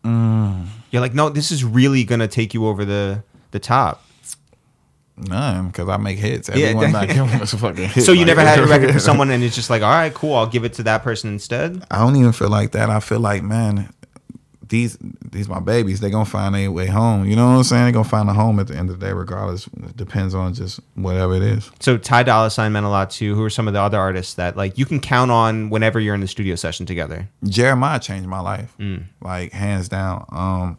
Speaker 3: Mm.
Speaker 1: You're like, no, this is really gonna take you over the the top.
Speaker 3: None because i make hits
Speaker 1: Yeah,
Speaker 3: not giving us a fucking hit
Speaker 1: So you
Speaker 3: Like-
Speaker 1: never had a record for someone and it's just like, all right, cool, I'll give it to that person instead.
Speaker 3: I don't even feel like that. I feel like, man, these these my babies. They gonna find their way home. You know what I'm saying? They gonna find a home at the end of the day, regardless. It depends on just whatever it is.
Speaker 1: So Ty Dolla Sign meant a lot too. Who are some of the other artists that like you can count on whenever you're in the studio session together?
Speaker 3: Jeremih changed my life,
Speaker 1: Mm.
Speaker 3: like hands down. Um,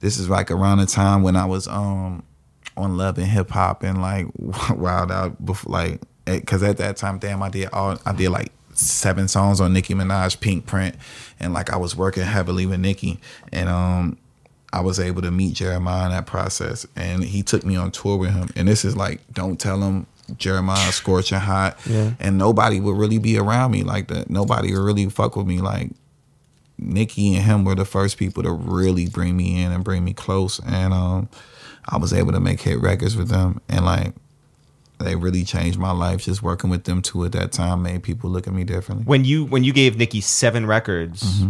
Speaker 3: this is like around the time when I was um on Love and Hip Hop and like Wild Out before, like because at that time, damn, I did all I did like seven songs on Nicki Minaj Pinkprint, and like I was working heavily with Nicki, and um. I was able to meet Jeremih in that process, and he took me on tour with him. And this is like, don't tell him Jeremih scorching hot,
Speaker 1: Yeah.
Speaker 3: and nobody would really be around me like that. Nobody would really fuck with me like Nicki and him were the first people to really bring me in and bring me close, and um, I was able to make hit records with them, and like they really changed my life. Just working with them two at that time made people look at me differently.
Speaker 1: When you when you gave Nicki seven records,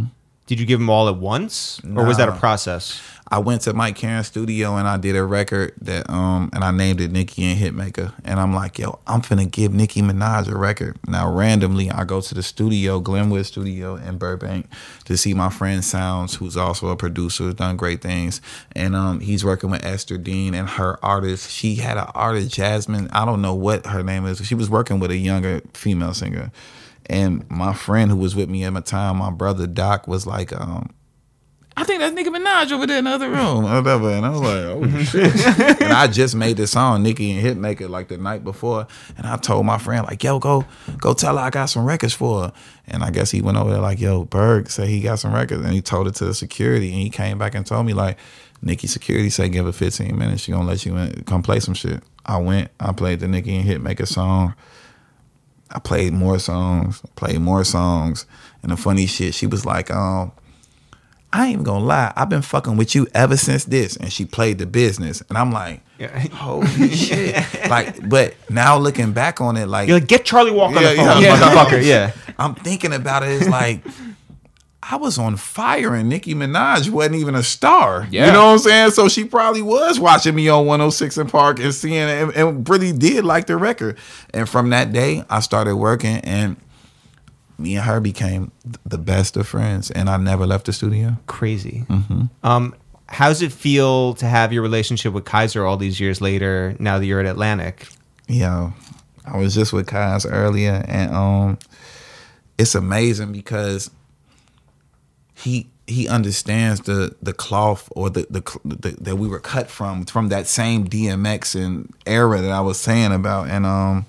Speaker 1: did you give them all at once, or was that a
Speaker 3: Mm-hmm.
Speaker 1: Process?
Speaker 3: I went to Mike Caren's studio and I did a record that um and I named it Nicki and Hitmaka. And I'm like, yo, I'm finna give Nicki Minaj a record. Now randomly I go to the studio, Glenwood Studio in Burbank, to see my friend Sounds, who's also a producer, who's done great things. And um he's working with Esther Dean and her artist. She had an artist, Jasmine, I don't know what her name is. She was working with a younger female singer. And my friend who was with me at my time, my brother Doc, was like, um, I think that's Nicki Minaj over there in the other room. or Whatever. And I was like, oh shit. and I just made this song, Nicki and Hitmaka, like the night before. And I told my friend, like, yo, go go tell her I got some records for her. And I guess he went over there like, yo, Berg said he got some records. And he told it to the security. And he came back and told me, like, Nicki security said give her 15 minutes. She gonna let you in, come play some shit. I went, I played the Nicki and Hitmaka song. I played more songs, played more songs. And the funny shit, she was like, um, I ain't even gonna lie, I've been fucking with you ever since this. And she played the business. And I'm like, holy shit. Like, but now looking back on it, like,
Speaker 1: You're like, get Charlie Walker on
Speaker 3: Yeah,
Speaker 1: the phone,
Speaker 3: yeah.
Speaker 1: motherfucker. Yeah.
Speaker 3: I'm thinking about it, it's like, I was on fire and Nicki Minaj wasn't even a star.
Speaker 2: Yeah.
Speaker 3: You know what I'm saying? So she probably was watching me on 106 & Park and seeing it and, and really did like the record. And from that day, I started working and me and her became the best of friends and I never left the studio.
Speaker 1: Crazy. Um, how's it feel to have your relationship with Kyser all these years later? Now that you're at Atlantic,
Speaker 3: yeah, I was just with Kyser earlier, and um, it's amazing because he he understands the the cloth or the, the, the that we were cut from from that same DMX and era that I was saying about, and um,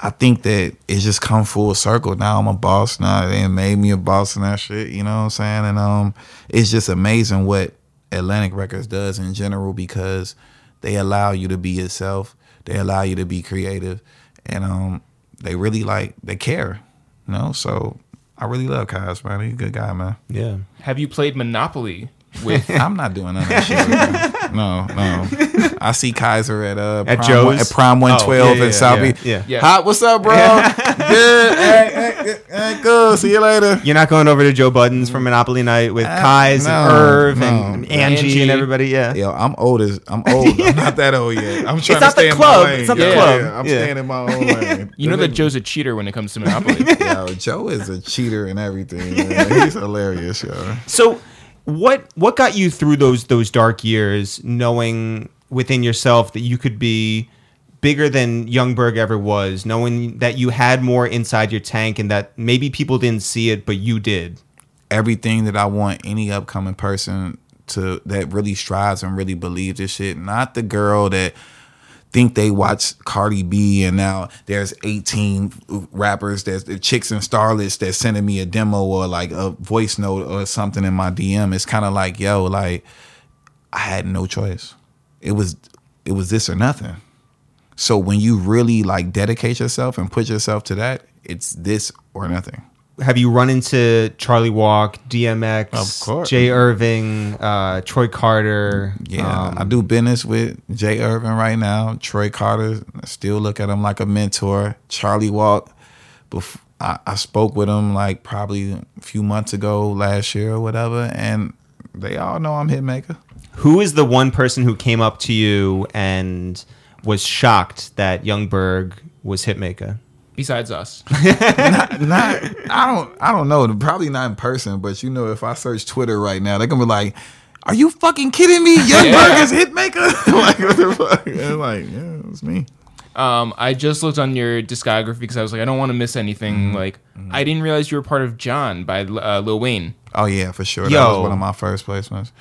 Speaker 3: I think that it's just come full circle. Now I'm a boss. Now they made me a boss and that shit. You know what I'm saying? And um, it's just amazing what Atlantic Records does in general because they allow you to be yourself. They allow you to be creative, and um, they really like they care. You know, so I really love Kaz, man. He's a good guy, man.
Speaker 1: yeah.
Speaker 2: Have you played Monopoly with?
Speaker 3: I'm not doing that shit. Man. No, no. I see Kyser at uh
Speaker 1: At
Speaker 3: Prime
Speaker 1: Joe's?
Speaker 3: one, at Prime One Twelve
Speaker 1: Oh, yeah, yeah,
Speaker 3: in South
Speaker 1: yeah,
Speaker 3: Beach.
Speaker 1: yeah.
Speaker 2: Yeah.
Speaker 3: Hot, what's up, bro? Good. Hey, hey, hey, cool. See you later.
Speaker 1: You're not going over to Joe Budden's for Monopoly night with
Speaker 3: Uh,
Speaker 1: Kai's
Speaker 3: no,
Speaker 1: and Irv and
Speaker 3: no.
Speaker 1: Angie,
Speaker 2: Angie.
Speaker 1: and everybody. Yeah.
Speaker 3: Yo, I'm old as I'm old. I'm not that old yet. I'm trying
Speaker 1: not
Speaker 3: to stay in
Speaker 1: club.
Speaker 3: my lane.
Speaker 1: It's not the
Speaker 3: yeah,
Speaker 1: club.
Speaker 3: yeah, I'm
Speaker 1: Yeah.
Speaker 3: staying in my own lane.
Speaker 2: You know that Joe's a cheater when it comes to Monopoly.
Speaker 3: Yo, Joe is a cheater and everything. Man. He's hilarious, yo.
Speaker 1: So, what what got you through those those dark years, knowing within yourself that you could be bigger than Yung Berg ever was, knowing that you had more inside your tank, and that maybe people didn't see it, but you did.
Speaker 3: everything that I want any upcoming person to that really strives and really believes this shit. Not the girl that think they watch Cardi B and now there's 18 rappers there's the chicks and starlets that sending me a demo or like a voice note or something in my DM. It's kind of like, yo, like I had no choice. It was it was this or nothing. So when you really like dedicate yourself and put yourself to that, it's this or nothing.
Speaker 1: Have you run into Charlie Walk, DMX,
Speaker 3: Of course.
Speaker 1: Jay Erving, uh, Troy Carter?
Speaker 3: Yeah,
Speaker 1: um,
Speaker 3: I do business with Jay Erving right now. Troy Carter, I still look at him like a mentor. Charlie Walk, bef- I, I spoke with him like probably a few months ago, last year or whatever, and they all know I'm Hitmaka.
Speaker 1: Who is the one person who came up to you and was shocked that Yung Berg was Hitmaka?
Speaker 2: Besides us,
Speaker 3: not, not I don't I don't know, probably not in person, but you know, if I search Twitter right now, they're gonna be like, "Are you fucking kidding me? Young
Speaker 2: Yeah.
Speaker 3: Berg is Hitmaka?" like what the fuck? And like, yeah, it's me.
Speaker 2: um, I just looked on your discography because I was like, I don't want to miss anything. Like, I didn't realize you were part of John by uh, Lil Wayne.
Speaker 3: Oh yeah, for sure. That
Speaker 1: Yo.
Speaker 3: was one of my first placements.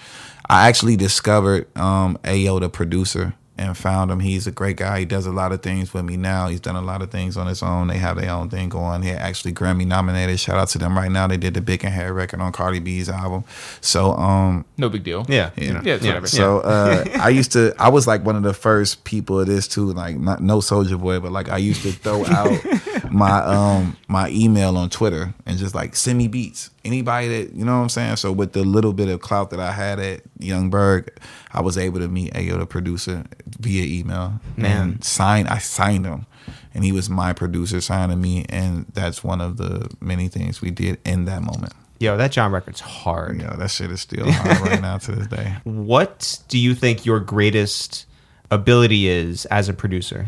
Speaker 3: I actually discovered um Ayo, the producer, and found him. He's a great guy. He does a lot of things with me now. He's done a lot of things on his own. They have their own thing going. He actually Grammy nominated. Shout out to them right now. They did the Bickenhead record on Cardi B's album. So um
Speaker 2: No big deal.
Speaker 1: Yeah.
Speaker 3: yeah.
Speaker 2: Yeah.
Speaker 3: So uh, I used to. I was like one of the first people of this too. Like not no Soulja Boy, but like I used to throw out my um my email on Twitter and just like send me beats. Anybody that you know what I'm saying. So with the little bit of clout that I had at Yung Berg, I was able to meet Ayo, the producer, via email.
Speaker 1: Man.
Speaker 3: and sign. I signed him. And he was my producer signing me, and that's one of the many things we did in that moment.
Speaker 1: Yo, that John record's hard.
Speaker 3: Yo, that shit is still hard right now to this day.
Speaker 1: What do you think your greatest ability is as a producer?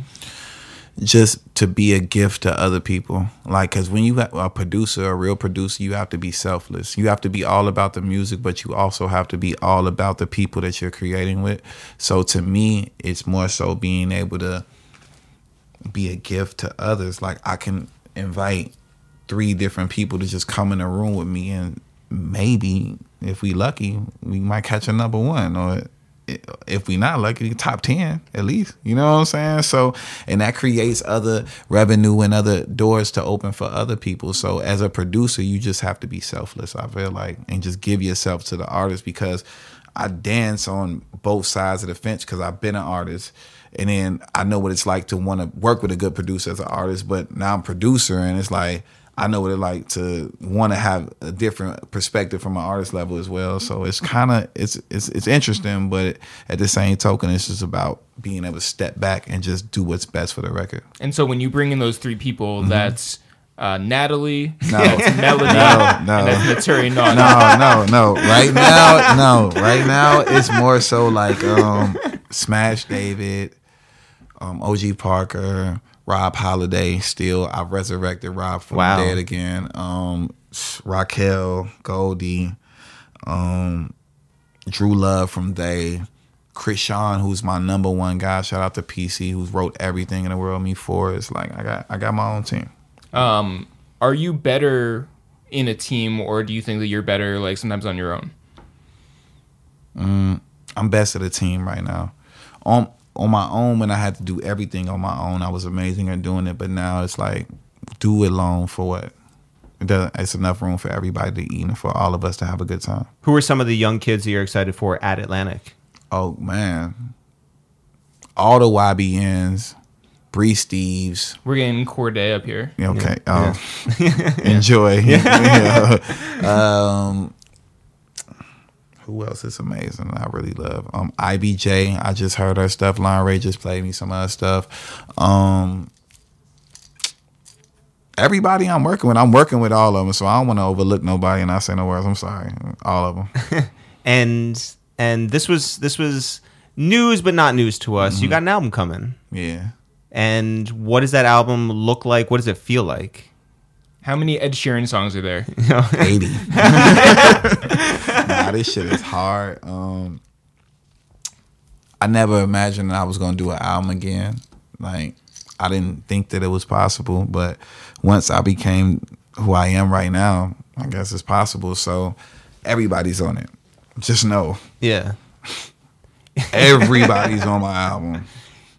Speaker 3: Just to be a gift to other people. Like, cause when you have a producer, a real producer, you have to be selfless. You have to be all about the music, but you also have to be all about the people that you're creating with. So to me, it's more so being able to be a gift to others. Like I can invite three different people to just come in a room with me and maybe if we lucky, we might catch a number one or if we not lucky, top 10 at least. You know what I'm saying? So, and that creates other revenue and other doors to open for other people. So, as a producer, you just have to be selfless, I feel like, and just give yourself to the artist because I dance on both sides of the fence because I've been an artist. And then I know what it's like to want to work with a good producer as an artist, but now I'm producer and it's like, I know what it like to want to have a different perspective from an artist level as well. So it's kind of it's it's it's interesting, but at the same token, it's just about being able to step back and just do what's best for the record.
Speaker 2: And so when you bring in those three people,
Speaker 3: Mm-hmm.
Speaker 2: that's uh, Natalie.
Speaker 3: No.
Speaker 2: Melody.
Speaker 3: No, no.
Speaker 2: And that's Naturi Naughty.
Speaker 3: no, no, no. Right now, no. Right now, it's more so like um, Smash David, um, OG Parker, Rob Holladay. Still, I've resurrected Rob from
Speaker 1: Wow.
Speaker 3: dead again. Um, Raquel, Goldie, um, Drew Love from They, Chris Sean, who's my number one guy. Shout out to PC, who's wrote everything in the world. Me for it's like I got I got my own team.
Speaker 2: Um, are you better in a team, or do you think that you're better like sometimes on your own?
Speaker 3: I'm best at a team right now. On on my own, when I had to do everything on my own, I was amazing at doing it. But now it's like, do it alone for what? It doesn't. It's enough room for everybody to eat and for all of us to have a good time.
Speaker 1: Who are some of the young kids that you're excited for at Atlantic?
Speaker 3: Oh man, all the YBNs, Bree Steves.
Speaker 2: We're getting Cordae up here.
Speaker 3: Yeah, Okay. Um, enjoy. Yeah. Um, who else is amazing? I really love um IBJ. I just heard her stuff. Lion Ray just played me some other stuff. Um, everybody I'm working with, I'm working with all of them, so I don't want to overlook nobody. And I say no words. I'm sorry, all of them.
Speaker 1: And and this was this was news, but not news to us. You got an album coming,
Speaker 3: Yeah.
Speaker 1: and what does that album look like? What does it feel like?
Speaker 2: How many Ed Sheeran songs are there?
Speaker 3: 80. nah, this shit is hard. Um, I never imagined that I was gonna do an album again. Like, I didn't think that it was possible, but once I became who I am right now, I guess it's possible. So everybody's on it. Just know
Speaker 1: Yeah.
Speaker 3: everybody's on my album.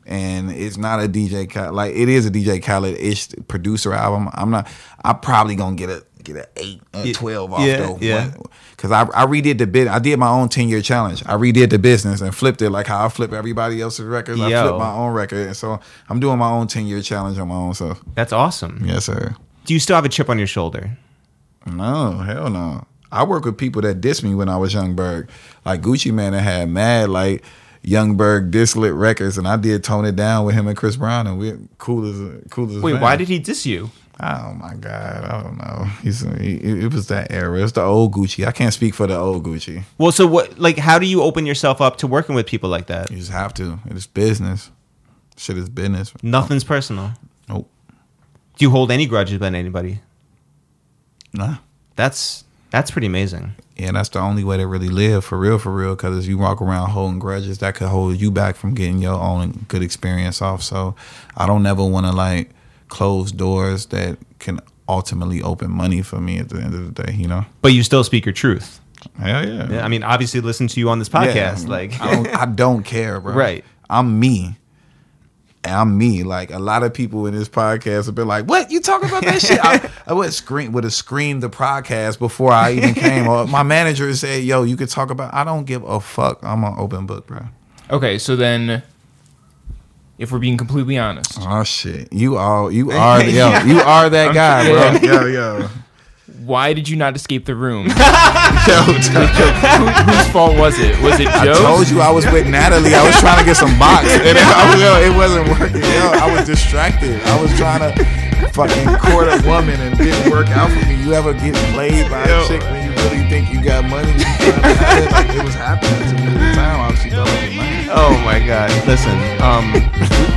Speaker 3: And it's not a DJ Khaled, like it is a DJ Khaled ish producer album. I'm not. I'm probably gonna get a get a eight, a
Speaker 1: Yeah,
Speaker 3: twelve off
Speaker 1: yeah,
Speaker 3: though.
Speaker 1: yeah.
Speaker 3: Because I I redid the bit. I did my own ten year challenge. I redid the business and flipped it like how I flip everybody else's records. I flipped my own record, and so I'm doing my own ten year challenge on my own self.
Speaker 1: That's awesome.
Speaker 3: Yes, sir.
Speaker 1: Do you still have a chip on your shoulder?
Speaker 3: No, hell no. I work with people that diss me when I was Yung Berg. Like Gucci Mane that had mad like Yung Berg dislit records and I did tone it down with him and Chris Brown and we're cool as cool as
Speaker 1: Wait,
Speaker 3: man.
Speaker 1: why did he diss you?
Speaker 3: Oh my God, I don't know. He's he, it was that era. It's the old Gucci. I can't speak for the old Gucci.
Speaker 1: Well, so what? Like, how do you open yourself up to working with people like that?
Speaker 3: You just have to. It's business. Shit is business.
Speaker 1: Nothing's personal.
Speaker 3: Nope.
Speaker 1: Do you hold any grudges about anybody?
Speaker 3: Nah.
Speaker 1: That's that's pretty amazing.
Speaker 3: Yeah, that's the only way to really live for real, for real. Because if you walk around holding grudges, that could hold you back from getting your own good experience off. So I don't never want to like close doors that can ultimately open money for me at the end of the day. You know?
Speaker 1: But you still speak your truth.
Speaker 3: Hell yeah.
Speaker 1: Yeah, I mean, obviously, listen to you on this podcast.
Speaker 3: Yeah.
Speaker 1: Like,
Speaker 3: I don't, I don't care, bro.
Speaker 1: Right.
Speaker 3: I'm me. I'm me. Like a lot of people in this podcast have been like, "What you talking about that shit?" I, I would scream, would have screamed the podcast before I even came. Or my manager said, "Yo, you could talk about." I don't give a fuck. I'm an open book, bro.
Speaker 2: Okay, so then, if we're being completely honest,
Speaker 3: Oh shit, you are you are yo, you are that guy, bro. Yo, yo,
Speaker 2: why did you not escape the room?
Speaker 3: yo.
Speaker 2: Who, whose fault was it? Was it Joe?
Speaker 3: I
Speaker 2: Joe's?
Speaker 3: told you I was with Natalie. I was trying to get some box, and it, I was, yo, it wasn't working. Yo, I was distracted. I was trying to fucking court a woman, and it didn't work out for me. You ever get played by a chick when you really think you got money? You trying to have it? Like it was happening to me at the time. I was she felt like money.
Speaker 1: Oh my god! Listen, um,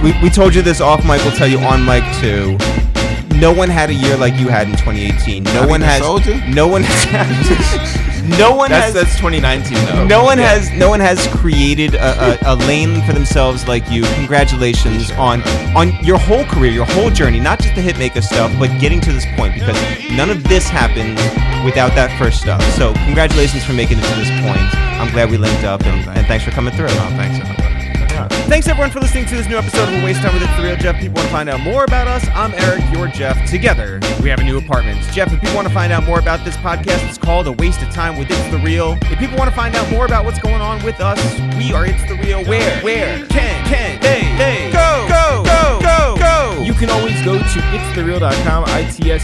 Speaker 1: we, we told you this off mic. We'll tell you on mic too. No one had a year like you had in 2018. No
Speaker 3: Not
Speaker 1: one has.
Speaker 3: Soulja?
Speaker 1: No one. Has, no one
Speaker 2: That's
Speaker 1: has.
Speaker 2: that's 2019 though.
Speaker 1: no one
Speaker 2: Yeah.
Speaker 1: has no one has created a, a, a lane for themselves like you. Congratulations on on your whole career, your whole journey, not just the Hitmaka stuff, but getting to this point because none of this happened without that first stuff. So congratulations for making it to this point. I'm glad we linked up and, and thanks for coming through.
Speaker 3: Oh, thanks,
Speaker 1: Thanks everyone for listening to this new episode of Waste Time with the Real Jeff. People want to find out more about us. I'm Eric, you're Jeff. Together, we have a new apartment. Jeff, if people want to find out more about this podcast, it's called A Waste of Time with It's the Real. If people want to find out more about what's going on with us, we are It's the Real. Where? Where? Can? Can? They? They?
Speaker 2: Can always go to itsthereal.com, I-T-S-T-H-E-R-E-A-L.com.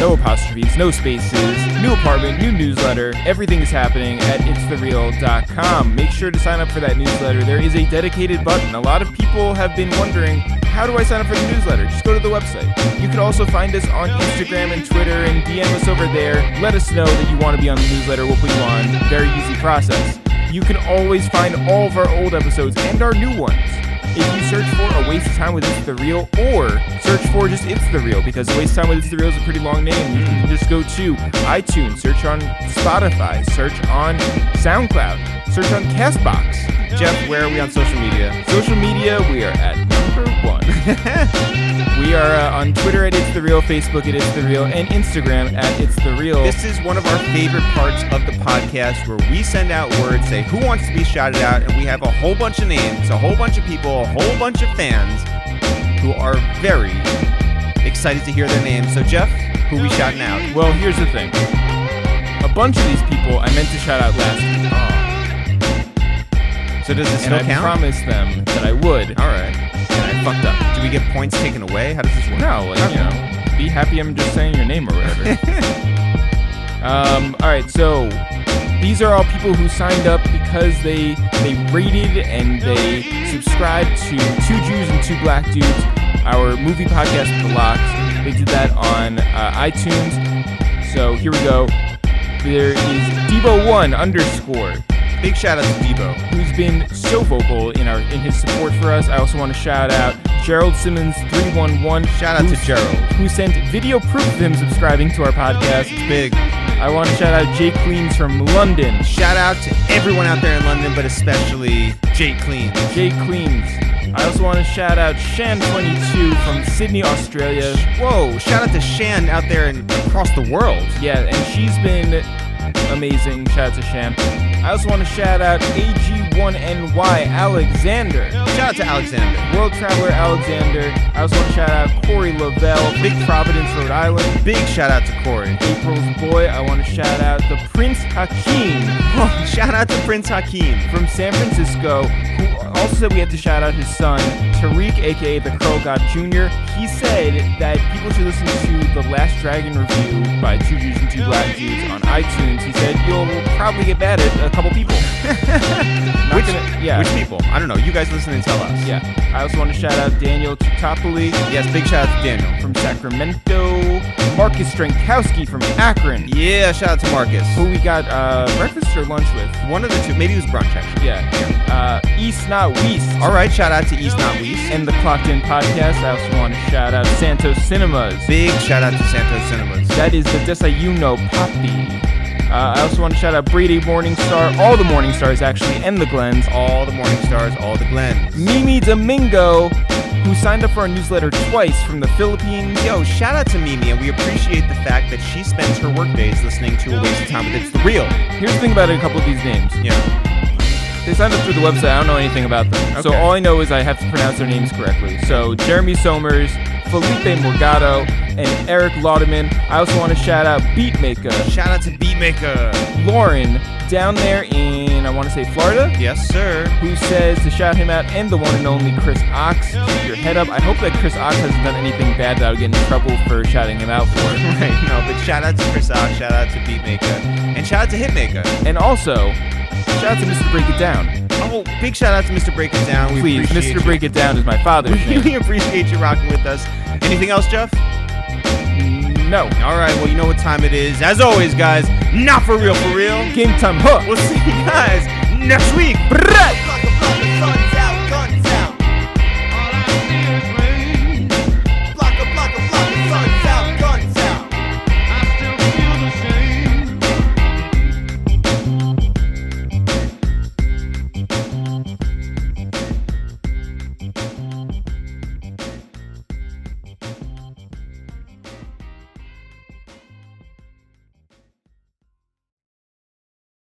Speaker 2: No apostrophes, no spaces, new apartment, new newsletter. Everything is happening at itsthereal.com. Make sure to sign up for that newsletter. There is a dedicated button. A lot of people have been wondering, how do I sign up for the newsletter? Just go to the website. You can also find us on Instagram and Twitter and DM us over there. Let us know that you want to be on the newsletter. We'll put you on. Very easy process. You can always find all of our old episodes and our new ones. If you search for A Waste of Time with It's the Real or search for just It's the Real because A Waste of Time with It's the Real is a pretty long name, you can just go to iTunes, search on Spotify, search on SoundCloud, search on Castbox.
Speaker 1: Jeff, where are we on social media?
Speaker 2: Social media, we are at number one. we are uh, on Twitter at It's The Real, Facebook at It's The Real, and Instagram at It's The Real.
Speaker 1: This is one of our favorite parts of the podcast where we send out words, say who wants to be shouted out, and we have a whole bunch of names, a whole bunch of people, a whole bunch of fans who are very excited to hear their names. So, Jeff, who we shouting out?
Speaker 2: well, here's the thing. A bunch of these people I meant to shout out last week,
Speaker 1: So does this
Speaker 2: and
Speaker 1: still
Speaker 2: I
Speaker 1: count?
Speaker 2: promised them that I would,
Speaker 1: All right.
Speaker 2: I fucked up.
Speaker 1: Do we get points taken away? How does this work?
Speaker 2: No, like, you know, be happy I'm just saying your name or whatever. um, all right, so these are all people who signed up because they they rated and they subscribed to Two Jews and Two Black Dudes, our movie podcast the locks. They did that on uh, iTunes. So here we go. There is Debo1 underscore
Speaker 1: Big shout out to Debo.
Speaker 2: who's been so vocal in our in his support for us. I also want to shout out Gerald Simmons 311.
Speaker 1: Shout out to Gerald.
Speaker 2: Who sent video proof of him subscribing to our podcast.
Speaker 1: Big
Speaker 2: I want to shout out Jake Queens from London.
Speaker 1: shout out to everyone out there in London, but especially Jake Clean.
Speaker 2: Jake Queens. I also want to shout out Shan22 from Sydney, Australia.
Speaker 1: Whoa! Shout out to Shan out there and across the world.
Speaker 2: Yeah, and she's been amazing. Shout out to Shan. I also want to shout out AG1NY Alexander.
Speaker 1: Shout out to Alexander.
Speaker 2: World Traveler Alexander. I also want to shout out Corey Lavelle, Big Providence, Rhode Island.
Speaker 1: Big shout out to Corey.
Speaker 2: April's boy. I want to shout out the Prince Hakeem
Speaker 1: Oh, shout out to Prince Hakeem.
Speaker 2: from San Francisco, who also said we had to shout out his son, Tariq, aka the Curl God Jr. He said that people should listen to the Last Dragon review by Two Jews and Two Black Dudes on iTunes. He said you'll probably get mad at a couple people.
Speaker 1: Which,
Speaker 2: gonna- yeah.
Speaker 1: which people? I don't know. You guys listen and tell us.
Speaker 2: Yeah. I also want to shout out Daniel Tutopoli.
Speaker 1: Yes, big shout out to Daniel.
Speaker 2: from Sacramento, Marcus Strankowski from Akron,
Speaker 1: Yeah, shout out to Marcus.
Speaker 2: who we got uh, breakfast or lunch with.
Speaker 1: One of the two. Maybe it was brunch actually.
Speaker 2: Yeah. Uh, East Not West.
Speaker 1: All right, shout out to East Not West.
Speaker 2: And the Clocked In podcast. I also want to shout out Santos Cinemas.
Speaker 1: Big shout out to Santos Cinemas.
Speaker 2: That is the Desayuno Papi. Uh, I also want to shout out Brady Morningstar, all the Morningstars actually, and the Glens.
Speaker 1: All the Morningstars, all the Glens.
Speaker 2: Mimi Domingo, who signed up for our newsletter twice from the Philippines.
Speaker 1: Yo, shout out to Mimi, and we appreciate the fact that she spends her work days listening to A Waste of Time with It's the Real.
Speaker 2: Here's the thing about a couple of these names.
Speaker 1: Yeah.
Speaker 2: They signed up through the website. I don't know anything about them. So all I know is I have to pronounce their names correctly. So Jeremy Somers, Felipe Morgado, and Eric Lauderman. I also want to shout out Beatmaker,
Speaker 1: Shout out to Beatmaker.
Speaker 2: Lauren, down there in, I want to say Florida,
Speaker 1: Yes, sir.
Speaker 2: who says to shout him out, and the one and only Chris Ox. Keep your head up. I hope that Chris Ox hasn't done anything bad that I would get in trouble for shouting him out for.
Speaker 1: Right, no, but shout out to Chris Ox, shout out to Beatmaker, and shout out to Hitmaka.
Speaker 2: And also, shout out to Mr. Break It Down.
Speaker 1: Oh, big shout out to Mr. Break It Down. We
Speaker 2: Please, Mr. Break It Down is my father's
Speaker 1: We
Speaker 2: name.
Speaker 1: really appreciate you rocking with us. Anything else, Jeff?
Speaker 2: No.
Speaker 1: All right, well, you know what time it is. As always, guys, not for real, for real.
Speaker 2: Game time, huh?
Speaker 1: We'll see you guys next week.
Speaker 2: Right.